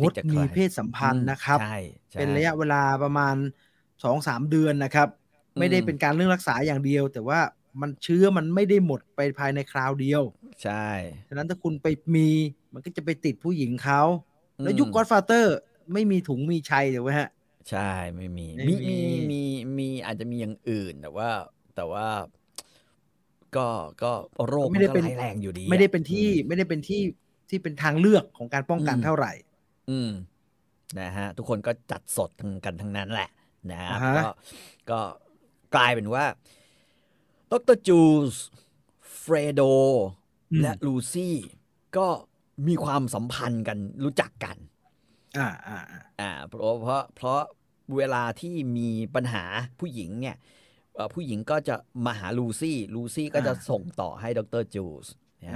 งดติดจากใครมีเพศสัมพันธ์นะครับใช่ใช่เป็นระยะเวลาประมาณสองสามเดือนนะครับ ไม่ได้อืมเป็นการเรื่องรักษาอย่างเดียว แต่ว่ามันเชื้อมันไม่ได้หมดไปภายในคราวเดียว ใช่ ฉะนั้นถ้าคุณไปมีมันก็จะไปติดผู้หญิงเขา แล้วอืมยุคก็อดฟาเตอร์ไม่มีถุงมีชัยเดี๋ยวไว้ฮะ ใช่ไม่มีไม่มี มีมีมีมีอาจจะมีอย่างอื่นแต่ว่า แต่ว่าก็ก็โรคไม่มันได้ก็เป็นร้ายแรงอยู่ดีอะไม่ได้เป็นที่ไม่ได้เป็นที่ที่เป็นทางเลือกของการป้องกันอืมเท่าไหร่ อืมนะฮะ ทุกคนก็จัดสดกันทั้งนั้นแหละนะครับอ่าฮะก็ก็ กลายเป็นว่าดรจูสเฟรโดและลูซี่ก็มีความสัมพันธ์กันรู้จักกัน อ่าอ่าอ่าอ่าเพราะเพราะเพราะเวลาที่มีปัญหาผู้หญิงเนี่ยเอ่อผู้หญิงก็จะมาหาลูซี่ ลูซี่ก็จะส่งต่อให้ดรจูส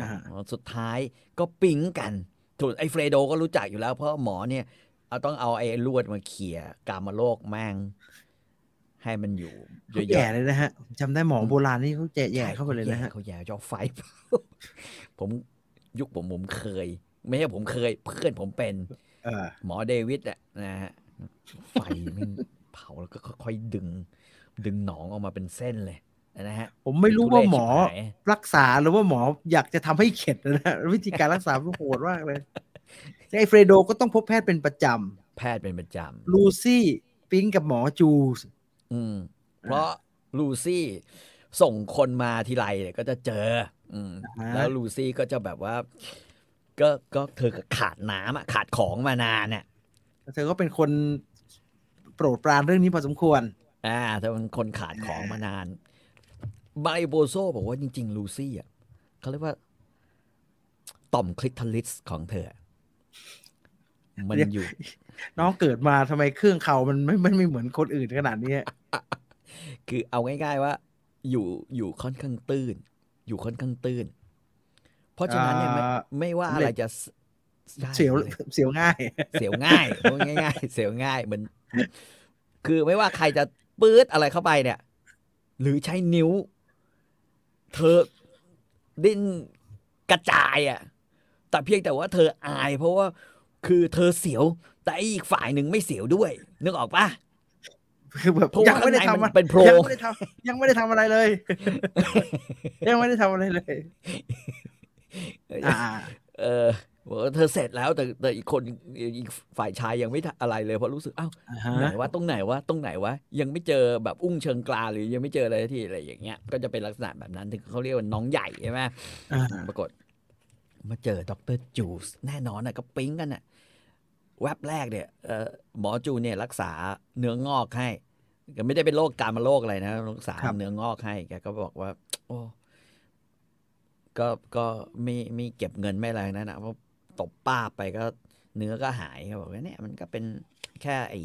นะฮะสุดท้ายก็ปิ๊งกันถูกไอ้เฟรโดก็รู้จักอยู่แล้ว เพราะหมอเนี่ยเอาต้องเอาไอ้ลวดมาเขี่ยกามโลกแม่ง ให้มันอยู่เยเขาอะแย่ๆเลยนะฮะจำได้หมอโบราณนี่เขาแย่แย่เข้าไปเลยนะฮะเขาแย่จอไฟ ผมยุคผมผมเคย ไม่ใช่ผมเคย เพื่อนผมเป็นเออหมอเดวิดอะนะฮะไฟมันเผาแล้วก็ค่อยๆดึง ดึงหนองออกมาเป็นเส้นเลยนะฮะผมไม่รู้ว่าหมอทุเรศชิบหายรักษาหรือว่าหมออยากจะทำให้เข็ดนะฮะวิธีการรักษามันโหดมากเลยไอ้เฟรโดก็ต้องพบแพทย์เป็นประจแพทย์เป็นประจำลูซี่ปิ๊งกับหมอจูสำ อืม เพราะลูซี่ส่งคนมาทีไรเนี่ยก็จะเจอ อืม แล้วลูซี่ก็จะแบบว่า ก็ก็เธอก็ขาดน้ำอะขาดของมานานเนี่ยเธอก็เป็นคนโปรดปรานเรื่องนี้พอสมควร อ่าเธอเป็นคนขาดของมานานไบโบโซบอกว่าจริง ๆ ลูซี่อะเขาเรียกว่า ต่อมคลิทอลิสของเธอ มันเรียกอยู่ น้องเกิดมาทำไมเครื่องเขามันไม่ไม่ไม่เหมือนคนอื่นขนาดนี้คือเอาง่าย ๆว่า อยู่อยู่ค่อนข้างตื้น อยู่ค่อนข้างตื้น เพราะฉะนั้นเนี่ยไม่อ่าไม่ว่าสำอะเร็ไรจจะสใช่เสียวเลยเสียวง่าย เสียวง่ายพูดง่ายๆเสียวง่ายเหมือนคือไม่ว่าใครจะปื๊ดอะไรเข้าไปเนี่ย หรือใช้นิ้ว เธอดิ้นกระจายอะ แต่เพียงแต่ว่าเธออาย เพราะว่า คือเธอเสียว แต่อีกฝ่ายหนึ่งไม่เสียวด้วย นึกออกปะคือแบบเพราะว่ายังไม่ได้ข้างในทำมันเป็นโพรงยังไม่ได้ทำยังไม่ได้ทำอะไรเลย ยังไม่ได้ทำอะไรเลยอ่าเออบอกว่าเธอเสร็จแล้วแต่แต่อีกคนอีกฝ่ายชายยังไม่ทำอะไรเลยเพราะรู้สึกอ้าวอ่าฮะไหนว่าตรงไหนวะตรงไหนวะยังไม่เจอแบบอุ้งเชิงกลาหรือยังไม่เจออะไรที่อะไรอย่างเงี้ย ก็จะเป็นลักษณะแบบนั้นถึงเขาเรียกว่าน้องใหญ่ใช่ไหมอ่าปรากฏ มาเจอดรจูสแน่นอนนะก็ปิ๊งกันน่ะแวบแรกเนี่ยเอ่อหมอจูเนี่ยรักษาเนื้องอกให้ก็ไม่ได้เป็นโรคการมาโรคอะไรนะรักษาเนื้องอกให้แกก็บอกว่า โอ้ก็ก็ไม่ไม่เก็บเงินไม่อะไรนะนะเพราะตบป้าบไปก็เนื้อก็หายเขาบอกว่าเนี่ยมันก็เป็นแค่ไอ้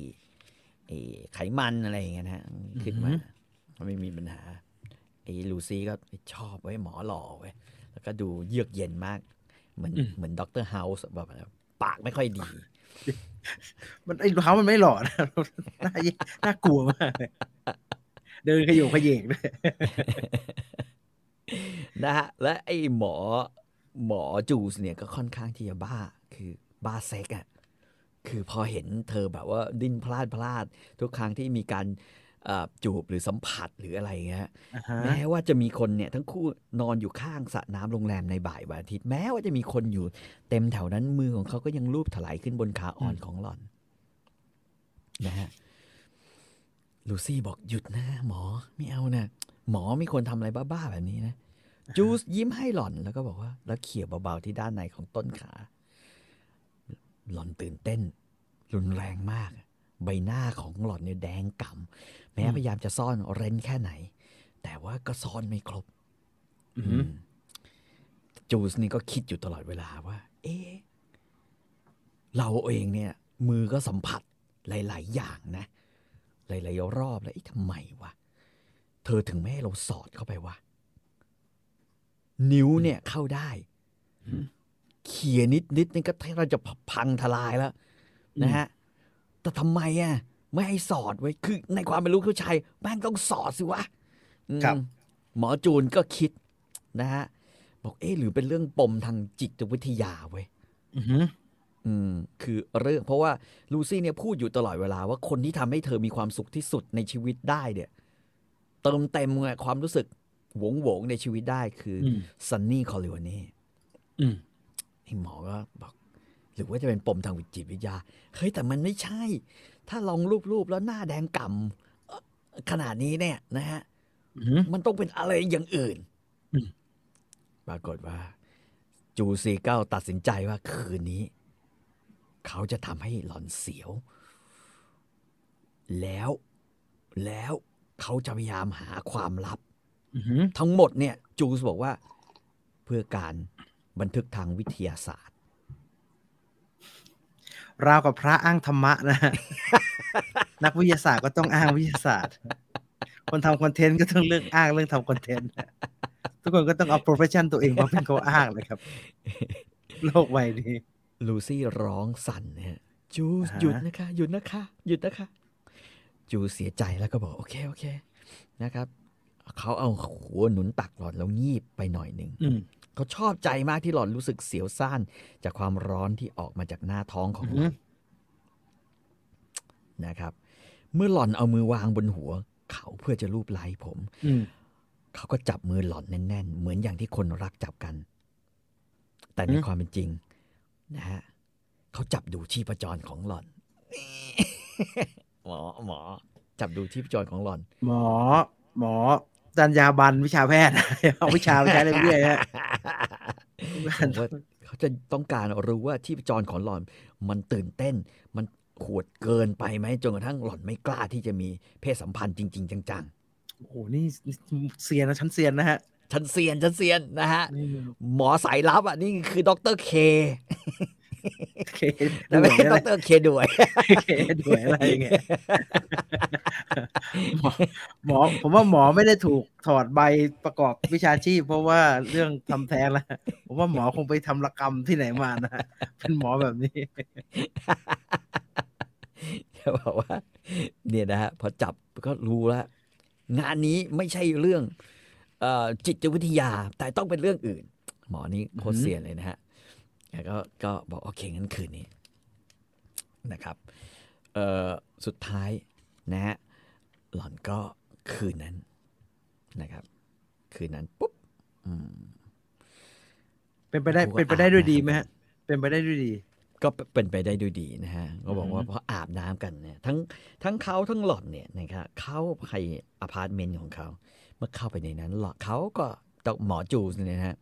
ไอ้ไขมันอะไรอย่างเงี้ยนะฮะขึ้นมาไม่มีปัญหาไอ้ลูซี่ก็ชอบเว้ยหมอหล่อเว้ยแล้วก็ดูเยือกเย็นมาก เหมือนอืมเหมือนด็อกเตอร์เฮาส์แบบปากไม่ค่อยดี มันไอ้เขามันไม่หล่อนะน่าแย่น่ากลัวมากเลยเดินขยโยงขยเยกด้วยนะฮะและไอ้หมอหมอจูสเนี่ยก็ค่อนข้างที่จะบ้าคือบ้าเซ็กอะ่ะคือพอเห็นเธอแบบว่าดิ้นพลาดพลาด ทุกครั้งที่มีการเอ่อ จูบหรือสัมผัสหรืออะไรเงี้ยอ่าฮะแม้ว่าจะมีคนเนี่ยทั้งคู่นอนอยู่ข้างสระน้ำโรงแรมในบ่ายวันอาทิตย์แม้ว่าจะมีคนอยู่เต็มแถวนั้นมือของเขาก็ยังลูบถลายขึ้นบนขาอ่อนของหล่อนนะฮะลูซี่บอกหยุดนะ หมอไม่เอานะหมอไม่ควรทำอะไรบ้าๆแบบนี้นะจูสยิ้มให้หล่อนแล้วก็บอกว่า แล้วเขี่ยเบาๆที่ด้านในของต้นขา หล่อนตื่นเต้น รุนแรงมาก ใบหน้าของหล่อนเนี่ยแดงก่ำแม้พยายามจะซ่อนเร้นแค่ไหน แต่ว่าก็ซ่อนไม่ครบอือหือมจูสนี่ก็คิดอยู่ตลอดเวลาว่า เอ๊ะเราเองเนี่ย มือก็สัมผัสหลาย ๆ อย่างนะ หลายๆรอบแล้วเอ๊ะทำไมวะเธอถึงไม่ให้เราสอดเข้าไปวะนิ้วเนี่ยเข้าได้เขี่ยนิดนิดๆนี่ก็แทบเราจะพังทลายแล้วนะฮะ แต่ทำไมอะไม่ให้สอดไว้คือในความเป็นลูกผู้ชายแม่งต้องสอดสิวะอืมครับ หมอจูนก็คิดนะฮะบอกเอ๊ะหรือเป็นเรื่องปมทางจิตวิทยาเว้ยอือหืออืมคือเรื่องเพราะว่าลูซี่เนี่ยพูดอยู่ตลอดเวลาว่าคนที่ทำให้เธอมีความสุขที่สุดในชีวิตได้เนี่ยเติมเต็มไงความรู้สึกหวงหวงๆในชีวิตได้คืออมซันนี่คอลิวานี่อืมไอ้หมอก็บอก หรือว่าจะเป็นปมทางจิตวิทยาเฮ้ยแต่มันไม่ใช่ ถ้าลองรูปๆแล้วหน้าแดงก่ำเอ่อขนาดนี้เนี่ยนะฮะอือหือมันต้องเป็นอะไรอย่างอื่นอืมปรากฏว่า จูซีเก้าตัดสินใจว่าคืนนี้ เขาจะทำให้หล่อนเสียว แล้วแล้วเขาจะพยายามหาความลับอือหือทั้งหมดเนี่ย จูสบอกว่าเพื่อการบันทึกทางวิทยาศาสตร์ ราวกับพระอ้างธรรมะนะฮะนักวิทยาศาสตร์ก็ต้องอ้างวิทยาศาสตร์ คนทำคอนเทนต์ก็ต้องเลือกอ้างเรื่องทำคอนเทนต์ทุกคนก็ต้องเอา profession ตัวเองมาเป็นข้ออ้างเลยครับ โลกใบนี้ลูซี่ร้องสั่นเนี่ยจูอ่าฮะหยุดนะคะ หยุดนะคะ หยุดนะคะ จูเสียใจแล้วก็บอก โอเค โอเค นะครับ เขาเอาหัวหนุนตักหลอดแล้วงีบไปหน่อยหนึ่งอืมเขาชอบใจมากที่หลอดรู้สึกเสียวซ่านจากความร้อนที่ออกมาจากหน้าท้องของหลอนนะครับ เมื่อหล่อนเอามือวางบนหัว เขาเพื่อจะลูบไล้ผมอืมเขาก็จับมือหล่อนแน่น ๆ เหมือนอย่างที่คนรักจับกัน แต่ในอืมความเป็นจริง นะฮะเขาจับดูชีพจรของหล่อนหมอหมอ จับดูชีพจรของหล่อน หมอ หมอ จัญญาบันวิชาแพทย์เอาวิชาไปใช้เรื่อยๆฮะผมว่าเขาจะต้องการรู้ว่าชีพจรของหล่อนมันตื่นเต้น มันขวดเกินไปไหมจนกระทั่งหล่อนไม่กล้าที่จะมีเพศสัมพันธ์จริง ๆ จังโอ้โหนี่เซียนนะชั้นเซียนนะฮะๆฉันเซียนฉันเซียนนะฮะนี่หมอสายลับอะนี่คือดรเค เคแต่ไม่ใช่อะดไรรเคด้วยเคด้วยอะไรอย่างเงี้ยหมอหมอ ผมว่าหมอไม่ได้ถูกถอดใบประกอบวิชาชีพ เพราะว่าเรื่องทำแท้งแล้วผมว่าหมอคงไปทำรกรรมที่ไหนมานะฮะเป็นหมอแบบนี้จะบอกว่า เนี่ยนะฮะพอจับก็รู้แล้วงานนี้ไม่ใช่เรื่องเอ่อจิตวิทยา แต่ต้องเป็นเรื่องอื่น หมอนี้โคตรเซียนเลยนะฮะแล้ว ก็ก็บอกโอเคงั้นคืนนี้นะครับเอ่อสุดท้ายนะฮะหล่อนก็คืนนั้นนะครับ คืนนั้นปุ๊บอืมเป็นไปได้ผมก็เป็นไปได้ด้วยอาบน้ำดีไหมฮะเป็นไปได้ด้วยดี ก็เป็นไปได้ด้วยดีนะฮะก็บอกว่าอืมพออาบน้ำกันเนี่ยทั้งทั้งเขาทั้งหล่อนเนี่ยนะครับเข้าไปอพาร์ตเมนต์ของเขา เมื่อเข้าไปในนั้นหลอดเขาก็ตหมอจูสเนี่ยนะฮะ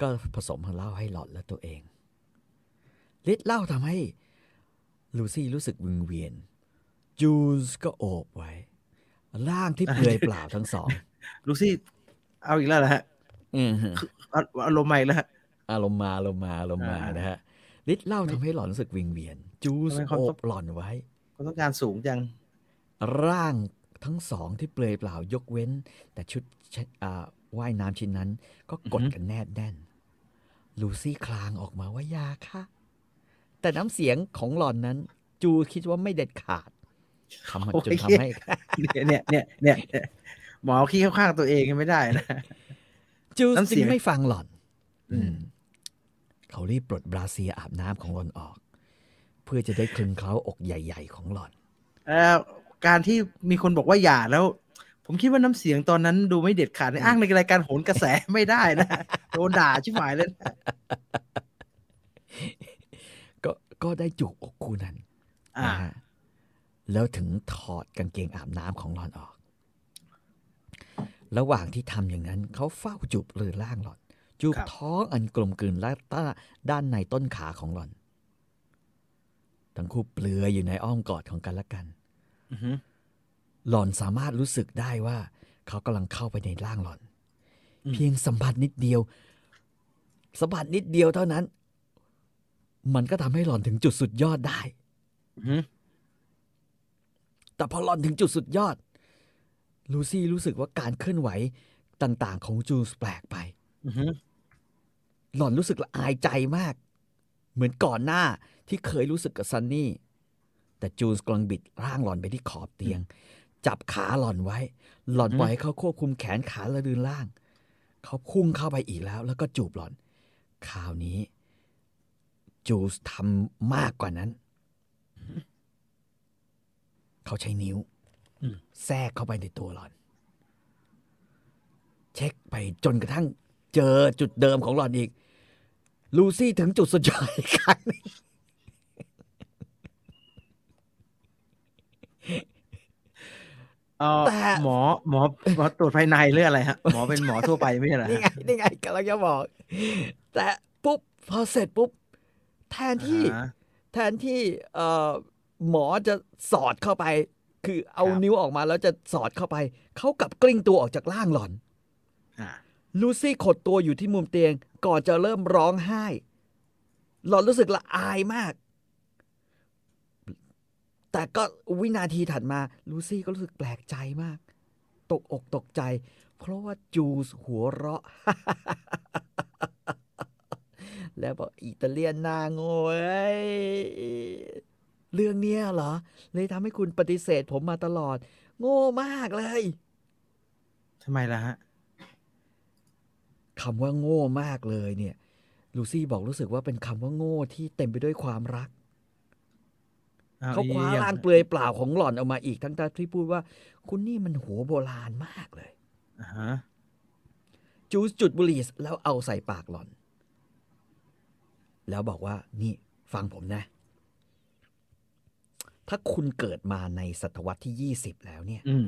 ก็ผสมเหล้าให้หลอดและตัวเองฤทธิ์เหล้าทำให้ลูซี่รู้สึกวิงเวียน จูสก็โอบไว้ ร่างที่เปลือยเปล่าทั้งสอง ลูซี่เอาอีกแล้วเหรอฮะอืมเอาอารมณ์ใหม่แล้วฮะอารมณ์มาอารมณ์มาอารมณ์มาอ่านนะฮะฤทธิ์เหล้าทำให้หลอนรู้สึกวิงเวียน จูสทำไมเขาโอต้องบหลอนไว้ก็ต้องการสูงจัง ร่างทั้งสองที่เปลือยเปล่ายกเว้น แต่ชุดเช็ดอ่าว่ายน้ำชิ้นนั้น ก็กดอือหือกันแนบแน่น ลูซี่คลางออกมาว่ายาค่ะ แต่น้ำเสียงของหล่อนนั้น จูคิดว่าไม่เด็ดขาดทำให้จนทำให้เนี่ยเนี่ยเนี่ยเนี่ยเนี่ยหมอขี้เข้าข้างตัวเองไม่ได้นะ จูน้ำเสีจึยงงไม่ฟังหล่อนอืมอืมเขารีบปลดบราเซียอาบน้ำของหล่อนออก เพื่อจะได้คลึงเคล้าอกใหญ่ ๆ ของหล่อนเอ่อการที่มีคนบอกว่าอย่าแล้ว ผมคิดว่าน้ำเสียงตอนนั้นดูไม่เด็ดขาดในอ้างในรายการโหนกระแสไม่ได้นะโดนด่าชิบหายเลยนะก็ก็ได้จูบอกคู่นั้น อ่านะฮะแล้วถึงถอดกางเกงอาบน้ำของหลอนออก ระหว่างที่ทำอย่างนั้น เขาเฝ้าจูบเรือล่างหลอน จูบครับท้องอันกลมกลืนและต้าด้านในต้นขาของหลอน ทั้งคู่เปลือยอยู่ในอ้อมกอดของกันและกัน อือ หือหล่อนสามารถรู้สึกได้ว่าเขากำลังเข้าไปในร่างหล่อนอืมเพียงสัมผัสนิดเดียวสัมผัสนิดเดียวเท่านั้น มันก็ทำให้หล่อนถึงจุดสุดยอดได้อือหือแต่พอหล่อนถึงจุดสุดยอด ลูซี่รู้สึกว่าการเคลื่อนไหวต่างๆ ของจูนแปลกไปอือหือหล่อนรู้สึกละอายใจมาก เหมือนก่อนหน้าที่เคยรู้สึกกับซันนี่ แต่จูนกำลังบิดร่างหล่อนไปที่ขอบเตียง จับขาหล่อนไว้ หล่อนปล่อยให้เขาควบคุมแขนขาและดืนล่าง เขาพุ่งเข้าไปอีกแล้ว แล้วก็จูบหล่อน คราวนี้ จูสทำมากกว่านั้น เขาใช้นิ้วอืมแทรกเข้าไปในตัวหล่อน เช็คไปจนกระทั่ง เจอจุดเดิมของหล่อนอีก ลูซี่ถึงจุดสุดยอดอีกครั้งหนึ่ง เอ่อ แต่หมอหมอหมอตรวจภายในหรืออะไรฮะหมอเป็นหมอทั่วไปไม่ใช่เหรอนี่ไงนี่ไงกำลังจะบอก แต่ปุ๊บพอเสร็จปุ๊บ แทนที่อ่าฮะแทนที่เอ่อหมอจะสอดเข้าไป คือเอาครับนิ้วออกมาแล้วจะสอดเข้าไปเขากลับกลิ้งตัวออกจากร่างหล่อนอ่าลูซี่ขดตัวอยู่ที่มุมเตียงก่อนจะเริ่มร้องไห้ หล่อนรู้สึกละอายมาก แต่ก็วินาทีถัดมาลูซี่ก็รู้สึกแปลกใจมาก ตกอกตกใจ เพราะว่าจูสหัวเราะ แล้วบอกอิตาเลียนหนาโง่เอ้ยเรื่องเนี้ยเหรอ เลยทำให้คุณปฏิเสธผมมาตลอด โง่มากเลยทำไมล่ะฮะคำว่าโง่มากเลยเนี่ย ลูซี่บอกรู้สึกว่าเป็นคำว่าโง่ที่เต็มไปด้วยความรักอ้ เขาคว้าอีกอย่ร่างเปลือยเปล่าของหล่อนออกมาอีกทั้งๆที่พูดว่า คุณนี่มันหัวโบราณมากเลยอ่าฮะจูสจุดบุหรี่แล้วเอาใส่ปากหล่อน แล้วบอกว่า นี่ ฟังผมนะ ถ้าคุณเกิดมาในศตวรรษที่ยี่สิบแล้วเนี่ยอืม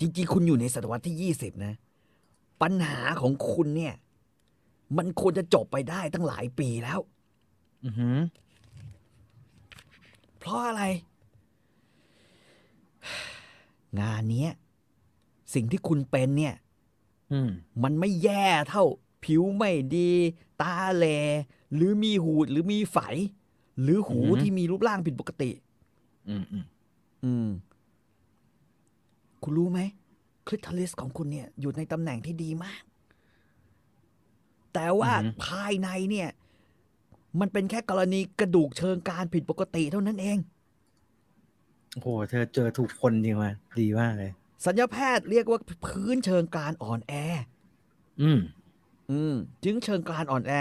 จริงๆ คุณอยู่ในศตวรรษที่ยี่สิบนะ ปัญหาของคุณเนี่ย มันควรจะจบไปได้ตั้งหลายปีแล้ว อือหือ เพราะอะไร งานเนี้ยสิ่งที่คุณเป็นเนี่ยอืมมันไม่แย่เท่า ผิวไม่ดี ตาแลหรือมีหูดหรือมีไฝ หรือหูอือหือที่มีรูปร่างผิดปกติ อืมอืมอืมคุณรู้ไหมคลิทอลิสของคุณเนี่ย อยู่ในตำแหน่งที่ดีมาก แต่ว่าภายในเนี่ย มันเป็นแค่กรณีกระดูกเชิงกรานผิดปกติเท่านั้นเอง โอ้โห เธอเจอถูกคนจริงว่ะดีมากเลย สัญญาแพทย์เรียกว่าพื้นเชิงกรานอ่อนแอ อืม อืม จึงเชิงกรานอ่อนแอ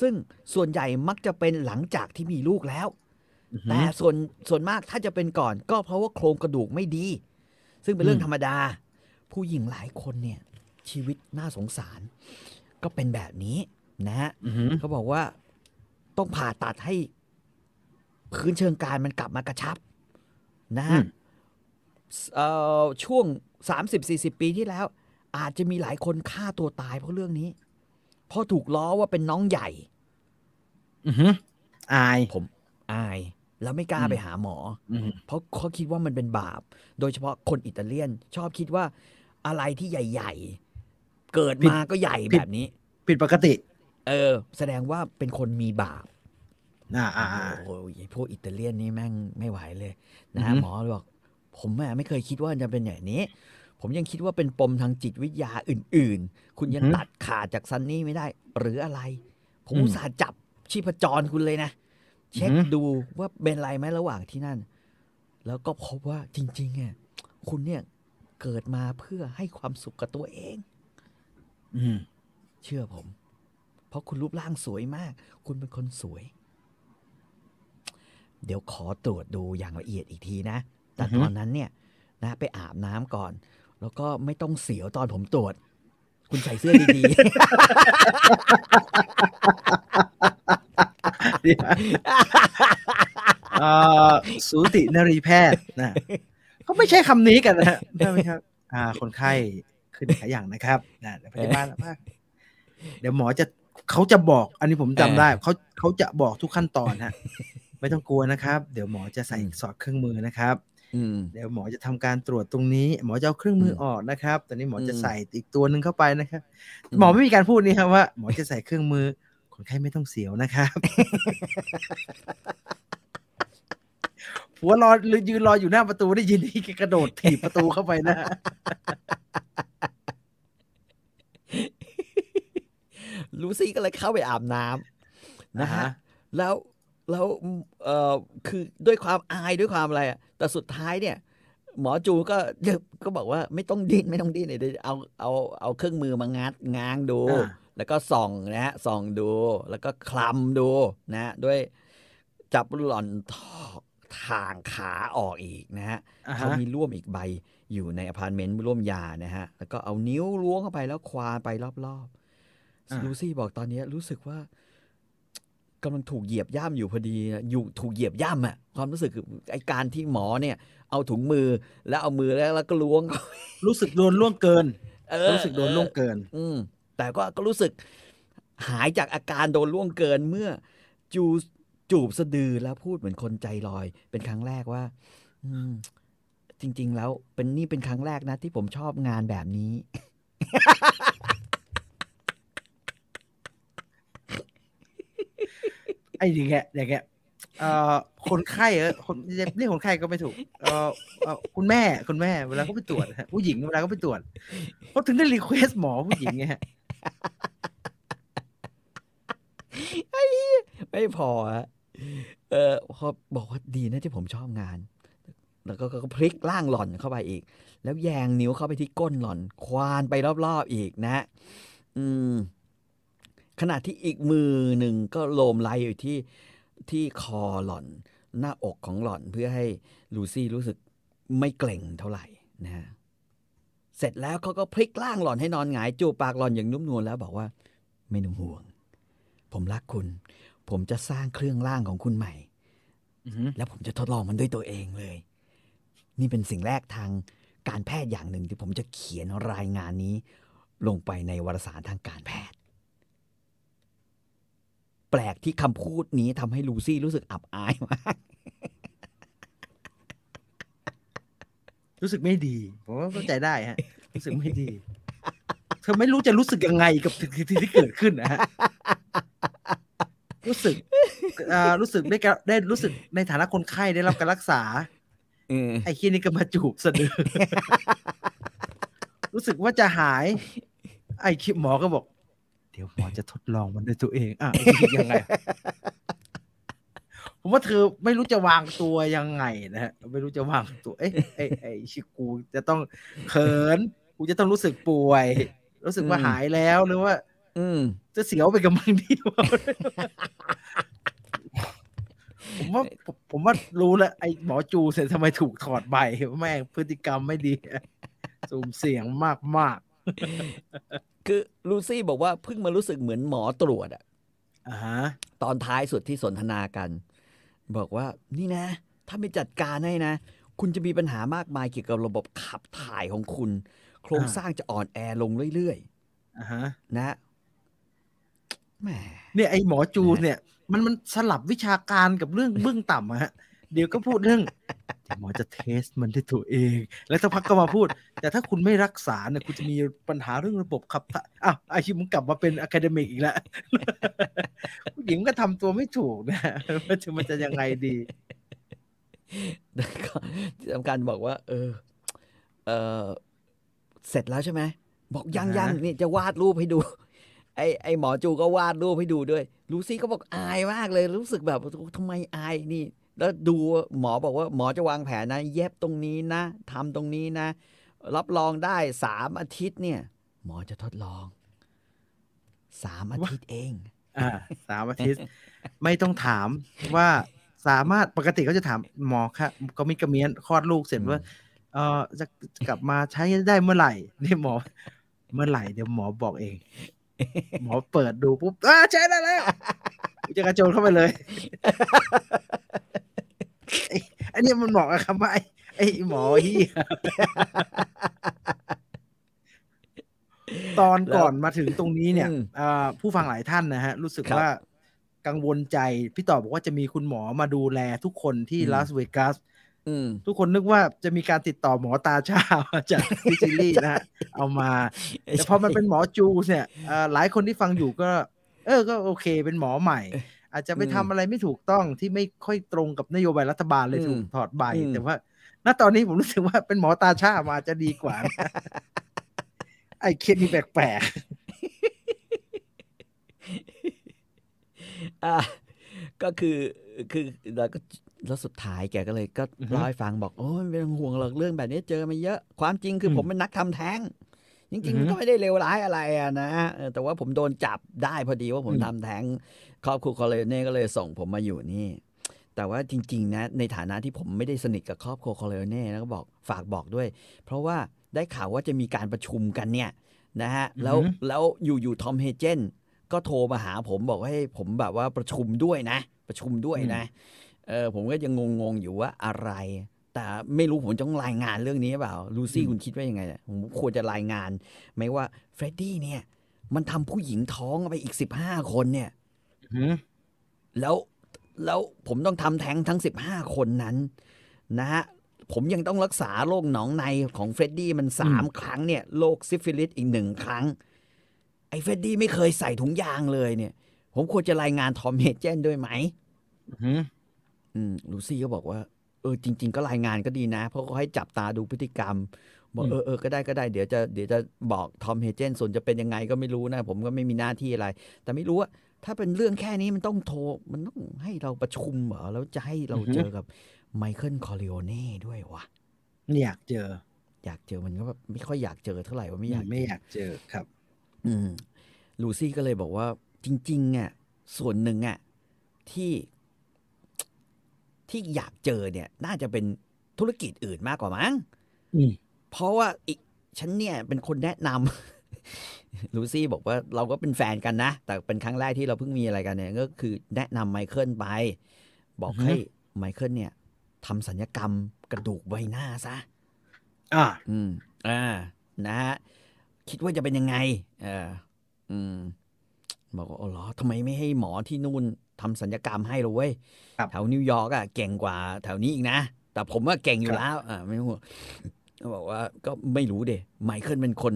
ซึ่งส่วนใหญ่มักจะเป็นหลังจากที่มีลูกแล้วอือหืแต่อส่วนส่วนมากถ้าจะเป็นก่อน ก็เพราะว่าโครงกระดูกไม่ดี ซึ่งเป็นเรื่องอืมธรรมดา ผู้หญิงหลายคนเนี่ย ชีวิตน่าสงสาร ก็เป็นแบบนี้นะฮะอือหือเขาบอกว่า ต้องผ่าตัดให้พื้นเชิงกรานมันกลับมากระชับ นะอืฮะมเอ่อช่วง 30-40 ปีที่แล้ว อาจจะมีหลายคนฆ่าตัวตายเพราะเรื่องนี้ เพราะถูกล้อว่าเป็นน้องใหญ่ อือหืออายผมอาย แล้วไม่กล้าอืมไปหาหมออืมเพราะเขาคิดว่ามันเป็นบาป โดยเฉพาะคนอิตาเลียน ชอบคิดว่าอะไรที่ใหญ่ ๆ เกิดมาก็ใหญ่แบบนี้ ผิดปกติ เออ แสดงว่าเป็นคนมีบาปอ่าอ่าอ่าโอ้ยพวกอิตาเลียนนี่แม่งไม่ไหวเลย นะอือหือหมอบอก ผมอะไม่เคยคิดว่าจะเป็นอย่างนี้ ผมยังคิดว่าเป็นปมทางจิตวิทยาอื่น ๆ คุณยังตัดขาดจากซันนี่ไม่ได้ หรืออะไร ผมอุตส่าห์จับชีพจรคุณเลยนะ เช็คดูว่าเป็นอะไรไหมระหว่างที่นั่น แล้วก็พบว่าจริงๆอะคุณเนี่ยเกิดมาเพื่อให้ความสุขกับตัวเอง อืมเชื่อผมเพ ราะคุณรูปร่างสวยมาก คุณเป็นคนสวย เดี๋ยวขอตรวจดูอย่างละเอียดอีกทีนะ แต่อือฮึตอนนั้นเนี่ยนะไปอาบน้ำก่อน แล้วก็ไม่ต้องเสียวตอนผมตรวจ คุณใส่เสื้อดีเดี๋ยวเอ่อสูตินรีแพทย์นะเขาไม่ใช่คำนี้กันนะฮะใช่ไหมครับ อ่า คนไข้ขึ้นขาอย่างนะครับนะเดี๋ยวพยาบาลมากเดี๋ยวหมอจะ เขาจะบอกอันนี้ผมจำได้เขาเขาจะบอกทุกขั้นตอนฮะไม่ต้องกลัวนะครับ เดี๋ยวหมอจะใส่สอดเครื่องมือนะครับๆอืมเดี๋ยวหมอจะทำการตรวจตรงนี้ หมอจะเอาเครื่องมือออกนะครับ ตอนนี้หมอจะใส่อีกตัวหนึ่งเข้าไปนะครับอืมหมอไม่มีการพูดนี่ครับว่า หมอจะใส่เครื่องมือ คนไข้ไม่ต้องเสียวนะครับผัวรอหรือยืนรออยู่หน้าประตูได้ยินที่แกกระโดดถีบประตูเข้าไปนะ ลูซี่ก็เลยเข้าไปอาบน้ำนะฮะอ่าฮะแล้วแล้วเอ่อคือด้วยความอายด้วยความอะไรอะแต่สุดท้ายเนี่ย หมอจูก็ก็บอกว่าไม่ต้องดิ้นไม่ต้องดิ้นเดี๋ยวเอาเอาเอาเครื่องมือมางัดง้างดูอ่าแล้วก็ส่องนะฮะส่องดู แล้วก็คลำดูนะฮะด้วยจับหล่อนทอกทางขาออกอีกนะฮะอ่าเขาฮะมีล่วมอีกใบอยู่ในอพาร์ตเมนต์ล่วมยานะฮะ แล้วก็เอานิ้วล้วงเข้าไปแล้วควานไปรอบๆ ลูซี่บอกตอนนี้รู้สึกว่ากำลังถูกเหยียบย่ำอยู่พอดีอะอยู่ถูกเหยียบย่ำอะความรู้สึกคือไอการที่หมอเนี่ย เอาถุงมือแล้วเอามือแล้วแล้วก็ล้วง รู้สึกโดนล่วงเกินเออรู้สึกโดนล่วงเกิน อืมแต่ก็ก็รู้สึกหายจากอาการโดนล่วงเกินเมื่อจูจูบสะดือแล้วพูดเหมือนคนใจลอย เป็นครั้งแรกว่า อืม จริง ๆ แล้วเป็นนี่เป็นครั้งแรกนะ ที่ผมชอบงานแบบนี้ ไอ้อย่างเงี้ยอย่างเงี้ยเอ่อคนไข้เออคนเรียกคนไข้ก็ไม่ถูกเออเออคุณแม่คุณแม่เวลาเขาไปตรวจฮะผู้หญิงเวลาเขาไปตรวจเขาถึงได้ request หมอผู้หญิงไงฮะไม่พอฮะเออพอบอกว่าดีนะที่ผมชอบงาน แล้วก็ก็พลิกร่างหล่อนเข้าไปอีก แล้วแยงนิ้วเข้าไปที่ก้นหล่อน ควานไปรอบๆอีกนะ อืม ขณะที่อีกมือหนึ่งก็โลมไล้อยู่ที่ที่คอหล่อน หน้าอกของหล่อนเพื่อให้ลูซี่รู้สึกไม่เกร็งเท่าไหร่นะฮะเสร็จแล้วเขาก็พลิกล่างหล่อนให้นอนหงายจูบปากหล่อนอย่างนุ่มนวลแล้วบอกว่า ไม่ต้องห่วง ผมรักคุณ ผมจะสร้างเครื่องร่างของคุณใหม่อือหือแล้วผมจะทดลองมันด้วยตัวเองเลย นี่เป็นสิ่งแรกทางการแพทย์อย่างหนึ่งที่ผมจะเขียนรายงานนี้ ลงไปในวารสารทางการแพทย์แปลกที่คำพูดนี้ทำให้ลูซี่รู้สึกอับอายมาก รู้สึกไม่ดีผมว่าเข้าใจได้ฮะ รู้สึกไม่ดีเธอไม่รู้จะรู้สึกยังไงกับสิ่งที่ที่เกิดขึ้นนะฮะรู้สึกอ่ารู้สึกได้กะได้รู้สึกในฐานะคนไข้ได้รับการรักษาเออไอ้คียนี่ก็มาจูบสะดือรู้สึกว่าจะหาย ไอ้คิหมอก็บอก เดี๋ยวหมอจะทดลองมันด้วยตัวเองอะรู้สึกยังไง ผมว่าเธอไม่รู้จะวางตัวยังไงนะฮะไม่รู้จะวางตัว เอ๊ะไอ้ไอ้ชิกูจะต้องเขิน กูจะต้องรู้สึกป่วย รู้สึกว่าหายแล้วหรือว่า อืม จะเสียวไปกับมึงดีวะผมว่าผมผมว่ารู้แล้วไอ้หมอจูเสร็จทำไมถูกถอดใบแม่งพฤติกรรมไม่ดีสูมเสียงมากมาก คือลูซี่บอกว่าเพิ่งมารู้สึกเหมือนหมอตรวจอะๆอ่าฮะตอนท้ายสุดที่สนทนากัน บอกว่านี่นะ ถ้าไม่จัดการให้นะ คุณจะมีปัญหามากมายเกี่ยวกับระบบขับถ่ายของคุณ โครงสร้างจะอ่อนแอลงเรื่อยอ่าฮะๆนะแหมเนี่ยไอ้หมอจูเนี่ย มันมันสลับวิชาการกับเรื่องเบื้องต่ำอะฮะ เดี๋ยวก็พูดเรื่องเดี๋ยวหมอจะเทสมันด้วยตัวเอง แล้วสักพักก็มาพูด แต่ถ้าคุณไม่รักษาเนี่ยคุณจะมีปัญหาเรื่องระบบขับถ่ายอ้าวไอ้ชิมึงกลับมาเป็นอะคาเดมิกอีกแล้วผู้หญิงก็ทำตัวไม่ถูกนะว่าจะมันจะยังไงดีแล้วก็ที่สำคัญบอกว่า เออ เออเสร็จแล้วใช่ไหมบอกยังอ่าฮะยังนี่จะวาดรูปให้ดู ไอ้ไอ้หมอจูก็วาดรูปให้ดูด้วย ลูซี่ก็บอกอายมากเลย รู้สึกแบบทำไมอายนี่ แล้วดูหมอบอกว่าหมอจะวางแผนนะ เย็บตรงนี้นะทำตรงนี้นะ รับรองได้สามอาทิตย์เนี่ย หมอจะทดลองสามอาทิตย์เอง อ่าสามอาทิตย์ ไม่ต้องถามว่าสามารถปกติเขาจะถามหมอครับก็มีกระเมียนคลอดลูกเสร็จว่าเออจะกลับมาใช้ได้เมื่อไหร่นี่หมอ เมื่อไหร่เดี๋ยวหมอบอกเอง หมอเปิดดูปุ๊บอ่าใช้ได้แล้วกูจะกระโจนเข้าไปเลยไอันนี้มันเหมาะกับคำว่าไอ้ไอ้หมอเฮียตอนก่อนมาถึงตรงนี้เนี่ยผู้ฟังหลายท่านนะฮะ รู้สึกว่ากังวลใจ พี่ต่อบอกว่าจะมีคุณหมอมาดูแลทุกคนที่ลาสเวกัสทุกคนนึกว่าจะมีการติดต่อหมอตาชาจากดิซิลี่นะฮะ เอามา แต่พอมันเป็นหมอจูเนี่ยหลายคนที่ฟังอยู่ก็ เออก็โอเค เป็นหมอใหม่ อาจจะไปอืมทำอะไรไม่ถูกต้องที่ไม่ค่อยตรงกับนโยบายรัฐบาลเลยอืมถูกถอดใบอืมแต่ว่าณตอนนี้ผมรู้สึกว่าเป็นหมอตาชามาจะดีกว่านะไอ้เคสนี่แปลกอะก็คือคือแล้วก็แล้วสุดท้ายแกก็เลยก็เล่าให้ฟังบอกโอ้ยไม่ต้องห่วงหรอกเรื่องแบบนี้เจอมาเยอะ ความจริงคืออมผมเป็นนักทำแท้ง จริงอืๆอฮึมันก็ไม่ได้เลวร้ายอะไรอะนะเออแต่ว่าผมโดนจับได้พอดีว่าผมอืมทำแท้งครอบครัวคอเลเน่ก็เลยส่งผมมาอยู่นี่ แต่ว่าจริง ๆ นะ ในฐานะที่ผมไม่ได้สนิทกับครอบครัวคอเลเน่แล้วก็บอกฝากบอกด้วย เพราะว่าได้ข่าวว่าจะมีการประชุมกันเนี่ยนะฮะแล้วแล้วอยู่ๆทอมเฮเจนก็โทรมาหาผมบอกว่าให้ผมแบบว่าประชุมด้วยนะ ประชุมด้วยนะเออผมก็ยังงงๆอยู่ว่าอะไร แต่ไม่รู้ผมต้องรายงานเรื่องนี้หรือเปล่าลูซี่คุณคิดว่ายังไงเนี่ยผมควรจะรายงานไหมว่าเฟรดดี้เนี่ย มันทำผู้หญิงท้องไปอีกสิบห้าคนเนี่ยอืมแล้วแล้วผมต้องทำแท้งทั้งสิบห้าคนนั้นนะฮะผมยังต้องรักษาโรคหนองในของเฟรดดี้มันสามครั้งเนี่ยโรคซิฟิลิสอีกหนึ่งครั้ง ไอ้เฟรดดี้ไม่เคยใส่ถุงยางเลยเนี่ย ผมควรจะรายงานทอมเฮเจนด้วยไหมอืมอืมลูซี่ก็บอกว่า เออจริง ๆ ก็รายงานก็ดีนะ เพราะเขาให้จับตาดูพฤติกรรมบอกเออเออก็ได้ก็ได้เดี๋ยวจะเดี๋ยวจะบอกทอมเฮเจนส่วนจะเป็นยังไงก็ไม่รู้นะ ผมก็ไม่มีหน้าที่อะไร แต่ไม่รู้ว่าถ้าเป็นเรื่องแค่นี้มันต้องโทร มันต้องให้เราประชุมเหรอ แล้วจะให้เราเจอกับไมเคิลคอร์เลโอเน่ด้วยวะไม่อยากเจอ อยากเจอมันก็แบบไม่ค่อยอยากเจอเท่าไหร่ว่าไม่อยากไม่อยากเจอครับ อืมลูซี่ก็เลยบอกว่าจริงๆอะส่วนหนึ่งอะที่ ที่อยากเจอเนี่ย น่าจะเป็นธุรกิจอื่นมากกว่ามั้งอืมเพราะว่าอีกฉันเนี่ยเป็นคนแนะนำลูซี่บอกว่าเราก็เป็นแฟนกันนะ แต่เป็นครั้งแรกที่เราเพิ่งมีอะไรกันเนี่ย ก็คือแนะนำไมเคิลไป บอกให้ไมเคิลเนี่ยทำศัลยกรรมกระดูกใบหน้าซะ อ่า อืม อ่า นะฮะ คิดว่าจะเป็นยังไง เออ อืม บอกว่าอ๋อเหรอทำไมไม่ให้หมอที่นู่น ทำศัลยกรรมให้เลยเว้ยครับแถวนิวยอร์กอะเก่งกว่าแถวนี้อีกนะ แต่ผมว่าเก่งอยู่แล้วอ่าไม่รู้ก็บอกว่าก็ไม่รู้เดไมเคิลเป็นคน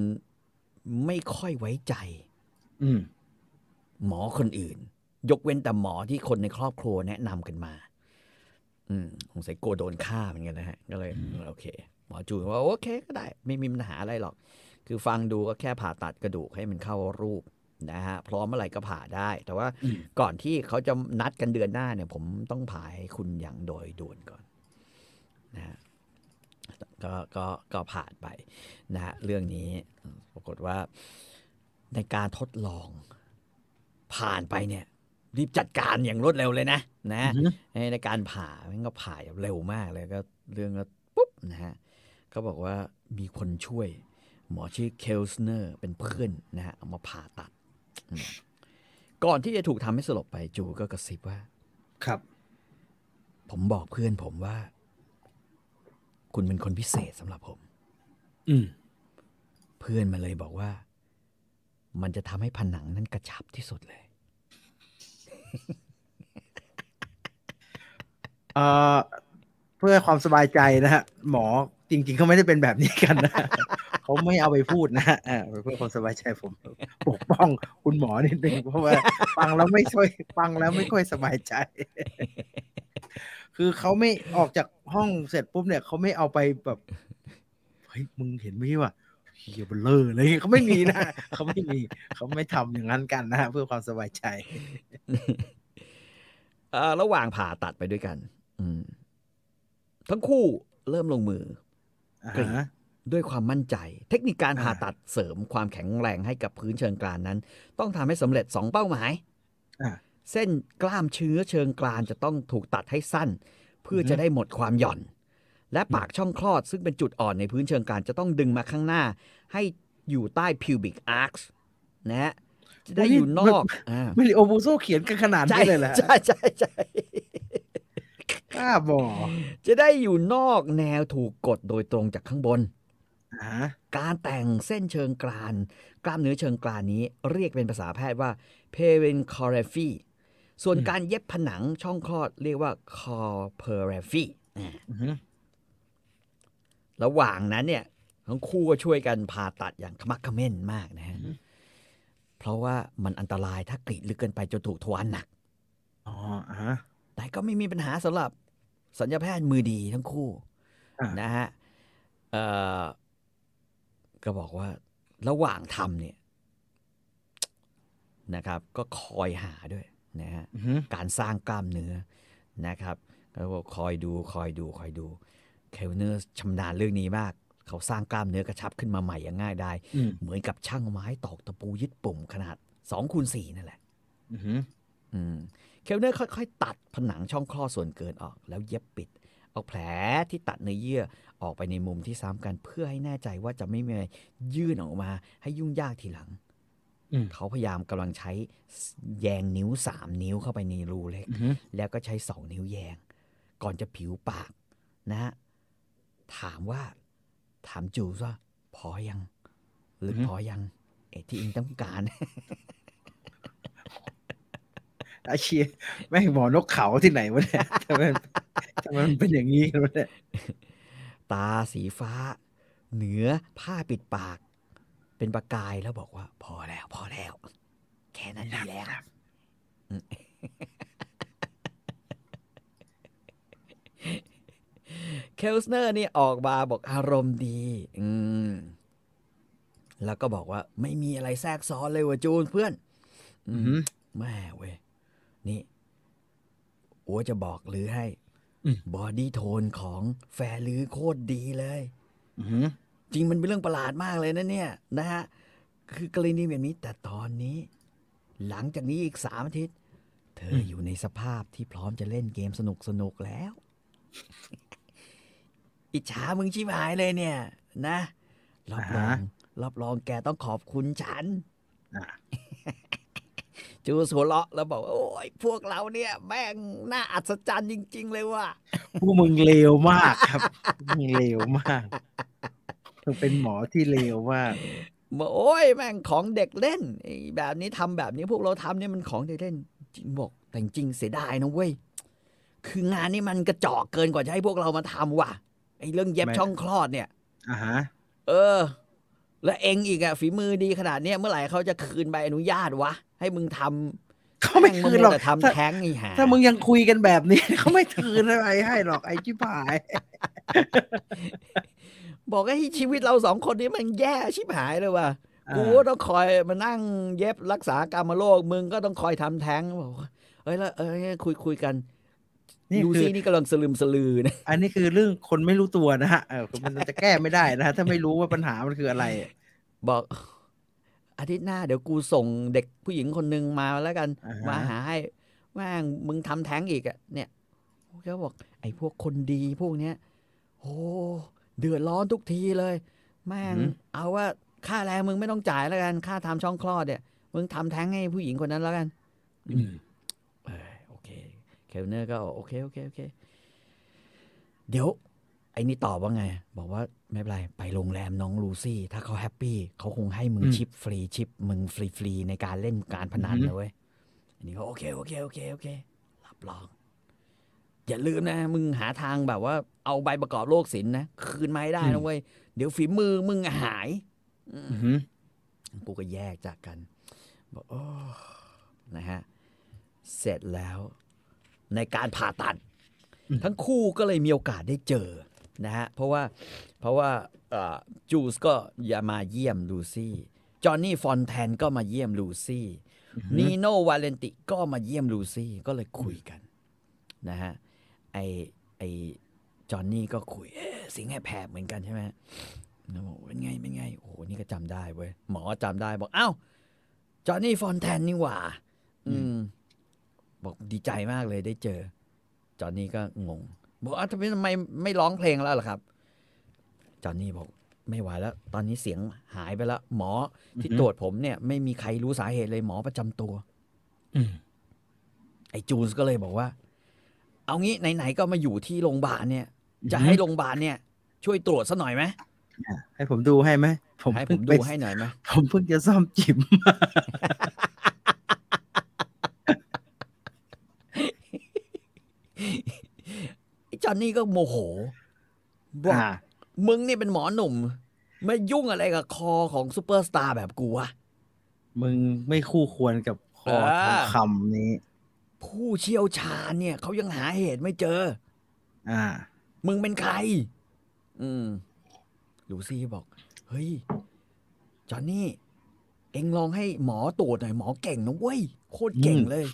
ไม่ค่อยไว้ใจ อืมหมอคนอื่น ยกเว้นแต่หมอที่คนในครอบครัวแนะนำกันมา อืมสงสัยโกลัวโดนฆ่าเหมือนกันนะฮะ ก็เลยโอเค หมอจูนว่าโอเคก็ได้ ไม่มีปัญหาอะไรหรอก คือฟังดูก็แค่ผ่าตัดกระดูกให้มันเข้ารูป นะฮะพร้อมเมื่อไหร่ก็ผ่าได้ แต่ว่าอืมก่อนที่เขาจะนัดกันเดือนหน้าเนี่ย ผมต้องผ่าให้คุณอย่างโดยด่วนก่อนนะฮะก็ก็ก็ผ่านไปนะฮะเรื่องนี้ปรากฏว่าในการทดลองผ่านไปเนี่ย รีบจัดการอย่างรวดเร็วเลยนะ นะอือฮึในการผ่ามันก็ผ่าแบบเร็วมากเลยก็เรื่องก็ปุ๊บนะฮะเขาบอกว่ามีคนช่วย หมอชื่อเคลสเนอร์เป็นเพื่อนนะฮะเอามาผ่าตัดอืม ก่อนที่จะถูกทำให้สลบไปจูก็กระซิบว่า ครับ ผมบอกเพื่อนผมว่า คุณเป็นคนพิเศษสำหรับผม อืม เพื่อนมาเลยบอกว่า มันจะทำให้ผนังนั้นกระชับที่สุดเลยเอ่อเพื่อความสบายใจนะฮะหมอ จริง ๆเขาไม่ได้เป็นแบบนี้กันนะเขาไม่เอาไปพูดนะอ่าเพื่อความสบายใจผมปกป้องคุณหมอนิดนึงเพราะว่าฟังแล้วไม่ค่อยฟังแล้วไม่ค่อยสบายใจ คือเขาไม่ออกจากห้องเสร็จปุ๊บเนี่ยเขาไม่เอาไปแบบเฮ้ยมึงเห็นไหมว่าเฮียเบลเลอร์อะไรอย่างเงี้ยเขาไม่มีนะเขาไม่มีเขาไม่ทำอย่างนั้นกันนะเพื่อความสบายใจอระหว่างผ่าตัดไปด้วยกัน อืมทั้งคู่เริ่มลงมือ ด้วยความมั่นใจ เทคนิคการอ่าผ่าตัดเสริมความแข็งแรงให้กับพื้นเชิงกรานนั้น ต้องทำให้สำเร็จ 2 เป้าหมายอ่าเส้นกล้ามเชื้อเชิงกรานจะต้องถูกตัดให้สั้น เพื่อจะได้หมดความหย่อน และปากช่องคลอดซึ่งเป็นจุดอ่อนในพื้นเชิงกรานจะต้องดึงมาข้างหน้า ให้อยู่ใต้ pubic arch นะฮะจะได้อยู่นอกอ่าไม่ได้โอบูโซเขียนกันขนาดใช่นี้เลยแหละใช่ใช่ใช่ กล้าบอกจะได้อยู่นอกแนวถูกกดโดยตรงจากข้างบนอ่าการแต่งเส้นเชิงกราน กล้ามเนื้อเชิงกรานนี้เรียกเป็นภาษาแพทย์ว่า p e r i n c o r a p h y ส่วนการเย็บผนังช่องคลอดเรียกว่า c o p e r a p h y อือฮึระหว่างนั้นเนี่ยทั้งคู่ก็ช่วยกันผ่าตัดอย่างขมักเขม้นมากนะฮะ เพราะว่ามันอันตรายถ้ากรีดลึกเกินไปจนถูกทวารหนัก อ๋ออ่าฮะ แต่ก็ไม่มีปัญหาสำหรับสัญญาแพทย์มือดีทั้งคู่อ่านะฮะเอ่อก็บอกว่าระหว่างทำเนี่ยนะครับ ก็คอยหาด้วยนะฮะอือฮึการสร้างกล้ามเนื้อนะครับก็บอกคอยดูคอยดูคอยดูเคลเนอร์ชำนาญเรื่องนี้มาก เขาสร้างกล้ามเนื้อกระชับขึ้นมาใหม่อย่างง่ายได้อืมเหมือนกับช่างไม้ตอกตะปูยึดปุ่มขนาด2คูณ4นั่นแหละอือฮึอืม เคลเนอร์ค่อยๆ ตัดผนังช่องคลอดส่วนเกินออก แล้วเย็บปิด เอาแผลที่ตัดเนื้อเยื่อออกไปในมุมที่ซ้ำกัน เพื่อให้แน่ใจว่าจะไม่มีอะไรยื่นออกมา ให้ยุ่งยากทีหลังอืมเขาพยายามกำลังใช้แยงนิ้วสามนิ้วเข้าไปในรูเล็กอือฮึแล้วก็ใช้สองนิ้วแยง ก่อนจะผิวปากนะฮะถามว่า ถามจูว่าพอยัง หรือพอยังเอะที่อิงต้องการ อาเชียแม่งหมอนกเขาที่ไหนวะเนี่ยทำไมทำไมมันเป็นอย่างนี้กันวะเนี่ยตาสีฟ้า เหนือผ้าปิดปาก เป็นประกายแล้วบอกว่า พอแล้ว พอแล้ว แค่นั้นดีแล้วอืมเคลสเนอร์นี่ออกมาบอกอารมณ์ดี อืม แล้วก็บอกว่า ไม่มีอะไรแทรกซ้อนเลยว่ะจูนเพื่อน อือือฮึมแม่เว้ย นี่อั๊วจะบอกลื้อให้อืม body tone ของแฟนลื้อโคตรดีเลยอือฮึจริงมันเป็นเรื่องประหลาดมากเลยนะเนี่ย นะฮะ คือกรณีแบบนี้แต่ตอนนี้ หลังจากนี้อีกสามอาทิตย์ เธออยู่ในสภาพที่พร้อมจะเล่นเกมสนุกสนุกๆแล้ว อิจฉามึงชิบหายเลยเนี่ย นะรับรองรับรองแกต้องขอบคุณฉันอ่า จูสหัวเราะแล้วบอกว่าโอ้ยพวกเราเนี่ย แม่งน่าอัศจรรย์จริง ๆ เลยว่ะพวกมึงเลวมากครับพวกมึงเลวมากมึงเป็นหมอที่เลวมากบอกโอ้ยแม่งของเด็กเล่นไอ้แบบนี้ทำแบบนี้พวกเราทำเนี่ยมันของเด็กเล่น จริงบอกแต่จริงๆเสียดายนะเว้ยคืองานนี่มันกระจอกเกินกว่าจะให้พวกเรามาทำว่ะไอ้เรื่องเย็บไม่ช่องคลอดเนี่ยอ่าฮะเออ แล้วเองอีกอะฝีมือดีขนาดเนี้ยเมื่อไหร่เขาจะคืนใบอนุญาตวะ ให้มึงทำเขาไม่คืนหรอกแต่ถ้าทำแท้งนี่หาถ้ามึงยังคุยกันแบบนี้เขาไม่คืนอะไรให้หรอกไอ้ชิบหาย บอกให้ชีวิตเราสองคนนี้มันแย่ชิบหายเลยว่ะอ่ากูก็ต้องคอยมานั่งเย็บรักษากรรมโรคมึงก็ต้องคอยทำแท้งบอกว่าเอ้ยแล้วเอ้ยคุยคุยกันนี่ลูคือซี่นี่กำลังสลืมสลือนะอันนี้คือเรื่องคนไม่รู้ตัวนะฮะเออมันจะแก้ไม่ได้นะฮะถ้าไม่รู้ว่าปัญหามันคืออะไร บอก อาทิตย์หน้าเดี๋ยวกูส่งเด็กผู้หญิงคนหนึ่งมาแล้วกันอ่าฮะมาหาให้แม่งมึงทำแท้งอีกอะเนี่ยเขาบอก ไอ้พวกคนดีพวกเนี้ยโอ้เดือดร้อนทุกทีเลย แม่งเอาว่าค่าแรงมึงไม่ต้องจ่ายแล้วกัน ค่าทำช่องคลอดเนี่ยมึงทำแท้งให้ผู้หญิงคนนั้นแล้วกันอืมเออโอเคเคลเนอร์ก็โอเคโอเคโอเค เดี๋ยวไอ้นี่ตอบว่าไง บอกว่า ไม่เป็นไร ไปโรงแรมน้องลูซี่ ถ้าเขา happy เขาคงให้มึงอืมชิปฟรีชิปมึงฟรีฟรีๆในการเล่นการพนันอือฮึนะเว้ยอันนี้ก็โอเคโอเคโอเคโอเครับรอง อย่าลืมนะ มึงหาทางแบบว่า เอาใบประกอบโรคศิลป์นะ คืนมาให้ได้นะเว้ย เดี๋ยวฝีมือมึงหายอือหือกูก็แยกจากกัน บอกโอ้นะฮะ เสร็จแล้วในการผ่าตัดอืมทั้งคู่ก็เลยมีโอกาสได้เจอนะฮะ เพราะว่า เพราะว่าจูสก็อย่ามาเยี่ยมลูซี่ จอห์นนี่ฟอนแทนก็มาเยี่ยมลูซี่ นีโนวาเลนติก็มาเยี่ยมลูซี่ ก็เลยคุยกันนะฮะ ไอไอจอห์นนี่ก็คุยเอ๊ะสิงให้แผบเหมือนกันใช่ไหมแล้วบอกเป็นไงเป็นไง โอ้โห นี่ก็จำได้เว้ย หมอจำได้บอก เอ้า จอห์นนี่ฟอนแทนนี่หว่า อืม บอกดีใจมากเลยได้เจอ จอห์นนี่ก็งง บอกอ้าวทำไมทำไมไม่ร้องเพลงแล้วล่ะครับ จอห์นนี่บอกไม่ไหวแล้ว ตอนนี้เสียงหายไปแล้วหมอที่อือฮึตรวจผมเนี่ย ไม่มีใครรู้สาเหตุเลยหมอประจำตัวอืมไอ้จูลส์ก็เลยบอกว่า เอางี้ไหนๆก็มาอยู่ที่โรงพยาบาลเนี่ย จะอือฮึให้โรงพยาบาลเนี่ย ช่วยตรวจซะหน่อยไหมให้ผมดูให้ไหมให้ผเพิ่มงดูไปให้หน่อยไหมผมเพิ่งจะซ่อมจิ๋มไอ้จอนนี่ก็โมโหบอกอ่า มึงนี่เป็นหมอหนุ่มมายุ่งอะไรกับคอของซูเปอร์สตาร์แบบกูวะมึงไม่คู่ควรกับคอเออทองคำนี้ ผู้เชี่ยวชาญเนี่ยเขายังหาเหตุไม่เจอ อ่า มึงเป็นใคร อืมลูซี่บอก เฮ้ย จอนนี่ เอ็งลองให้หมอตรวจหน่อยหมอเก่งนะเว้ย โคตรเก่งเลย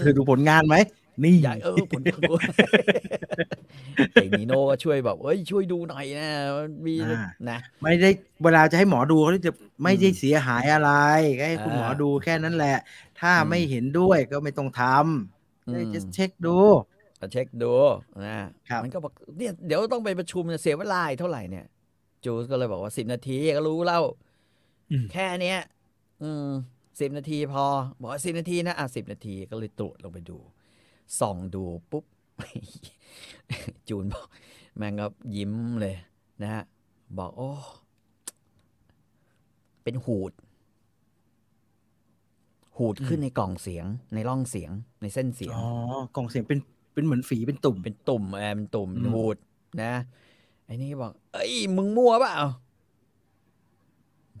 เธอดูผลงานไหม นี่ใหญ่เออผลไอ้นีโน่ก็ช่วยแบบเอ้ยช่วยดูหน่อยนะมีอ่านะไม่ได้เวลาจะให้หมอดูเขาจะไม่ได้เสียหายอะไรก็ให้คุณอ่าหมอดูแค่นั้นแหละ ถ้าอืมไม่เห็นด้วยก็ไม่ต้องทำอืได้มจะเช็คดูก็เช็คดูนะครับมันก็บอกเนี่ยเดี๋ยวต้องไปประชุมเนี่ยเสียเวลาอีกเท่าไหร่เนี่ย จูสก็เลยบอกว่าสิบนาทีก็รู้แล้วอืมแค่เนี้ย อืมสิบนาทีพอ บอกสิบนาทีนะอะสิบนาทีก็เลยตรวจลงไปดู ส่องดูปุ๊บ จูนบอก แม่งก็ยิ้มเลยนะฮะ บอกโอ้ เป็นหูด หูดขึ้นในกล่องเสียง ในร่องเสียง ในเส้นเสียง อ๋อ กล่องเสียงเป็น เป็นเหมือนฝี เป็นตุ่ม เป็นตุ่มแอเป็นตุ่มอืมหูด นะไอ้นี่บอก เอ้ย มึงมั่วเปล่า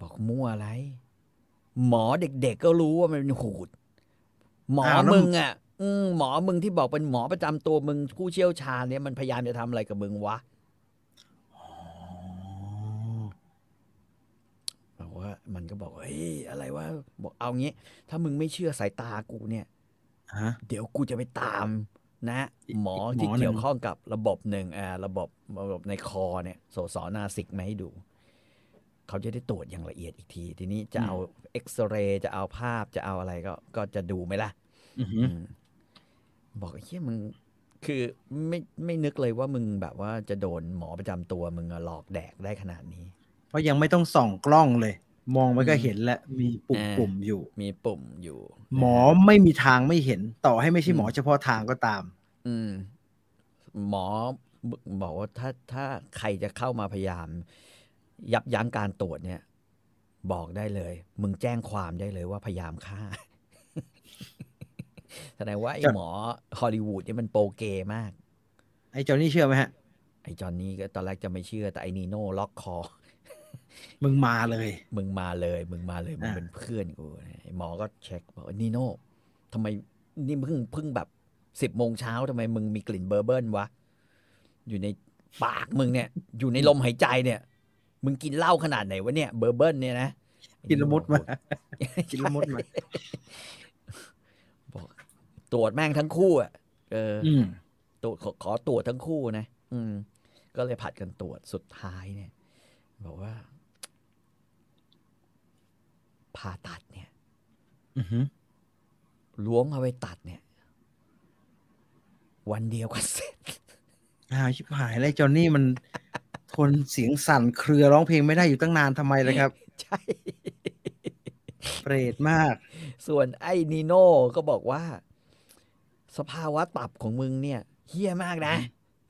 บอกมั่วอะไร หมอเด็กๆก็รู้ว่ามันเป็นหูด หมอาวแล้วมึงอะ อืมหมอมึงที่บอกเป็นหมอประจำตัวมึงผู้เชี่ยวชาญเนี่ยมันพยายามจะทำอะไรกับมึงวะบอกว่ามันก็บอกว่าเฮ้ยอะไรวะบอกเอางี้ ถ้ามึงไม่เชื่อสายตากูเนี่ยฮะเดี๋ยวกูจะไปตาม นะอีกหมออีกหมอที่หนึ่งเกี่ยวข้องกับระบบหนึ่งอ่าระบบระบบในคอเนี่ยโสสนาสิกมาให้ดูเขาจะได้ตรวจอย่างละเอียดอีกที ทีนี้จะเอาเอ็กซเรย์จะเอาภาพจะเอาอะไรก็ ก็จะดูไหมล่ะอือหืออืม บอกไอ้เหี้ยมึงคือไม่ไม่นึกเลยว่ามึงแบบว่าจะโดนหมอประจำตัวมึงอะหลอกแดกได้ขนาดนี้ เพราะยังไม่ต้องส่องกล้องเลย มองไปก็อืมเห็นแล้วมีปุ่มอ่า ปุ่มอยู่ มีปุ่มอยู่หมอไม่มีทางไม่เห็นต่อให้ไม่ใช่หมอเฉพาะทางก็ตาม อืมหมอบอกว่าถ้าถ้าใครจะเข้ามาพยายาม ยับยั้งการตรวจเนี่ย บอกได้เลย มึงแจ้งความได้เลยว่าพยายามฆ่า แสดงว่าไอ้จอนหมอฮอลลีวูดเนี่ยมันโปเกมาก ไอ้จอนนี่เชื่อไหมฮะ ไอ้จอนนี่ก็ตอนแรกจะไม่เชื่อแต่ไอ้นีโน่ล็อกคอ มึงมาเลย มึงมาเลย มึงมาเลยมึงอ่าเป็นเพื่อนกูไอ้หมอก็เช็คบอกว่านีโน่ทำไมนี่เพิ่งเพิ่งแบบสิบโมงเช้าทำไมมึงมีกลิ่น bourbon วะ อยู่ในปากมึงเนี่ย อยู่ในลมหายใจเนี่ย มึงกินเหล้าขนาดไหนวะเนี่ยเบอร์เบิร์นเนี่ยนะกินละมุดมากินละมุดมาบอก ตรวจแม่งทั้งคู่อะเออออืมตรวจขอขอตรวจทั้งคู่นะ อืม ก็เลยผัดกันตรวจสุดท้ายเนี่ย บอกว่าผ่าตัดเนี่ยอือหือล้วงเอาไปตัดเนี่ย วันเดียวก็เสร็จอ้าวชิบหายแล้วไอ้จอนนี่มันทนเสียงสั่นเครือร้องเพลงไม่ได้อยู่ตั้งนานทำไมเลยครับ ใช่ เปรตมาก ส่วนไอ้นีโน่ก็บอกว่า สภาวะตับของมึงเนี่ยเฮี้ยมากนะ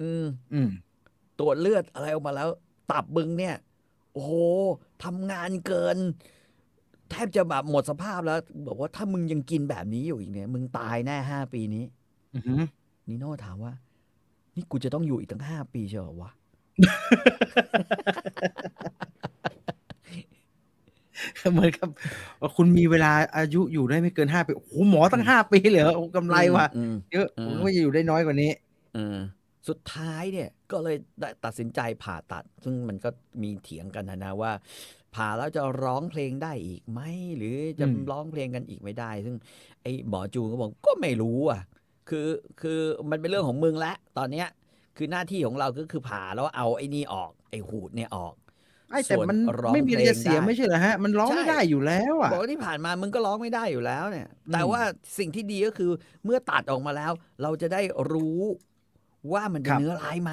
อืม อืมตรวจเลือดอะไรออกมาแล้ว ตับมึงเนี่ย โอ้โหทำงานเกิน แทบจะแบบหมดสภาพแล้วบอกว่าถ้ามึงยังกินแบบนี้อยู่อีกเนี่ย มึงตายแน่ห้าปีนี้อือหือนีโน่ถามว่า นี่กูจะต้องอยู่อีกตั้งห้าปีเชียวเหรอวะ เหมือนกับว่าคุณมีเวลาอายุอยู่ได้ไม่เกินห้าปีโอ้โหหมอตั้งห้าปีเลยเหรอโอ้กำไรว่ะอืมเยอะอืมผมว่าจะอยู่ได้น้อยกว่านี้เออสุดท้ายเนี่ยก็เลยได้ตัดสินใจผ่าตัด ซึ่งมันก็มีเถียงกันนะนะว่า ผ่าแล้วจะร้องเพลงได้อีกไหมหรือจะอืมร้องเพลงกันอีกไม่ได้ ซึ่ง ไอ้หมอจูนก็บอกก็ไม่รู้อะ คือคือมันเป็นเรื่องของมึงแล้วตอนเนี้ยคือหน้าที่ของเราก็คือผ่าแล้วเอาไอ้นี่ออก ไอ้หูดเนี่ยออก ไอ้แต่มันส่วนร้องไม่มีอะไรจะเสียเพลงได้ไม่ใช่เหรอฮะ มันร้องไม่ใช่ได้อยู่แล้วอะบอกว่าที่ผ่านมามึงก็ร้องไม่ได้อยู่แล้วเนี่ยอืมแต่ว่าสิ่งที่ดีก็คือเมื่อตัดออกมาแล้ว เราจะได้รู้ว่ามันเป็นเนื้อร้ายไหม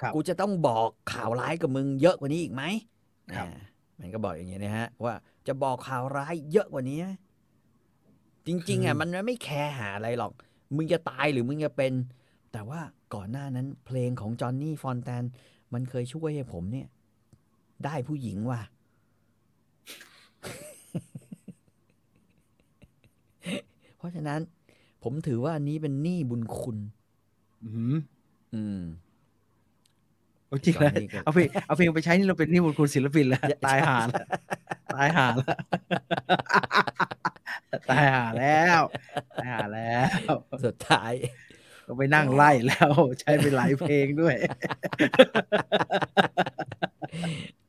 ครับกูจะต้องบอกข่าวร้ายกับมึงเยอะกว่านี้อีกไหมครับอ่ามันก็บอกอย่างเงี้ยนะฮะ ว่าจะบอกข่าวร้ายเยอะกว่านี้ไหมจริง ๆอะมันไม่แคร์หาอะไรหรอก มึงจะตายหรือมึงจะเป็น แต่ว่าก่อนหน้านั้นเพลงของจอห์นนี่ฟอนแตนมันเคยช่วยให้ผมเนี่ย ได้ผู้หญิงว่ะ เพราะฉะนั้น ผมถือว่าอันนี้เป็นหนี้บุญคุณ อืมอืมโอ้จริงนะก่อนนี้ก็เอาเพลงเอาเพลงไปใช้นี่เราเป็นนี่บุญคุณศิลปินแล้วตายหาแล้วตายหาแล้วตายหาแล้วตายหาแล้วสุดท้ายก็ไปนั่งไล่แล้ว ใช้ไปหลายเพลงด้วย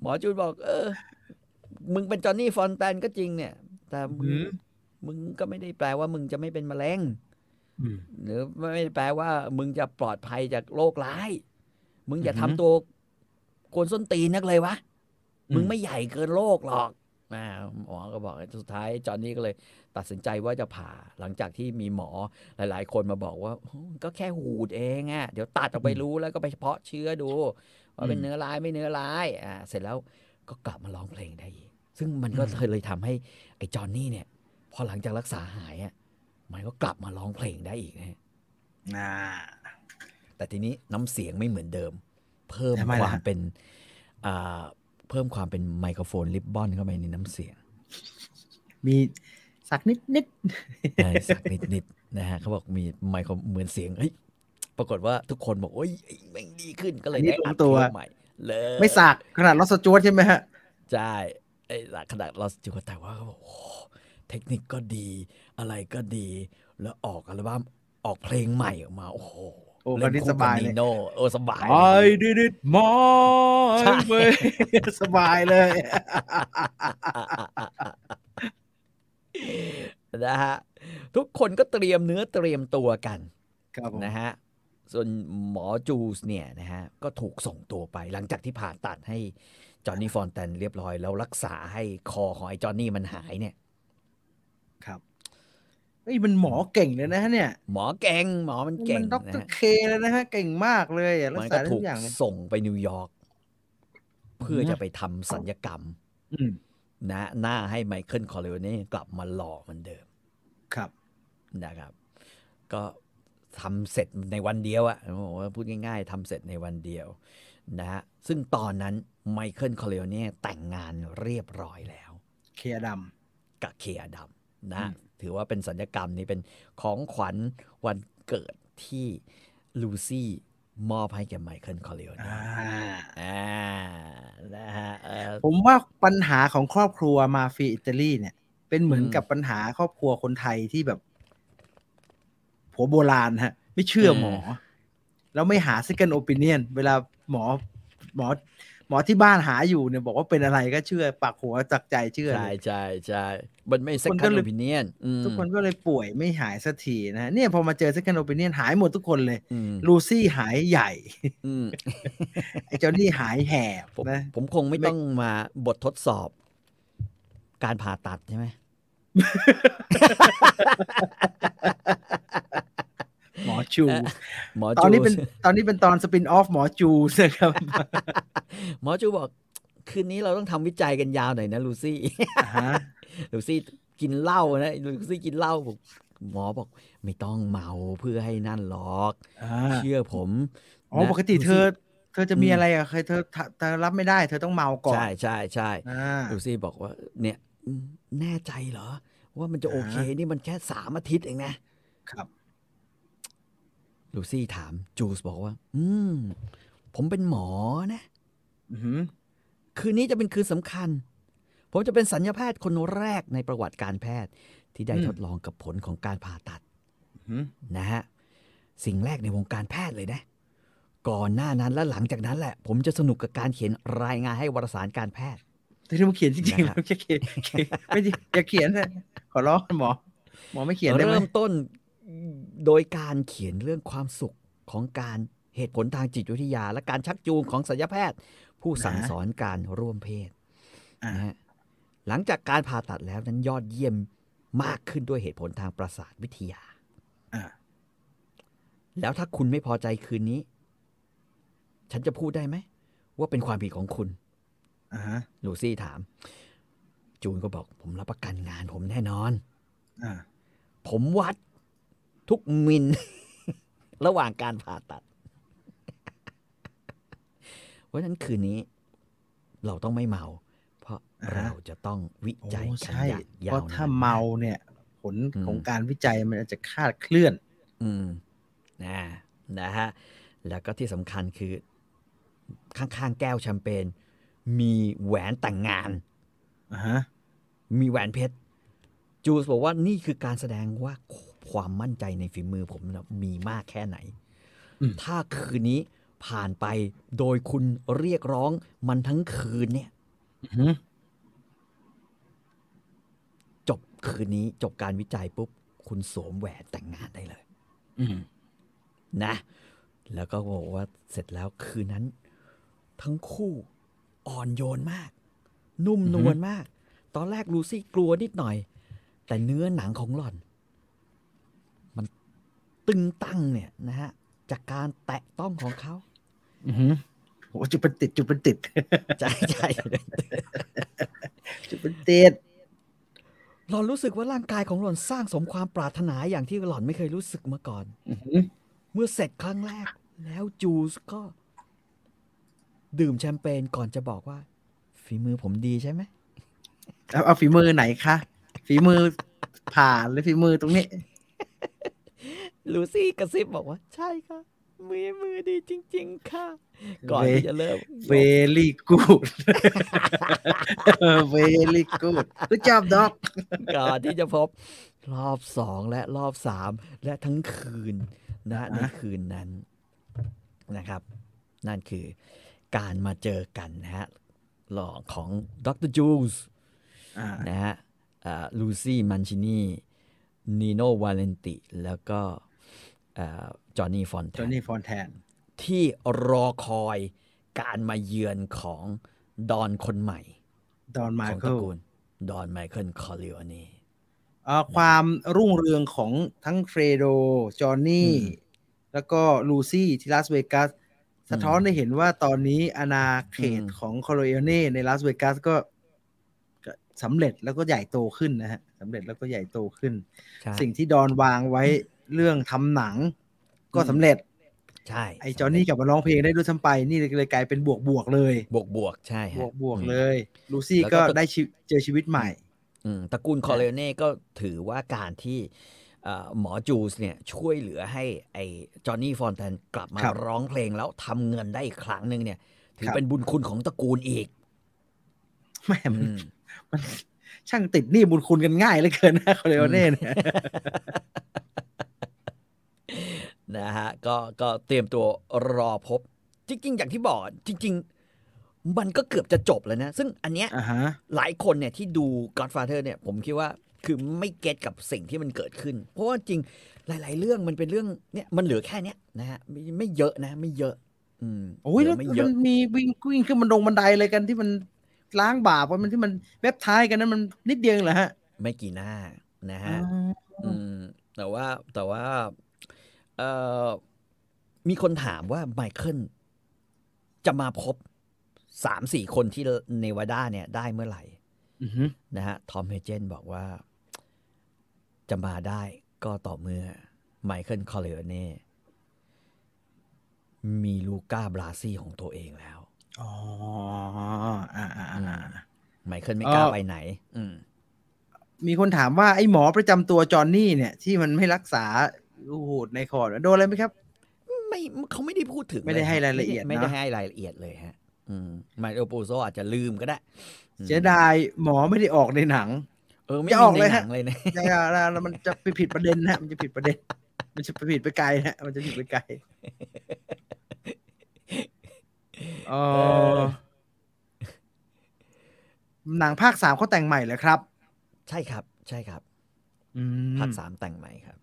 หมอจูนบอก เออ มึงเป็นจอห์นนี่ฟอนแตนก็จริงเนี่ย แต่มึงอืมมึงก็ไม่ได้แปลว่ามึงจะไม่เป็นมะเร็งอืมหรือไม่ได้แปลว่า มึงจะปลอดภัยจากโรคร้าย มึงอย่าอือหือทำตัวโกนส้นตีนนักเลยวะอืมมึงไม่ใหญ่เกินโลกหรอกอ่าหมอก็บอกสุดท้ายจอห์นนี่ก็เลย ตัดสินใจว่าจะผ่าหลังจากที่มีหมอหลาย ๆ คนมาบอกว่าโอ้ก็แค่หูดเองอะ่ะ เดี๋ยวตัดออกไปรู้แล้วก็ไปเพาะเชื้อดู ว่าเป็นเนื้อร้ายไม่เนื้อร้ายอ่าเสร็จแล้วก็กลับมาร้องเพลงได้อีก ซึ่งมันก็เลยทำให้ไอ้จอห์นนี่เนี่ย พอหลังจากรักษาหายอะมันก็กลับมาร้องเพลงได้อีกนะฮะอ่าแต่ทีนี้น้ำเสียงไม่เหมือนเดิม เพิ่มทำไมคล่ะวามเป็นอ่าเพิ่มความเป็นไมโครโฟนริบบอนเข้าไปในน้ำเสียง มีสักนิดนิดใช่สักนิดๆนะฮะเขาบอกมีไมโครเหมือนเสียงเฮ้ย ปรากฏว่าทุกคนบอกโอ้ยไอ้แม่งดีขึ้นก็เลยได้อัดเทปใหม่เลยไม่สักขนาดลอสจวดใช่ไหมฮะใช่ไอ้ขนาดเราจูแต่ว่าเขาบอกโอ้โหเทคนิคก็ดีอะไรก็ดี แล้วออกอัลบั้มออกเพลงใหม่ออกมา โอ้โหโอ้เล่คนนี้คู่สบายกับเลยนิโน่โอ้สบาย I did it my ใช่ way สบายเลย นะฮะ ทุกคนก็เตรียมเนื้อเตรียมตัวกันครับผมนะฮะ ส่วนหมอจูสเนี่ยนะฮะก็ถูกส่งตัวไป หลังจากที่ผ่าตัดให้จอห์นนี่ฟอนแตนเรียบร้อย แล้วรักษาให้คอของไอ้จอห์นนี่มันหายเนี่ย ครับเฮ้ยมันหมอเก่งเลยนะฮะเนี่ย หมอเก่งหมอมันเก่งมันด็อกนะเตอฮะร์เคเลยนะฮะเก่งมากเลยอะรัมักนษาก็ได้ถูทุกกอย่างเลยส่งไปนิวยอร์กเพื่ออืมจะไปทำสัญญกรรมอืมนะหน้าให้ไมเคิลคอร์เลโอเน่กลับมาหล่อเหมือนเดิม ครับนะครับ ก็ ทำเสร็จในวันเดียวอะบอกว่าพูดง่าย ๆทำเสร็จในวันเดียวนะฮะซึ่งตอนนั้นไมเคิลคอร์เลโอเน่แต่งงานเรียบร้อยแล้ว เคลียร์ดกับเคอาดัมนะอืมถือว่าเป็นศัลยกรรมนี้เป็นของขวัญวันเกิดที่ลูซี่มอบให้แก่ไมเคิลคอร์เลโอำเน่อ่าอ่านะฮะเอ่อผมว่าปัญหาของครอบครัวมาเฟียอิตาลีเนี่ย เป็นเหมือนอืมกับปัญหาครอบครัวคนไทยที่แบบ ผัวโบราณฮะ ไม่เชื่อหมอ แล้วไม่หา second opinion เวลาหมอหมอหมอที่บ้านหาอยู่เนี่ยบอกว่าเป็นอะไรก็เชื่อปากหัวจักใจเชื่อใช่เลยใช่ใช่มันไม่คน second ก็เลย opinion อืมทุกคนก็เลยป่วยไม่หายสักทีนะเนี่ยพอมาเจอ second opinion หายหมดทุกคนเลยอืมลูซี่หายใหญ่อืมไอ้เจ้านี่หายแหบผมนะผมคงไม่ไม่ต้องมาบททดสอบ การผ่าตัดใช่ไหม หมอจู หมอตอนนี้เป็นจูตอนนี้เป็นตอนสปินออฟหมอจูนะครับ หมอจูบอก คืนนี้เราต้องทำวิจัยกันยาวหน่อยนะลูซี่อ่าฮะลูซี่กินเหล้านะลูซี่กินเหล้าบอกหมอบอก ไม่ต้องเมาเพื่อให้นั่นหรอกอ่าเชื่อผมอ๋อนะปกติเธอลูซี่เธอจะมีอืมอะไรอะเคยเธอเธอเธอรับไม่ได้ เธอต้องเมาก่อน ใช่ใช่ใช่อ่าลูซี่บอกว่า เนี่ยอืม แน่ใจเหรอ ว่ามันจะโอเค นี่มันแค่สามอาทิตย์เองนะ ครับ ลูซี่ถาม จูสบอกว่า อืม ผมเป็นหมอนะอือหือคืนนี้จะเป็นคืนสำคัญ ผมจะเป็นสัญญาแพทย์คนแรกในประวัติการแพทย์ที่ได้ทดลองกับผลของการผ่าตัดอือหือนะฮะ สิ่งแรกในวงการแพทย์เลยนะ ก่อนหน้านั้นและหลังจากนั้นแหละ ผมจะสนุกกับการเขียนรายงานให้วารสารการแพทย์ แต่ที่มึงเขียนจริงๆนะครับไม่ใช่เขียนเขียนไม่ใช่อย่าเขียนนะขอร้องหมอ หมอไม่เขียนได้ไหมเริ่มต้นโดยการเขียนเรื่องความสุขของการเหตุผลทางจิตวิทยา และการชักจูงของศัลยแพทย์ ผู้สั่งสอนการร่วมเพศอ่านะฮะหลังจากการผ่าตัดแล้วนั้นยอดเยี่ยมมากขึ้นด้วยเหตุผลทางประสาทวิทยาอ่าแล้วถ้าคุณไม่พอใจคืนนี้ ฉันจะพูดได้ไหม ว่าเป็นความผิดของคุณ อ่าฮะลูซี่ถาม จูนก็บอก ผมรับประกันงานผมแน่นอน อ่า ผมวัดทุกมิล ระหว่างการผ่าตัด เพราะฉะนั้นคืนนี้ เราต้องไม่เมา เพราะอ่าฮะเราจะต้องวิโอ้จัยกันใช่อย่างยาเพวราะนนถ้าเมาเนี่ย ผลอืม ของการวิจัยมันอาจจะคลาดเคลื่อน อืมนะนะฮะ แล้วก็ที่สำคัญคือ ข้างๆ แก้วแชมเปญ มีแหวนแต่งงานอ่าฮะมีแหวนเพชร จูสบอกว่านี่คือการแสดงว่าความมั่นใจในฝีมือผมนะมีมากแค่ไหนอืมถ้าคืนนี้ผ่านไปโดยคุณเรียกร้องมันทั้งคืนเนี่ยอือหือจบคืนนี้จบการวิจัยปุ๊บ คุณสวมแหวนแต่งงานได้เลยอืมนะ แล้วก็บอกว่าเสร็จแล้วคืนนั้น ทั้งคู่ อ่อนโยนมาก นุ่มนวลมาก ตอนแรกลูซี่กลัวนิดหน่อย แต่เนื้อหนังของหล่อน มันตึงตั้งเนี่ยนะฮะ จากการแตะต้องของเขาอือหือโหจุดเป็นติด จุดเป็นติดใช่ใช่จุดเป็นติดหล่อนรู้สึกว่าร่างกายของหล่อนสร้างสมความปรารถนาอย่างที่หล่อนไม่เคยรู้สึกมาก่อนอื้อหือเมื่อเสร็จครั้งแรก แล้วจูสก็ ดื่มแชมเปญก่อนจะบอกว่า ฝีมือผมดีใช่ไหมเอาเอาฝีมือไหนคะฝีมือผ่านหรือฝีมือตรงนี้ ลูซี่กระซิบบอกว่า ใช่ค่ะมือมือดีจริง ๆ ค่ะ ก่อนที่จะเริ่ม very good very good good job dog ก่อนที่จะพบรอบสองและรอบสามและทั้งคืนนะในคืนนั้นนะครับ นั่นคือ การมาเจอกันนะฮะหล่อของดรจูสอ่านะฮะลูซี่มันชินีนีโนวาเลนติ แล้วก็จอห์นนี่ฟอนแทจอห์นนี่ฟอนแทนที่รอคอยการมาเยือนของดอนคนใหม่ ดอนไมของตเคิระลกูลดอนไมเคิลคอริโอนีความรุ่งเรืองของทั้งเฟรโด จอห์นนี่อืมแล้วก็ลูซี่ที่ลาสเวกัส สะท้อนให้เห็นว่าตอนนี้อาณาเขตอืมของคอร์เอเน่ในลาสเวกัสก็ก็สำเร็จแล้วก็ใหญ่โตขึ้นนะฮะสำเร็จแล้วก็ใหญ่โตขึ้นใช่สิ่งที่ดอนวางไว้เรื่องทำหนังก็สำเร็จใช่ไอ้จอห์นนี่กลับมาร้องเพลงได้ด้วยซ้ำไปนี่เลยกลายเป็นบวกบวกๆเลยบวกบวกๆใช่บฮะวกบวกอืมเลย ลูซี่แล้วก็ก็ได้ชีวิตเจอชีวิตใหม่อืมตระกูลคอเลเน่ก็ถือว่าการที่เอ่อ หมอจูสเนี่ยช่วยเหลือให้ไอ้จอห์นนี่ฟอนแทนกลับมาครับร้องเพลงแล้วทำเงินได้อีกครั้งหนึ่งเนี่ย ถือครับเป็นบุญคุณของตระกูลอีกแหม่มันอืมมันช่างติดหนี้บุญคุณกันง่ายเหลือเกินนะคอร์เอเน่เนี่ยนะฮะก็ก็เตรียมตัวรอพบ จริง ๆ อย่างที่บอกจริง ๆ มันก็เกือบจะจบแล้วนะ ซึ่งอันเนี้ยอ่าฮะหลายคนเนี่ยที่ดู Godfather เนี่ย ผมคิดว่า คือไม่เก็ตกับสิ่งที่มันเกิดขึ้น เพราะว่าจริงหลาย ๆ เรื่องมันเป็นเรื่องเนี่ยมันเหลือแค่เนี้ยนะฮะไม่ไม่เยอะนะ ไม่เยอะ อืมโอ้ยเหลืแล้วไม่มัเยอะนมีวิ่งวิ่งขึ้นบันดงบันไดอะไรกันที่มันล้างบาปว่ามันที่มันเว็บท้ายกันนั้นมันนิดเดียวเองเหรอฮะ ไม่กี่หน้านะอ๋ฮะออืมแต่ว่าแต่ว่าเอ่อมีคนถามว่าไมเคิลจะมาพบสามสี่คนที่เนวาดาเนี่ย ได้เมื่อไหร่อือฮึนะฮะทอมเฮเจนบอกว่า จะมาได้ก็ต่อเมื่อไมเคิลคอร์เลเน่มีลูก้าบราซี่ของตัวเองแล้ว อ๋ออ่าอ่าอือ่ามไมเคิลไม่กล้าเอ่อไปไหน อืมมีคนถามว่าไอ้หมอประจำตัวจอห์นนี่เนี่ย ที่มันไม่รักษาลูกหูดในคอร์ดโดนอะไรไหมครับ ไม่เขาไม่ได้พูดถึง ไม่ได้ฮให้รายละเอียด ไม่ได้เนอะให้รายละเอียดเลยฮะ อืมไมโอปูโซอาจจะลืมก็ได้อืมเสียดายหมอไม่ได้ออกในหนังเออไม่จะมีออกในเลยหฮะนังเลยนะอย่าอย่าแล้วมันจะไปผิดประเด็นนะมันจะผิดประเด็น มันจะไปผิดไปไกลนะมันจะผิดไปไกลเออหนังภาคสามเขาแต่งใหม่เหรอครับ ใช่ครับ ใช่ครับอืมภาคสามแต่งใหม่ครับ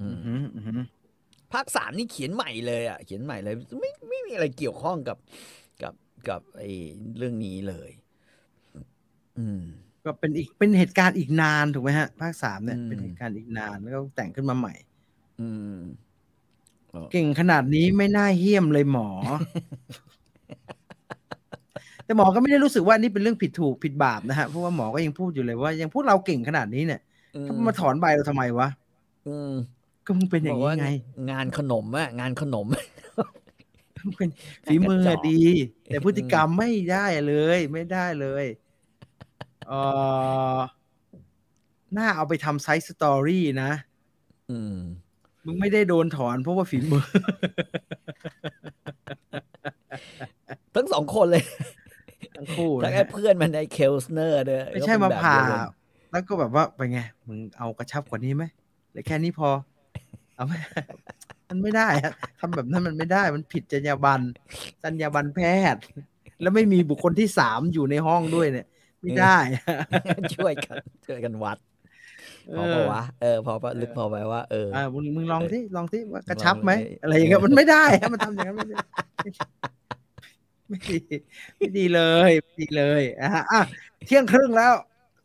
อือืมมอืมอืมภาคสามนี่เขียนใหม่เลยอะเขียนใหม่เลย ไม่ไม่มีอะไรเกี่ยวข้องกับกับกับไอ้เรื่องนี้เลย อืม ก็เป็นอีกเป็นเหตุการณ์อีกนานถูกไหมฮะ ภาคสามเนี่ยอืมเป็นเหตุการณ์อีกนานแล้วก็แต่งขึ้นมาใหม่ อืมเก่งขนาดนี้ไม่น่าเหี้ยมเลยหมอ แต่หมอก็ไม่ได้รู้สึกว่านี่เป็นเรื่องผิดถูกผิดบาปนะฮะเพราะว่าหมอก็ยังพูดอยู่เลยว่ายังพวกเราเก่งขนาดนี้เนี่ยถ้ามาถอนใบเราทำไมวะอืมก็มึงเป็นอย่างบกนี้ว่าไง งานขนมอะงานขนมมึงเป็นฝีมือกระจอกดี แต่พฤติกรรมไม่ได้เลย ไม่ได้เลย เออน่าเอาไปทำ side story นะ อืม มึงไม่ได้โดนถอนเพราะว่าฝีมือ ทั้งสองคนเลย ทั้งคู่ทั้นะงไอ้ฮะเพื่อนมันไอ้เคลสเนอร์ด้วยไม่ใช่ก็มาเป็นแบบผ่าเดียวกันแล้วก็แบบว่าไปนไง มึงเอากระชับกว่านี้ไหมหรือแค่นี้พอ เอาไหมมันไม่ได้ฮะทำแบบนั้นมันไม่ได้ มันผิดจรรยาบรรณจรรยาบรรณแพทย์ แล้วไม่มีบุคคลที่สามอยู่ในห้องด้วยเนี่ย ไม่ได้ ช่วยกันช่วยกันวัดพอปะวะเออพอปะลึกพอไปว่าเอออ่ามึงมึงลองที่ลองที่ว่ากระลองชับไหมเลยอะไรอย่างเงี้ยมันไม่ได้ฮะมันทำอย่างนั้นไม่ได้ไม่ดีไม่ดีเลยไม่ดีเลยอะฮะอะเที่ยงครึ่งแล้ว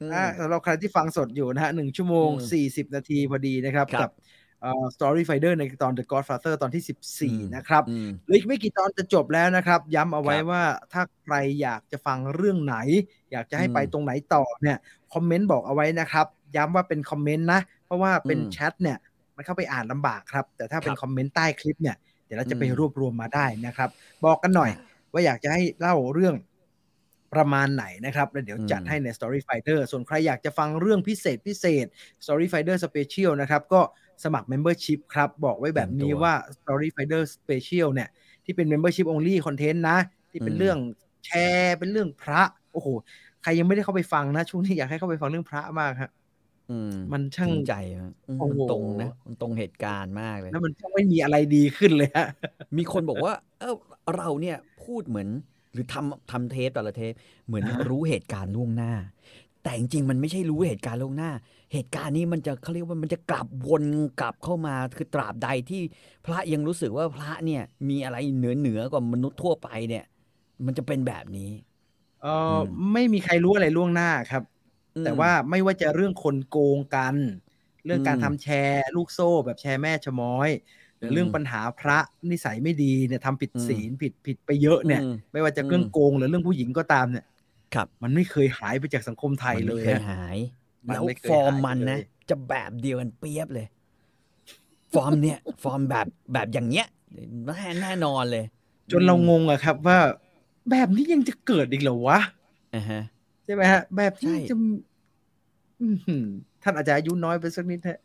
อืมอ่าสำหรับใครที่ฟังสดอยู่นะฮะหนึ่งชั่วโมงอืมสี่สิบนาทีพอดีนะครับ ครับกับเอ่อ Story Finder ในตอน The Godfather ตอนที่สิบสี่อืมนะครับอืมเหลืออีกไม่กี่ตอนจะจบแล้วนะครับ ย้ำเอาไว้ครับว่าถ้าใครอยากจะฟังเรื่องไหน อยากจะให้ไปอืมตรงไหนต่อเนี่ยคอมเมนต์บอกเอาไว้นะครับ ย้ำว่าเป็นคอมเมนต์นะ เพราะว่าเป็นอืมแชทเนี่ย มันเข้าไปอ่านลำบากครับ แต่ถ้าเป็นครับคอมเมนต์ใต้คลิปเนี่ยเดี๋ยวเราจะไปอืมรวบรวมมาได้นะครับ บอกกันหน่อยว่าอยากจะให้เล่าเรื่องประมาณไหนนะครับ แล้วเดี๋ยวจัดอืมให้ใน Story Fighter ส่วนใครอยากจะฟังเรื่องพิเศษพิเศษ Story Fighter Special นะครับ ก็ สมัคร Membership ครับ บอกไว้แบบนี้ว่า Story Fighter Special เนี่ย ที่เป็น Membership Only Content นะ ที่เป็นอืมเรื่องแชร์เป็นเรื่องพระ โอ้โห ใครยังไม่ได้เข้าไปฟังนะ ช่วงนี้อยากให้เข้าไปฟังเรื่องพระมากฮะอืมมันช่างจริงใจอะอืมโอ้มันโหตรงนะมันตรงเหตุการณ์มากเลย แล้วมันช่างไม่มีอะไรดีขึ้นเลยฮะมีคนบอกว่า เออเราเนี่ยพูดเหมือน หรือทำทำเทปแต่ละเทปเหมือนอ่าฮะรู้เหตุการณ์ล่วงหน้า แต่จริงๆมันไม่ใช่รู้เหตุการณ์ล่วงหน้า เหตุการณ์นี้มันจะเขาเรียกว่ามันจะกลับวนกลับเข้ามาคือตราบใดที่พระยังรู้สึกว่าพระเนี่ยมีอะไรเหนือเหนือกว่ามนุษย์ทั่วไปเนี่ย มันจะเป็นแบบนี้เอออมไม่มีใครรู้อะไรล่วงหน้าครับอืมแต่ว่าไม่ว่าจะเรื่องคนโกงกัน เรื่องการอืมทำแชร์ลูกโซ่แบบแชร์แม่ชะม้อยหรือเรื่องอืมปัญหาพระนิสัยไม่ดีเนี่ยทำผิดอืมศีลผิดผิดไปเยอะเนี่ยอืมไม่ว่าจะเรื่องอืมโกงหรือเรื่องผู้หญิงก็ตามเนี่ย ครับ มันไม่เคยหายไปจากสังคมไทยมันเลไม่ยเคยฮะหายมันแล้วไม่เคยฟอร์มหายไปมันนะเลยจะแบบเดียวกันเปี๊ยบเลย ฟอร์มเนี่ย ฟอร์มแบบแบบอย่างเงี้ยแน่แน่นอนเลย จนเรางงอะครับว่าแบบนี้ยังจะเกิดอีกเหรอวะอ่าฮะใช่ไหมฮะ แบบที่ใช่จะอื้อหือท่านอาจจะอายุน้อยไปสักนิดฮะ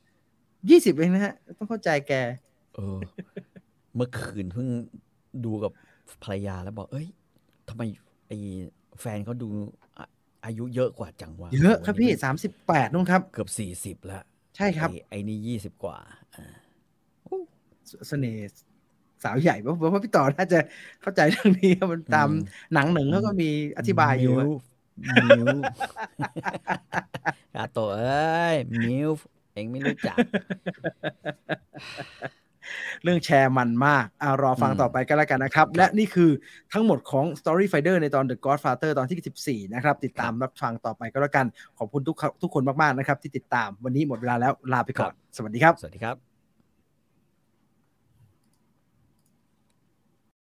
ยี่สิบเองนะฮะ ต้องเข้าใจแกเออเมื่อคืนเพิ่งดูกับภรรยาแล้วบอก เอ้ยทำไมไอ้ แฟนเขาดูอะอายุเยอะกว่าจังวะเยอะครับโโหพี่นี่สามสิบแปดนู่นครับ เกือบสี่สิบแล้ว ใช่ครับ ไอ้ไอ้นี่ยี่สิบกว่าอ่าเสเสน่ห์สาวใหญ่เพราะว่าพี่ต่อน่าจะเข้าใจเรื่องนี้ครับมันตามหนังหนึ่งเขาก็มีอธิบายอยู่อะมิวกาโตะเอ้ยมิวเองไม่รู้จัก เรื่องแชร์มันมากอารอฟังอืมต่อไปกันแล้วกันนะครับ และนี่คือทั้งหมดของ Story Fighter ในตอน The Godfather ตอนที่ 14 นะครับ ติดตามรับฟังต่อไปก็แล้วกัน ขอบคุณทุกทุกคนมาก ๆ นะครับ ที่ติดตามวันนี้หมดเวลาแล้วลาไปก่อน สวัสดีครับ สวัสดีครับ